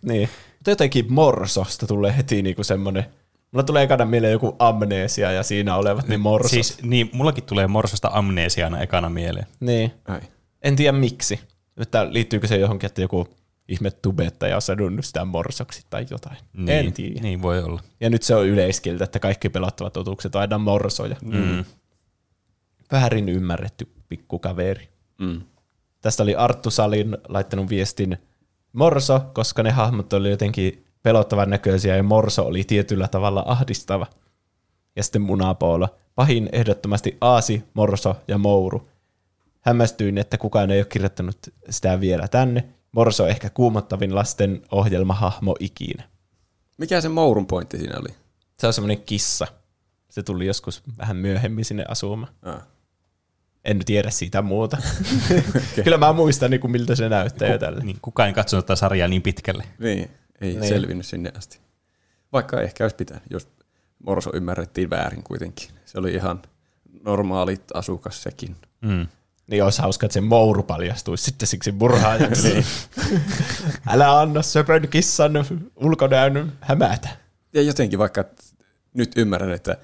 Niin. Mutta jotenkin morsosta tulee heti niinku semmoinen, mulla tulee ekana mieleen joku amnesia ja siinä olevat ne morsot. Siis, niin, mullakin tulee morsosta amnesiana ekana mieleen. Niin. Ai. En tiedä miksi. Että liittyykö se johonkin, että joku ihme tubettaja on sanonut sitä morsoksi tai jotain. Niin, En tiedä. Niin voi olla. Ja nyt se on yleiskiltä, että kaikki pelottavat totuukset on aina morsoja. Mm. Väärin ymmärretty pikkukaveri. Mm. Tästä oli Arttu Salin laittanut viestin morso, koska ne hahmot oli jotenkin pelottavan näköisiä ja morso oli tietyllä tavalla ahdistava. Ja sitten munapoolo. Pahin ehdottomasti Aasi, Morso ja Mouru. Hämmästyin, että kukaan ei ole kirjoittanut sitä vielä tänne. Morso on ehkä kuumottavin lasten ohjelmahahmo ikinä. Mikä se Mourun pointti siinä oli? Se on semmoinen kissa. Se tuli joskus vähän myöhemmin sinne asumaan. Ah. En tiedä siitä muuta. [LAUGHS] Kyllä mä muistan, niin kuin miltä se näyttää jo tälle. Niin, kukaan ei katsonut tätä sarjaa niin pitkälle. Niin, ei Niin. niin. selvinnyt sinne asti. Vaikka ehkä olisi pitänyt, jos Morso ymmärrettiin väärin kuitenkin. Se oli ihan normaali asukas sekin. Mm. Niin olisi hauska, että se mouru paljastuisi sitten siksi murhaajaksi. [LAUGHS] Älä anna söpön kissan ulkonäön hämätä. Ja jotenkin vaikka nyt ymmärrän, että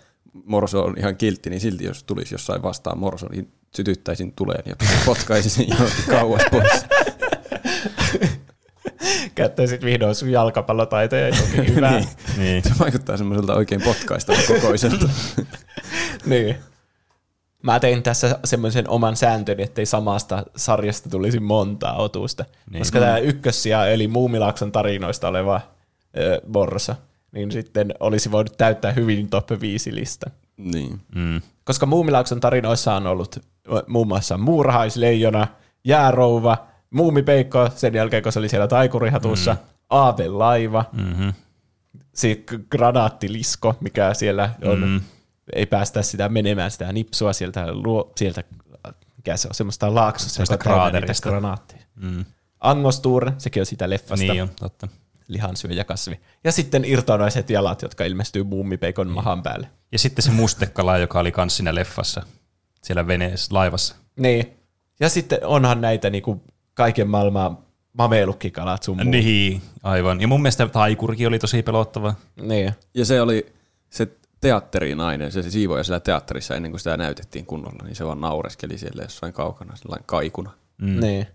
Morso on ihan kiltti, niin silti jos tulisi jossain vastaan Morso, niin sytyttäisin tuleen ja potkaisin sen johonkin kauas pois. [LAUGHS] Käyttäisit vihdoin sun jalkapallotaitoja jokin [LAUGHS] hyvää. niin. Niin. Se vaikuttaa semmoiselta oikein potkaistavan kokoiselta. [LAUGHS] niin. Mä tein tässä semmoisen oman sääntöni, ettei samasta sarjasta tulisi montaa otusta. Niin. Niin. Koska tämä ykkössiä, eli Muumilaakson tarinoista oleva ö, Borsa, niin sitten olisi voinut täyttää hyvin top 5 listan. niin. Mm. Koska Muumilaakson tarinoissa on ollut muun muassa muurahaisleijona, jäärouva, muumipeikko, sen jälkeen kun se oli siellä taikurihatussa, mm. aavelaiva, Mm-hmm. se granaattilisko, mikä siellä on, Mm. ei päästä sitä menemään sitä nipsua sieltä, luo, sieltä mikä se on, semmoista laaksossa, Semmoista joka kraaterista. granaatteja. Mm. Angostur, sekin on sitä leffasta, Niin niin on, totta. lihansyöjäkasvi. Ja sitten irtonaiset jalat, jotka ilmestyy muumipeikon mahan päälle. Ja sitten se mustekala, joka oli kans siinä leffassa, siellä veneessä, laivassa. Niin. Ja sitten onhan näitä niinku kaiken maailman mamelukkikalat sun muut. Niin, aivan. Ja mun mielestä taikurikin oli tosi pelottava. Niin. Ja se oli se teatterinainen, se, se siivoja siellä teatterissa ennen kuin sitä näytettiin kunnolla, niin se vaan naureskeli siellä jossain kaukana, sellainen kaikuna. Mm. Niin.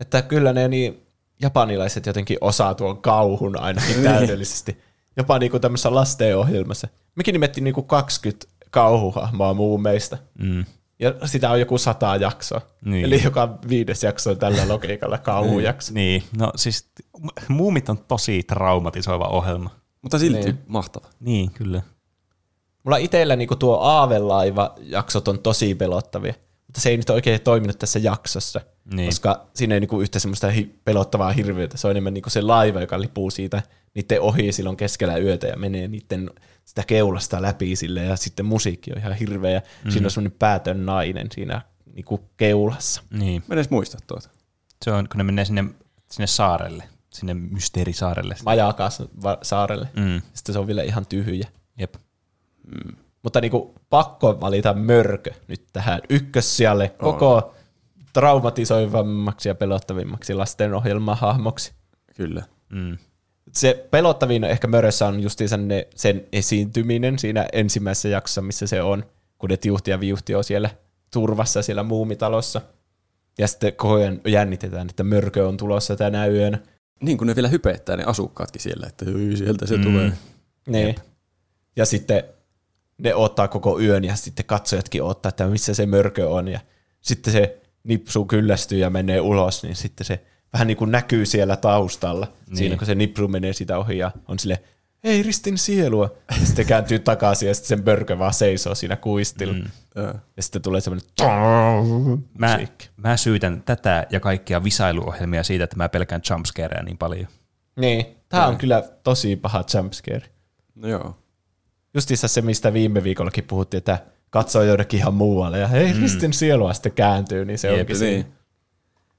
Että kyllä ne niin japanilaiset jotenkin osaa tuon kauhun ainakin [LAUGHS] täydellisesti. Jopa niinku tämmöisessä lastenohjelmassa. Mekin nimettiin niinku 20 kauhuhahmoa muumeista. Mm. Ja sitä on joku sata jaksoa. Niin. Niin. Eli joka viides jakso on tällä logiikalla kauhujakso. Niin, no siis muumit on tosi traumatisoiva ohjelma. Mutta silti Niin. mahtava. Niin, kyllä. Mulla itsellä niinku tuo Aavelaiva-jaksot on tosi pelottavia, mutta se ei nyt oikein toiminut tässä jaksossa, Niin. koska siinä ei niinku yhtä semmoista hi- pelottavaa hirviötä. Se on enemmän niinku se laiva, joka lipuu siitä niiden ohi silloin keskellä yötä ja menee niiden sitä keulasta läpi sille ja sitten musiikki on ihan hirveä ja mm. siinä on semmoinen päätön nainen siinä niinku keulassa. Niin. Mä en edes muista tuota. Se on, kun ne menee sinne, sinne saarelle, sinne mysteerisaarelle. Majakas saarelle. Mm. Sitten se on vielä ihan tyhjä. Jep. Mutta niinku pakko valita mörkö nyt tähän ykkössijalle koko traumatisoivammaksi ja pelottavimmaksi lastenohjelmahahmoksi. Kyllä. Mm. Se pelottavin ehkä mörössä on justiinsa ne, sen esiintyminen siinä ensimmäisessä jaksossa, missä se on, kun ne tiuhti ja viuhti on siellä turvassa siellä muumitalossa. Ja sitten koko ajan jännitetään, että mörkö on tulossa tänä yönä. Niin kuin ne vielä hypettää ne asukkaatkin siellä, että "Hyi, sieltä se mm. tulee. Niin. Ja sitten ne ottaa koko yön ja sitten katsojatkin ottaa, että missä se mörkö on. Ja sitten se nipsu kyllästyy ja menee ulos, niin sitten se vähän niin kuin näkyy siellä taustalla. Niin. Siinä kun se nipsu menee sitä ohi ja on sille ei ristin sielua. Ja sitten kääntyy takaisin ja sitten se mörkö vaan seisoo siinä kuistilla. Mm. Ja sitten tulee semmoinen Mä, musiikki. mä syytän tätä ja kaikkia visailuohjelmia siitä, että mä pelkään jumpscareja niin paljon. Niin, tää on kyllä tosi paha jumpscare. No joo. Justiinsa se, mistä viime viikollakin puhuttiin, että katsoo jonnekin ihan muualle ja hei, mm. ristin sielua sitten kääntyy, niin se Jep, onkin Niin.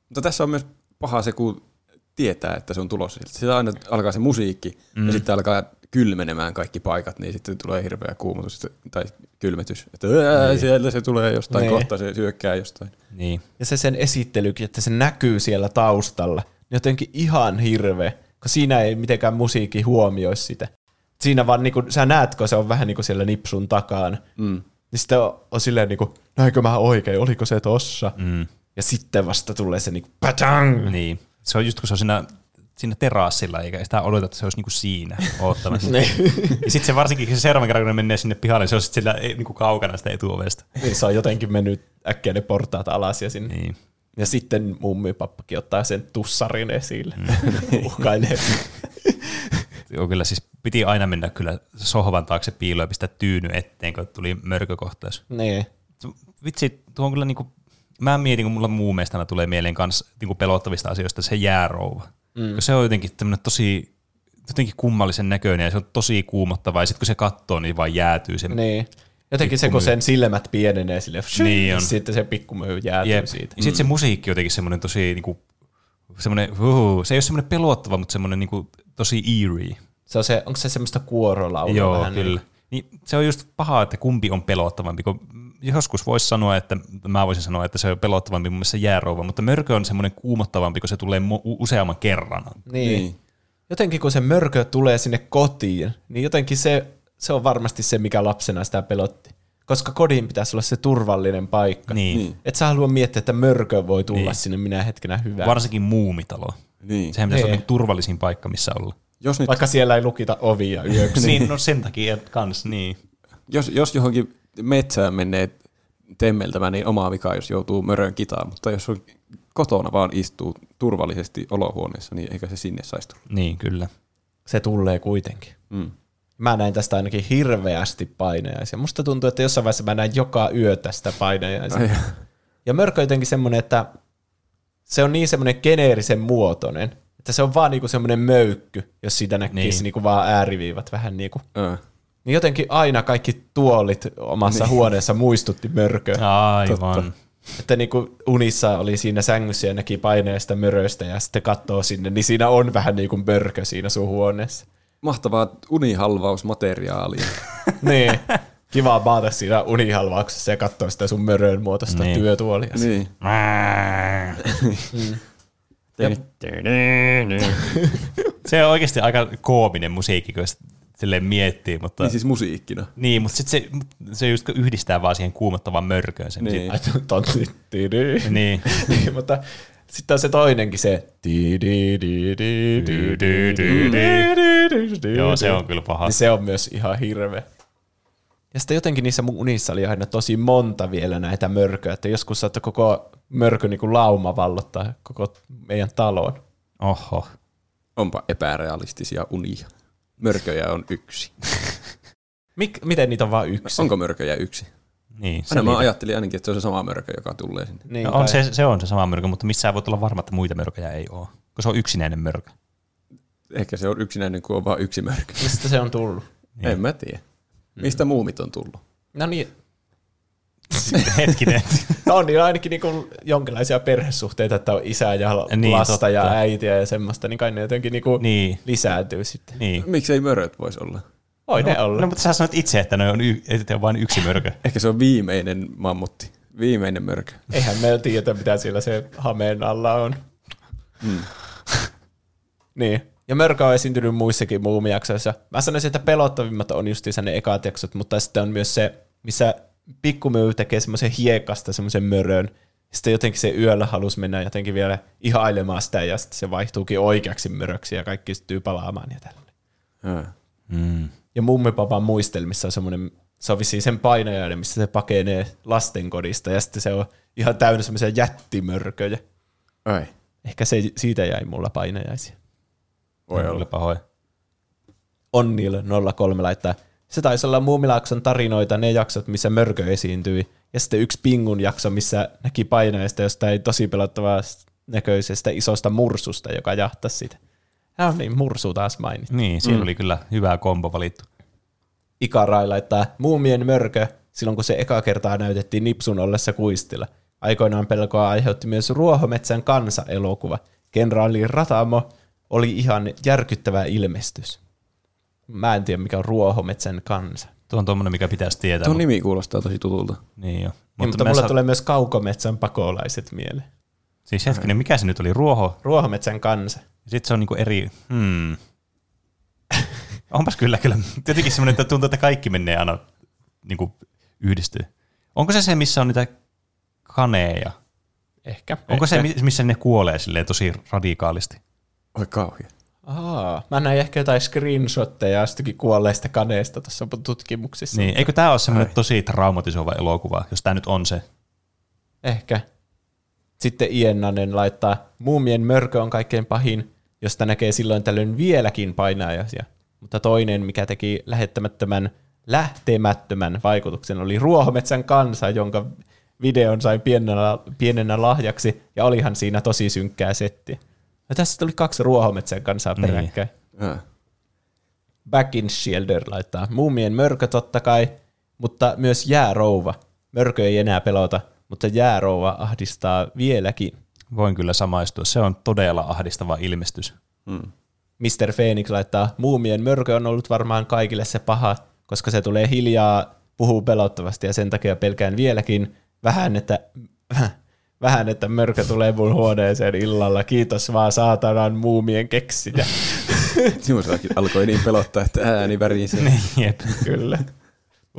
Mutta tässä on myös paha se, kun tietää, että se on tulossa. Sitten aina alkaa se musiikki mm. ja sitten alkaa kylmenemään kaikki paikat, niin sitten tulee hirveä kuumutus tai kylmetys. Että niin. sieltä se tulee jostain, Niin. niin. kohta se syökkää jostain. Niin. Ja se sen esittelykin, että se näkyy siellä taustalla, niin jotenkin ihan hirveä, kun siinä ei mitenkään musiikki huomioi sitä. Siinä vaan niin kuin, sä näet, kun se on vähän niin kuin siellä nipsun takana, Mm. niin sitten on, on silleen niin kuin, näinkö mä oikein, oliko se tossa? Mm. Ja sitten vasta tulee se niin kuin, patang! niin. Se on just kun se on siinä, siinä terassilla, eikä sitä odota, että se olisi niinku siinä oottamassa. [LAUGHS] Niin. ja sitten se varsinkin se seuraavan kerran, kun ne menee sinne pihalle, niin se on sitten sillä niinku kaukana sitä etuovesta. niin se on jotenkin mennyt äkkiä ne portaat alas ja sinne. Niin. Ja sitten mummipappakin ottaa sen tussarin esille. Mm. [LAUGHS] Uhkailee. Joo, kyllä siis piti aina mennä kyllä sohvan taakse piiloon ja pistää tyyny eteen, kun tuli mörkökohtaus. niin. Vitsi, tuo on kyllä niinku, mä mietin, kun mulla muu mielestä tulee mieleen kans niinku pelottavista asioista se jäärouva. Mm. Se on jotenkin tämmönen tosi jotenkin kummallisen näköinen ja se on tosi kuumottava ja sitten kun se katsoo, niin vaan jäätyy se. Niin. Jotenkin se, kun sen silmät pienenee sille, Niin on. sitten se pikkumöy jäätyy Jep. siitä. Ja sitten se musiikki jotenkin semmoinen tosi niinku, semmoinen, uhu, se ei ole semmoinen pelottava, mutta semmoinen niinku, tosi eerie. Se on se, onko se semmoista kuorolaulua Joo, vähän? kyllä. Niin, se on just paha, että kumpi on pelottavampi, kun joskus voisi sanoa, että mä voisin sanoa, että se on pelottavampi mun mielestä jäärouva, mutta mörkö on semmoinen kuumottavampi, kun se tulee mo- u- useamman kerran. Niin. Niin. niin. Jotenkin kun se mörkö tulee sinne kotiin, niin jotenkin se, se on varmasti se, mikä lapsena sitä pelotti. Koska kodin pitäisi olla se turvallinen paikka. Niin. Niin. Et sä halua miettiä, että mörkö voi tulla Niin. niin. sinne minä hetkenä hyvää. Varsinkin muumitalo. Niin. Sehän pitäisi olla Niin. turvallisin paikka, missä olla. Jos, nyt, Vaikka siellä ei lukita ovia yöksi. [LAUGHS] niin, no sen takia kans, niin. jos, jos johonkin metsään menee temmeltämään, niin omaa vikaa, jos joutuu mörön kitaan. Mutta jos on kotona vaan istuu turvallisesti olohuoneessa, niin eikä se sinne saisi tulla. Niin, kyllä. se tulee kuitenkin. Mm. Mä näin tästä ainakin hirveästi painajaisia. Musta tuntuu, että jossain vaiheessa mä näin joka yö tästä painajaisia. Ai, Ja mörkö on jotenkin semmoinen, että se on niin semmoinen geneerisen muotoinen, että se on vaan niinku semmoinen möykky, jos siitä näkisi Niin. niin. niinku vaan ääriviivat vähän niinku. Ö. Niin jotenkin aina kaikki tuolit omassa niin. huoneessa muistutti mörköä. Aivan. Totta. Että niinku unissa oli siinä sängyssä ja näki paineesta möröstä ja sitten katsoo sinne, niin siinä on vähän niin kuin mörkö siinä sun huoneessa. Mahtavaa unihalvausmateriaalia. [LAUGHS] niin. Kiva maata siinä unihalvauksessa ja katsoa sitä sun mörön muotoista Niin. niin. työtuolia. niin. Se on oikeasti aika koominen musiikki, kun silleen miettii, mutta... Niin siis musiikkina. Niin, mutta sitten se, se just yhdistää vaan siihen kuumottavaan mörköön sen. Niin. Sit, niin. [LAUGHS] niin, mutta sitten on se toinenkin se. Joo, se on kyllä paha. Niin se on myös ihan hirveä. Ja sitten jotenkin niissä mun unissa oli aina tosi monta vielä näitä mörköjä, että joskus saattoi koko mörkö niin kuin lauma vallottaa koko meidän talon. Oho. Onpa epärealistisia unia. Mörköjä on yksi. Mik, miten niitä on vain yksi? Onko mörköjä yksi? Niin, se Aina mä ajattelin ainakin, että se on se sama mörkö, joka tulee sinne. Niin, no, on kai. se, se on se sama mörkö, mutta missään voit olla varma, että muita mörköjä ei ole. Koska se on yksinäinen mörkö. Ehkä se on yksinäinen, kun on vain yksi mörkö. Mistä se on tullut? Niin. En mä tiedä. Mistä muumit on tullut? No niin, [LAUGHS] Hetkinen. no on niillä ainakin niinku jonkinlaisia perhesuhteita, että on isä ja Niin, lasta totta. ja äitiä ja semmoista, niin kai ne jotenkin niinku niin, lisääntyy sitten. niin. Miksei möröt voisi olla? Voi ne olla. No, mutta sä sanoit itse, että ne on, y- että on vain yksi mörkö. [LAUGHS] Ehkä se on viimeinen mammutti. Viimeinen mörkö. Eihän me tiedä, mitä siellä se hameen alla on. Mm. [LAUGHS] Niin. Ja mörkö on esiintynyt muissakin muumijaksoissa. Mä sanoisin, että pelottavimmat on justiinsa ne ekat jaksot, mutta sitten on myös se, missä pikkumyy tekee semmoisen hiekasta semmoisen mörön. Sitten jotenkin se yöllä halusi mennä jotenkin vielä ihailemaan sitä, ja sitten se vaihtuukin oikeaksi möröksi, ja kaikki syttyy palaamaan ja tällä. Ja. Mm. Ja mummipapan muistelmissa on semmoinen, se on vissiin sen painajainen, missä se pakenee lastenkodista, ja sitten se on ihan täynnä semmoisia jättimörköjä. Ai, Ehkä se, siitä jäi mulla painajaisia. voi olla. Pahoin. Onnil 03 laittaa. Se taisi olla Muumilaakson tarinoita, ne jaksot, missä mörkö esiintyi. Ja sitten yksi Pingun jakso, missä näki painajaista jostain tosi pelottavaa näköisestä isosta mursusta, joka jahtasi sitä. Ja niin, mursu taas mainittu. Niin, siinä mm. oli kyllä hyvä kombo valittu. Ikarai laittaa muumien mörkö silloin, kun se eka kertaa näytettiin Nipsun ollessa kuistilla. Aikoinaan pelkoa aiheutti myös Ruohometsän kansa-elokuva. Kenraali Ratamo oli ihan järkyttävä ilmestys. Mä en tiedä, mikä on Ruohometsän kansa. Tuo on tuommoinen, mikä pitäisi tietää. Tuo mutta, nimi kuulostaa tosi tutulta. niin jo. Mutta, mutta mä mulle saan- tulee myös Kaukometsän pakolaiset mieleen. Siis hetkinen, mikä se nyt oli? Ruoho? Ruohometsän kansa. Sitten se on niinku eri... Hmm. Onpas kyllä, kyllä. Tietenkin semmoinen, että tuntuu, että kaikki menee aina niinku yhdistyy. Onko se se, missä on niitä kaneja? Ehkä. Onko se, ehkä. mi- missä ne kuolee silleen tosi radikaalisti? Oi kauhea. Aa, mä näin ehkä jotain screenshotteja jostakin kuolleista kaneista tuossa tutkimuksissa. Niin, eikö tämä ole semmoinen tosi traumatisoiva elokuva, jos tämä nyt on se? Ehkä. Sitten Iennanen laittaa, muumien mörkö on kaikkein pahin, josta näkee silloin tällöin vieläkin painajaisia. Mutta toinen, mikä teki lähettämättömän, lähtemättömän vaikutuksen, oli Ruohometsän kansa, jonka videon sai pienenä, pienenä lahjaksi, ja olihan siinä tosi synkkää settiä. Ja tässä tuli kaksi Ruohometsän kansaa Niin. peräkkäin. Ja. Back in Shielder laittaa. Muumien mörkö totta kai, mutta myös jäärouva. Mörkö ei enää pelota, mutta jäärouva ahdistaa vieläkin. Voin kyllä samaistua. Se on todella ahdistava ilmestys. Mm. Mr. Phoenix laittaa, muumien mörkö on ollut varmaan kaikille se paha, koska se tulee hiljaa, puhuu pelottavasti ja sen takia pelkään vieläkin vähän, että, vähän, että mörkö tulee mun huoneeseen illalla. Kiitos vaan saatanan muumien keksijä. [LAUGHS] Sinusakin alkoi niin pelottaa, että ääni värisee. Niin, jep. Kyllä.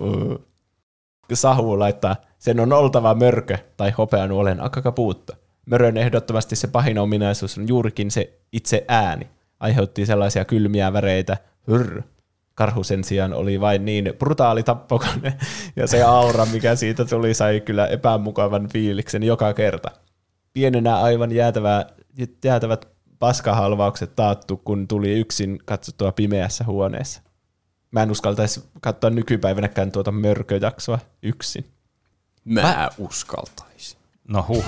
Uh. Sahu laittaa, sen on oltava mörkö tai hopeanuolen akakapuutto. Mörön ehdottomasti se pahin ominaisuus on juurikin se itse ääni. Aiheutti sellaisia kylmiä väreitä. Hyrr. Karhu sen sijaan oli vain niin brutaali tappokone, ja se aura, mikä siitä tuli, sai kyllä epämukavan fiiliksen joka kerta. Pienenä aivan jäätävää, jäätävät paskahalvaukset taattu, kun tuli yksin katsottua pimeässä huoneessa. Mä en uskaltaisi katsoa nykypäivänäkään tuota mörköjaksoa yksin. Mä uskaltaisin. No huh.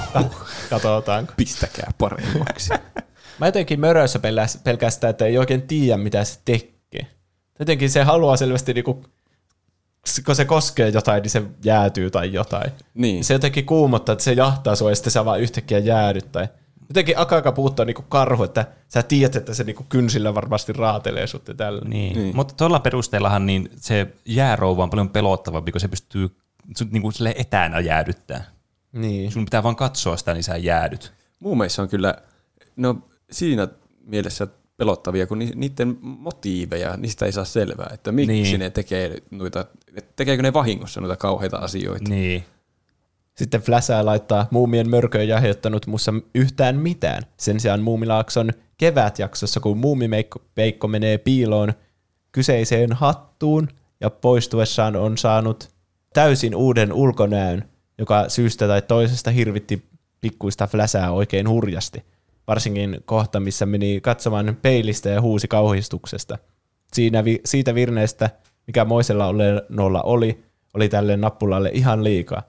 Katsotaanko. Pistäkää paremmaksi. Mä jotenkin mörössä pelkään sitä, että ei oikein tiedä, mitä se tekee. Jotenkin se haluaa selvästi, niinku, kun se koskee jotain, niin se jäätyy tai jotain. niin. Se jotenkin kuumottaa, että se jahtaa sua ja sitten sä vaan yhtäkkiä jäädyt. Tai... Jotenkin akaka puuttuu niinku karhu, että sä tiedät, että se niinku kynsillä varmasti raatelee sut ja tällä. Niin. Niin. niin. Mutta tuolla perusteellahan niin se jäärouva on paljon pelottavampi, kun se pystyy sun niin kuin etänä jäädyttää. Niin. Sun pitää vaan katsoa sitä, niin sä jäädyt. Muumeissa on kyllä, no siinä mielessä pelottavia, kun ni- niiden motiiveja, niistä ei saa selvää, että miksi Niin. ne tekee noita, tekeekö ne vahingossa noita kauheita asioita. Niin. Sitten Flashaa laittaa, muumien mörkö ei aiheuttanut mussa yhtään mitään. Sen sijaan Muumilaakson kevätjaksossa, kun muumipeikko menee piiloon kyseiseen hattuun ja poistuessaan on saanut täysin uuden ulkonäön, joka syystä tai toisesta hirvitti pikkuista Flashaa oikein hurjasti. Varsinkin kohta, missä meni katsomaan peilistä ja huusi kauhistuksesta. Siinä vi- siitä virneestä mikä moisella olennolla oli, oli tälle nappulalle ihan liikaa.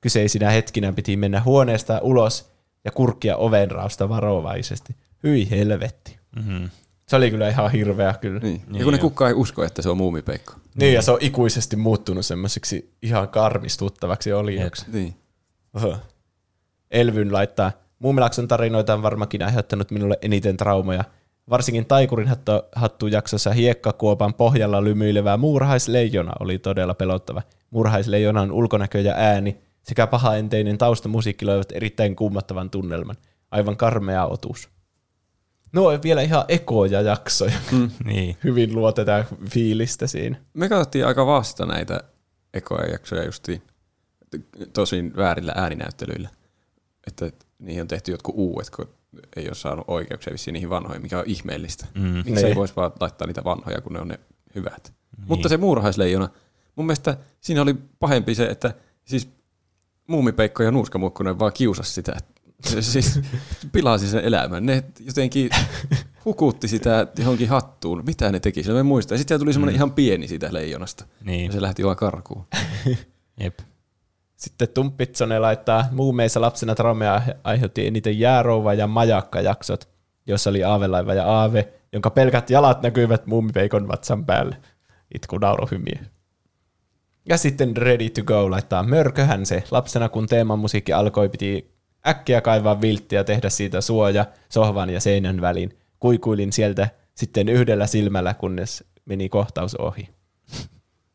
Kyseisinä hetkinä piti mennä huoneesta ulos ja kurkkia ovenrausta varovaisesti. Hyi helvetti. Mm-hmm. Se oli kyllä ihan hirveä kyllä. Niin. Niin ja kun ne joo. kukaan ei usko, että se on muumipeikko. Niin, ja se on ikuisesti muuttunut semmoiseksi ihan karmistuttavaksi olijaksi. Niin. Oho. Elvyn laittaa, Muumelakson tarinoita on varmaankin aiheuttanut minulle eniten traumoja. Varsinkin Taikurin hattu, hattujaksossa hiekkakuopan pohjalla lymyilevä muurahaisleijona oli todella pelottava. Muurahaisleijonan ulkonäkö ja ääni sekä pahaenteinen taustamusiikki loivat erittäin kummattavan tunnelman. Aivan karmea otus. No on vielä ihan ekoja jaksoja. Mm. Niin. [LAUGHS] Hyvin luo tätä fiilistä siinä. Me katsottiin aika vasta näitä ekoja jaksoja justiin, tosin väärillä ääninäyttelyillä. Että niihin on tehty jotkut uudet, kun ei ole saanut oikeuksia vissiin niihin vanhoihin, mikä on ihmeellistä. Mm. Miksi Niin. ei voisi vaan laittaa niitä vanhoja, kun ne on ne hyvät. Niin. Mutta se muurahaisleijona, mun mielestä siinä oli pahempi se, että siis muumipeikko ja nuuskamukkunen vaan kiusasi sitä. Se [LAUGHS] siis pilasi sen elämän. Ne jotenkin hukutti sitä johonkin hattuun. Mitä ne teki? Sillä en muista. Ja sitten tuli semmoinen ihan pieni siitä leijonasta. Niin. Ja se lähti vaan karkuun. [LAUGHS] Jep. Sitten Tumppitsone laittaa muumeissa lapsena traumeja aiheutti eniten jäärouva ja majakka-jaksot, joissa oli aavelaiva ja aave, jonka pelkät jalat näkyivät muumipeikon vatsan päälle. Itku naurohymiä. Ja sitten Ready to Go laittaa mörköhän se. Lapsena kun teemamusiikki alkoi, piti äkkiä kaivaa vilttiä tehdä siitä suoja sohvan ja seinän väliin. Kuikuilin sieltä sitten yhdellä silmällä, kunnes meni kohtaus ohi.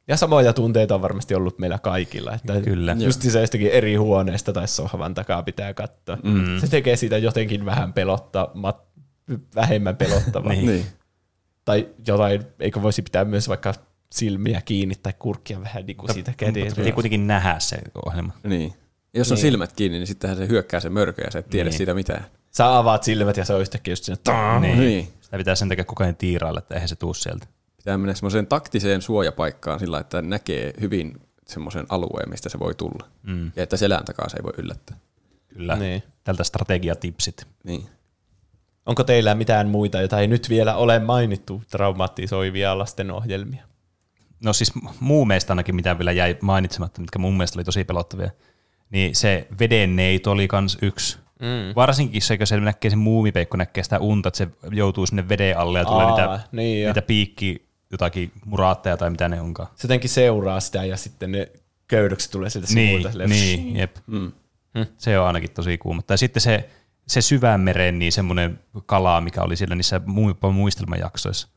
Ja samoja tunteita on varmasti ollut meillä kaikilla. Että Kyllä. Just se jostakin eri huoneesta tai sohvan takaa pitää katsoa. Mm. Se tekee siitä jotenkin vähän pelottamat, vähemmän pelottavaa. Niin. Niin. Tai jotain, eikö voisi pitää myös vaikka silmiä kiinni tai kurkkia vähän niin kuin siitä käden. Piti kuitenkin nähdä se ohjelma. niin. Jos on Niin. silmät kiinni, niin sittenhän se hyökkää se mörkö ja sä et tiedä Niin. siitä mitään. Sä avaat silmät ja se on yhtäkkiä just siinä. Niin. Niin. Sitä pitää sen takia koko ajan tiirailla, että eihän se tuu sieltä. Pitää mennä semmoiseen taktiseen suojapaikkaan sillä, että näkee hyvin semmoisen alueen, mistä se voi tulla. Mm. Ja että selän takaa se ei voi yllättää. Kyllä. Niin. Tältä strategiatipsit. Niin. Onko teillä mitään muita, joita ei nyt vielä ole mainittu traumatisoivia lastenohjelmia? No siis muumeista ainakin, mitä vielä jäi mainitsematta, mitkä mun mielestä oli tosi pelottavia. Niin se vedenneito oli kans yksi. Mm. Varsinkin se, kun se näkee sen muumipeikko, näkee sitä unta, että se joutuu sinne veden alle ja tulee Aa, niitä, niin jo. niitä piikki, jotakin muraatteja tai mitä ne onkaan. Se jotenkin seuraa sitä ja sitten ne köydökset tulee sieltä Niin, sivulta. silleen, niin jep. Mm. Se on ainakin tosi kuuma. Tai sitten se, se syvänmeren, niin semmoinen kala, mikä oli siellä niissä mu- muistelmajaksoissa,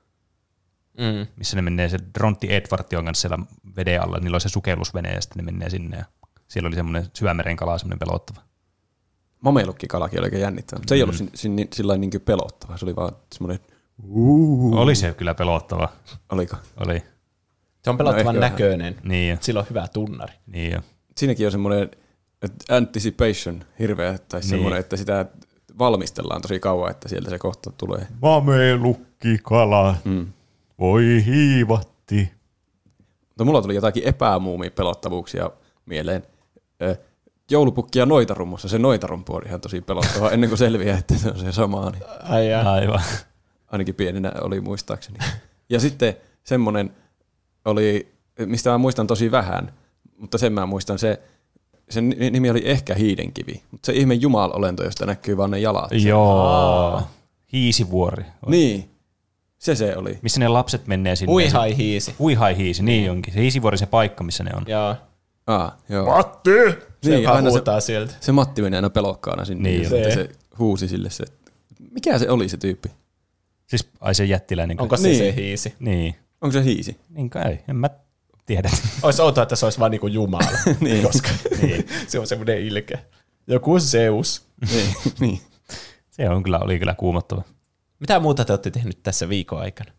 Mm. missä ne menee, se Drontti Edward on kanssa siellä veden alla, niillä on se sukellusvene ja sitten ne menee sinne ja siellä oli semmoinen syvämeren kala, semmoinen pelottava. Mamelukkikalakin oli aika jännittävä. mutta Se ei ollut sin, sin, sillä niin pelottava. Se oli vaan semmoinen, Oli se kyllä pelottava. oliko? Oli. Se on pelottavan No näköinen. Niin jo. Sillä on hyvä tunnari. Niin jo. Siinäkin on semmoinen anticipation hirveä, tai niin. semmoinen, että sitä valmistellaan tosi kauan, että sieltä se kohta tulee. Mamelukkikala, Mm. voi hiivatti. Mutta mulla tuli jotakin epämuumi pelottavuuksia mieleen. Ö, Joulupukki ja noitarummussa. Se noitarumpu on ihan tosi pelottava [LAUGHS] ennen kuin selviää, että se on se sama. Niin Ai jaa. Aivan. Ainakin pienenä oli muistaakseni. Ja sitten semmoinen oli, mistä mä muistan tosi vähän, mutta sen mä muistan, se, sen ni- nimi oli ehkä Hiidenkivi, mutta se ihme jumalolento, josta näkyy vaan ne jalat. Joo. Hiisivuori. Niin, se se oli. Missä ne lapset menee sinne. Uihai hiisi. Uihai hiisi, niin onkin. Se hiisivuori se paikka, missä ne on. Joo. Aa, joo. Matti! Se Niin, niin, aina se- sieltä. Se Matti meni aina pelokkaana sinne, Niin niin, Se. se huusi sille se. Mikä se oli se tyyppi? Siis ai se jättiläinen. Onko se Niin. se hiisi? Niin. Onko se hiisi? Niin kai, en mä tiedä. [LAUGHS] Olisi outoa, että se olisi vaan niinku Jumala. [LAUGHS] Niin. Koska [LAUGHS] se on semmoinen ilkeä. Joku Zeus. niin, niin. Se on kyllä, oli kyllä kuumottava. Mitä muuta te olette tehnyt tässä viikon aikana?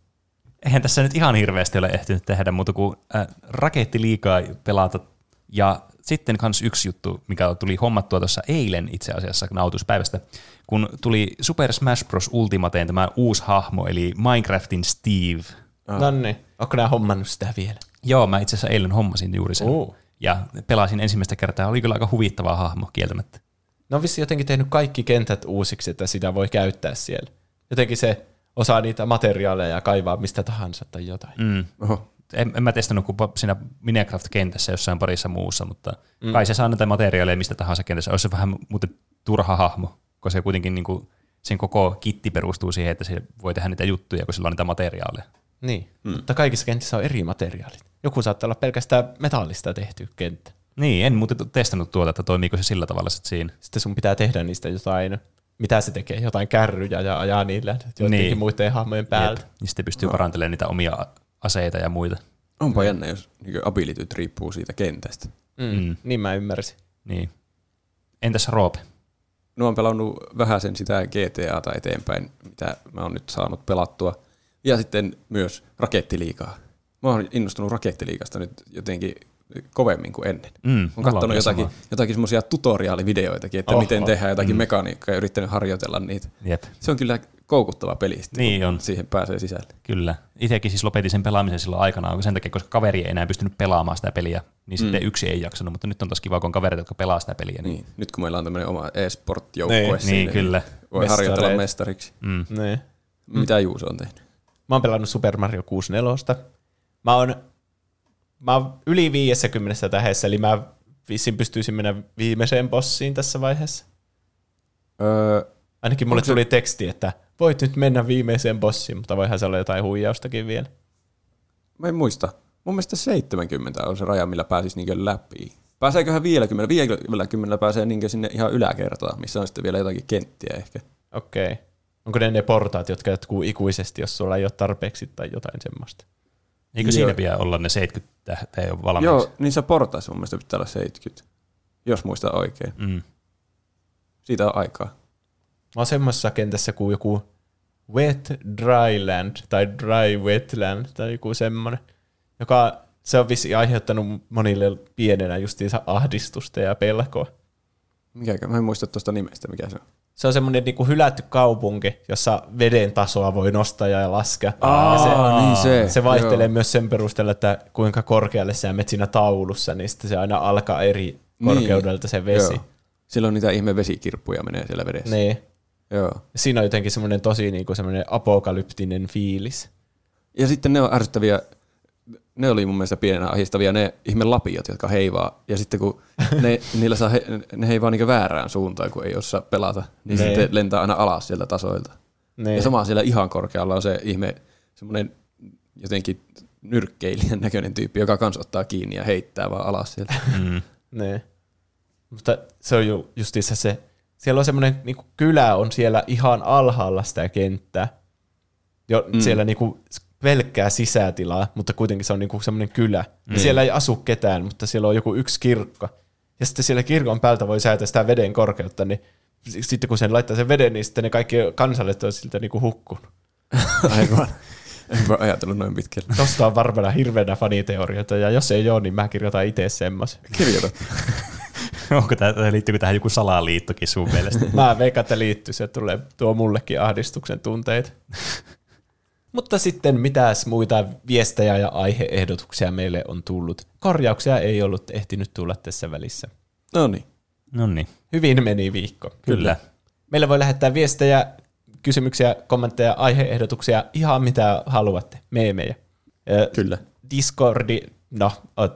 Eihän tässä nyt ihan hirveästi ole ehtinyt tehdä muuta kuin äh, raketti liikaa pelata. Ja sitten kans yksi juttu, mikä tuli hommattua tuossa eilen itse asiassa nautuspäivästä, kun tuli Super Smash Bros. Ultimateen tämä uusi hahmo, eli Minecraftin Steve. Ah. No niin. Onko nämä hommannut sitä vielä? Joo, mä itse asiassa eilen hommasin juuri sen. Oo. Ja pelasin ensimmäistä kertaa. Oli kyllä aika huvittava hahmo kieltämättä. Ne on vissi jotenkin tehnyt kaikki kentät uusiksi, että sitä voi käyttää siellä. Jotenkin se osaa niitä materiaaleja kaivaa mistä tahansa tai jotain. Mm. Oho. En, en mä testannut kuin siinä Minecraft-kentässä jossain parissa muussa, mutta mm. kai se saa näitä materiaaleja mistä tahansa kentässä. Olisi se vähän muuten turha hahmo, koska se kuitenkin niin kuin, sen koko kitti perustuu siihen, että se voi tehdä niitä juttuja, kun sillä on niitä materiaaleja. Niin, mm. mutta kaikissa kentissä on eri materiaalit. Joku saattaa olla pelkästään metallista tehty kenttä. Niin, en muuten testannut tuota, että toimiiko se sillä tavalla sitten siinä. Sitten sun pitää tehdä niistä jotain, mitä se tekee, jotain kärryjä ja ajaa niillä jotenkin niin. muiden hahmojen päältä. Jep. Niin sitten pystyy no. parantelemaan niitä omia aseita ja muita. Onpa jännä, jos niin abilityt riippuu siitä kentästä. Mm. Mm. Niin mä ymmärsin. Niin. Entäs Roope? No on pelannut vähän sen sitä GTAta eteenpäin, mitä mä oon nyt saanut pelattua. Ja sitten myös Rakettiliikaa. Mä oon innostunut Rakettiliikasta nyt jotenkin kovemmin kuin ennen. Mm, on katsonut jotakin, jotakin semmoisia tutoriaalivideoitakin, että Oho. miten tehdään jotakin mm. mekaniikkaa ja yrittänyt harjoitella niitä. Jep. Se on kyllä koukuttava peli, niin on. siihen pääsee sisälle. Kyllä. Itsekin siis lopetin sen pelaamisen silloin aikanaan sen takia, koska kaveri ei enää pystynyt pelaamaan sitä peliä, niin sitten mm. yksi ei jaksanut, mutta nyt on taas kiva, kun on kaverit, jotka pelaa sitä peliä. Niin. niin. Nyt kun meillä on tämmöinen oma e-sport-joukkue niin, siinä, niin, kyllä. voi Mestareet. harjoitella mestariksi. Mm. Niin. Mitä Juuso on tehnyt? Mä oon pelannut Super Mario 64. Mä oon mä oon yli 50 tähdessä, eli mä vissiin pystyisin mennä viimeiseen bossiin tässä vaiheessa. Öö, Ainakin mulle tuli se... teksti, että voit nyt mennä viimeiseen bossiin, mutta voihan se olla jotain huijaustakin vielä. Mä en muista. Mun mielestä 70 on se raja, millä pääsisi niin läpi. Pääseeköhän vielä 10? Vielä 10 pääsee niin sinne ihan yläkertaan, missä on sitten vielä jotakin kenttiä ehkä. Okei. Okay. Onko ne ne portaat, jotka jatkuu ikuisesti, jos sulla ei ole tarpeeksi tai jotain semmoista? Eikö Joo. siinä pidä olla ne 70 tähteä jo valmiiksi? Joo, niin se portaissa mun mielestä pitää olla 70, jos muista oikein. Mm. Siitä on aikaa. Semmoisessa kentässä kuin joku Wet Dryland tai Dry Wetland tai joku semmoinen, joka se on vissi aiheuttanut monille pienenä justiinsa ahdistusta ja pelkoa. Mikä, mä en muista tuosta nimestä, mikä se on. Se on semmoinen niin hylätty kaupunki, jossa veden tasoa voi nostaa ja laskea. Aa, ja se, niin se. se vaihtelee joo. myös sen perusteella, että kuinka korkealle sä menet siinä taulussa, niin sitten se aina alkaa eri korkeudelta niin. se vesi. Joo. Silloin niitä ihme vesikirppuja menee siellä vedessä. Niin. Joo. Siinä on jotenkin semmoinen tosi niin kuin semmoinen apokalyptinen fiilis. Ja sitten ne on ärsyttäviä ne oli mun mielestä pienenä ahistavia ne ihme lapiot, jotka heivaa. Ja sitten kun ne, [LAUGHS] niillä saa he, ne heivaa niin väärään suuntaan, kun ei osaa pelata, niin ne. sitten lentää aina alas sieltä tasoilta. Ne. Ja sama siellä ihan korkealla on se ihme, semmoinen jotenkin nyrkkeilijän näköinen tyyppi, joka kans ottaa kiinni ja heittää vaan alas sieltä. Mm. [LAUGHS] ne. Mutta se on ju justiinsa se, siellä on semmoinen niin kylä on siellä ihan alhaalla sitä kenttää. Jo, mm. Siellä niin kuin pelkkää sisätilaa, mutta kuitenkin se on niinku semmoinen kylä. Mm. Siellä ei asu ketään, mutta siellä on joku yksi kirkko. Ja sitten siellä kirkon päältä voi säätää sitä veden korkeutta, niin sitten kun sen laittaa sen veden, niin sitten ne kaikki kansalliset on siltä niinku hukkunut. [LAUGHS] Aivan. En ajatellut noin pitkälle. Tosta on varmana hirveänä faniteorioita, ja jos ei ole, niin mä kirjoitan itse semmoisen. Kirjoita. [LAUGHS] Onko tämä, liittyykö tähän joku salaliittokin sun mielestä? [LAUGHS] mä veikkaan, että liittyy, se tulee, tuo mullekin ahdistuksen tunteita. [LAUGHS] Mutta sitten mitäs muita viestejä ja aiheehdotuksia meille on tullut? Korjauksia ei ollut ehtinyt tulla tässä välissä. No niin. No niin. Hyvin meni viikko. Kyllä. Kyllä. Meille voi lähettää viestejä, kysymyksiä, kommentteja, aiheehdotuksia, ihan mitä haluatte, meemejä. Kyllä. Discordi, no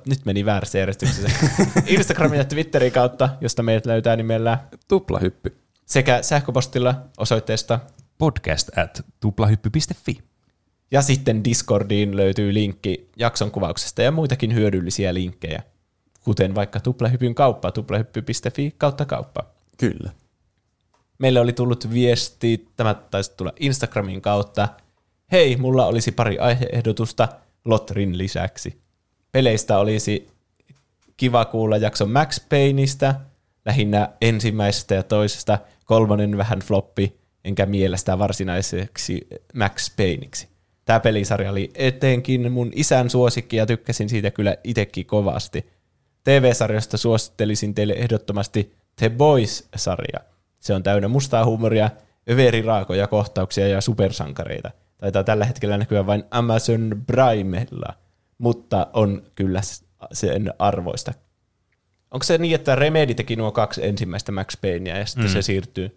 nyt meni väärässä järjestyksessä. [LAUGHS] Instagramin ja Twitterin kautta, josta meidät löytää nimellä Tuplahyppy. Sekä sähköpostilla osoitteesta podcast at tuplahyppy.fi. Ja sitten Discordiin löytyy linkki jakson kuvauksesta ja muitakin hyödyllisiä linkkejä, kuten vaikka tuplahypyn kauppa, tuplahyppy.fi kautta kauppa. Kyllä. Meille oli tullut viesti, tämä taisi tulla Instagramin kautta. Hei, mulla olisi pari aiheehdotusta Lotrin lisäksi. Peleistä olisi kiva kuulla jakson Max Payneista, lähinnä ensimmäisestä ja toisesta, kolmonen vähän floppi, enkä mielestä varsinaiseksi Max Payneiksi. Tämä pelisarja oli etenkin mun isän suosikki ja tykkäsin siitä kyllä itsekin kovasti. TV-sarjasta suosittelisin teille ehdottomasti The Boys-sarja. Se on täynnä mustaa huumoria, överiraakoja kohtauksia ja supersankareita. Taitaa tällä hetkellä näkyä vain Amazon Primella, mutta on kyllä sen arvoista. Onko se niin, että Remedy teki nuo kaksi ensimmäistä Max Paynea ja sitten mm. se siirtyy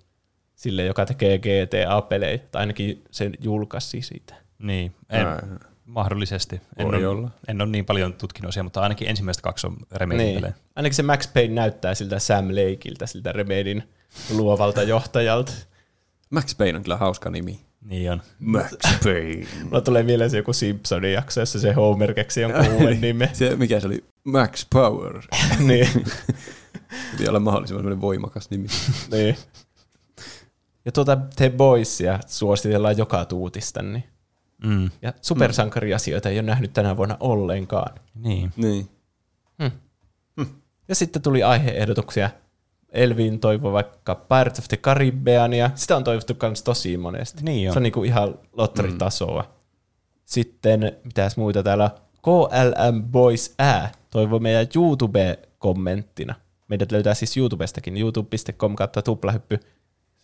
sille, joka tekee GTA-pelejä, tai ainakin sen julkaisi siitä? Niin, en, Mahdollisesti. En Voi ole, olla. en ole niin paljon tutkinut asiaa, mutta ainakin ensimmäistä kaksi on remake Niin. Ainakin se Max Payne näyttää siltä Sam Lakeiltä, siltä Remedin luovalta johtajalta. Max Payne on kyllä hauska nimi. Niin on. Max Payne. [LAUGHS] Mulla tulee mieleen se joku Simpsonin jakso, jossa se Homer keksi jonkun [LAUGHS] uuden nimen. Se, mikä se oli? Max Power. [LAUGHS] niin, Piti olla mahdollisimman voimakas nimi. niin. Ja tuota The Boysia suositellaan joka tuutista, niin. Mm. Ja supersankariasioita ei ole nähnyt tänä vuonna ollenkaan. Niin. Niin. Ja sitten tuli aiheehdotuksia. Elvin toivoi vaikka Pirates of the Caribbeania. Sitä on toivottu myös tosi monesti. Niin on. Se on niinku ihan lotteritasoa. Sitten, mitäs muita täällä? KLM Boys Ä toivoi meidän YouTube-kommenttina. Meidät löytää siis YouTubestakin, youtube.com kautta tuplahyppy.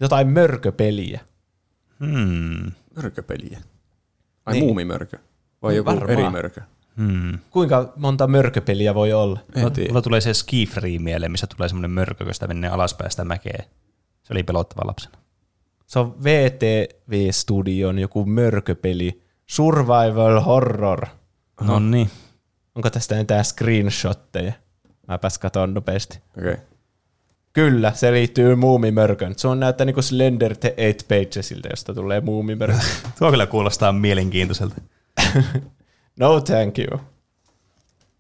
Jotain mörköpeliä. Hmm. Mörköpeliä. Ai Niin. muumimörkö? Vai joku Varmaan. eri mörkö? Hmm. Kuinka monta mörköpeliä voi olla? En tiedä. Mulla tulee se ski free mieleen, missä tulee semmoinen mörkö, kun sitä menee alaspäin sitä mäkeä. Se oli pelottava lapsena. Se on VTV Studion joku mörköpeli. Survival Horror. No niin. Onko tästä mitään screenshotteja? Mäpäs katon nopeasti. Okei. Okay. Kyllä, se liittyy muumimörkön. Se on näyttää niinku Slender the Eight Pagesilta, josta tulee muumimörkö. [LAUGHS] Tuo kyllä kuulostaa mielenkiintoiselta. [LAUGHS] no thank you.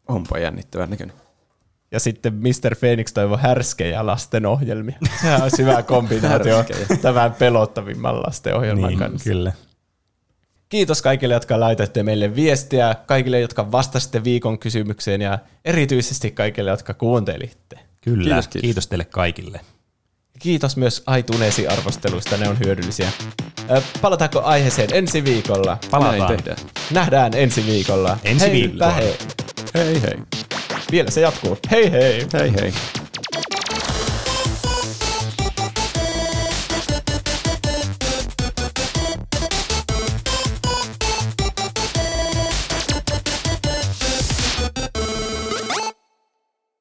Onpa jännittävän näköinen. Ja sitten Mr. Phoenix toivoi härskejä lastenohjelmia. [LAUGHS] Sehän olisi hyvä kombinaatio tämän pelottavimman lastenohjelman Niin, kanssa. kyllä. Kiitos kaikille, jotka laitatte meille viestiä, kaikille, jotka vastasitte viikon kysymykseen ja erityisesti kaikille, jotka kuuntelitte. Kyllä. Kiitos, kiitos. kiitos teille kaikille. Kiitos myös iTunesin arvosteluista, ne on hyödyllisiä. Palataanko aiheeseen ensi viikolla? Palataan. Näin tehdään. Nähdään ensi viikolla. Ensi Heipä viikolla. hei. Hei hei. Vielä se jatkuu. Hei hei. Hei hei.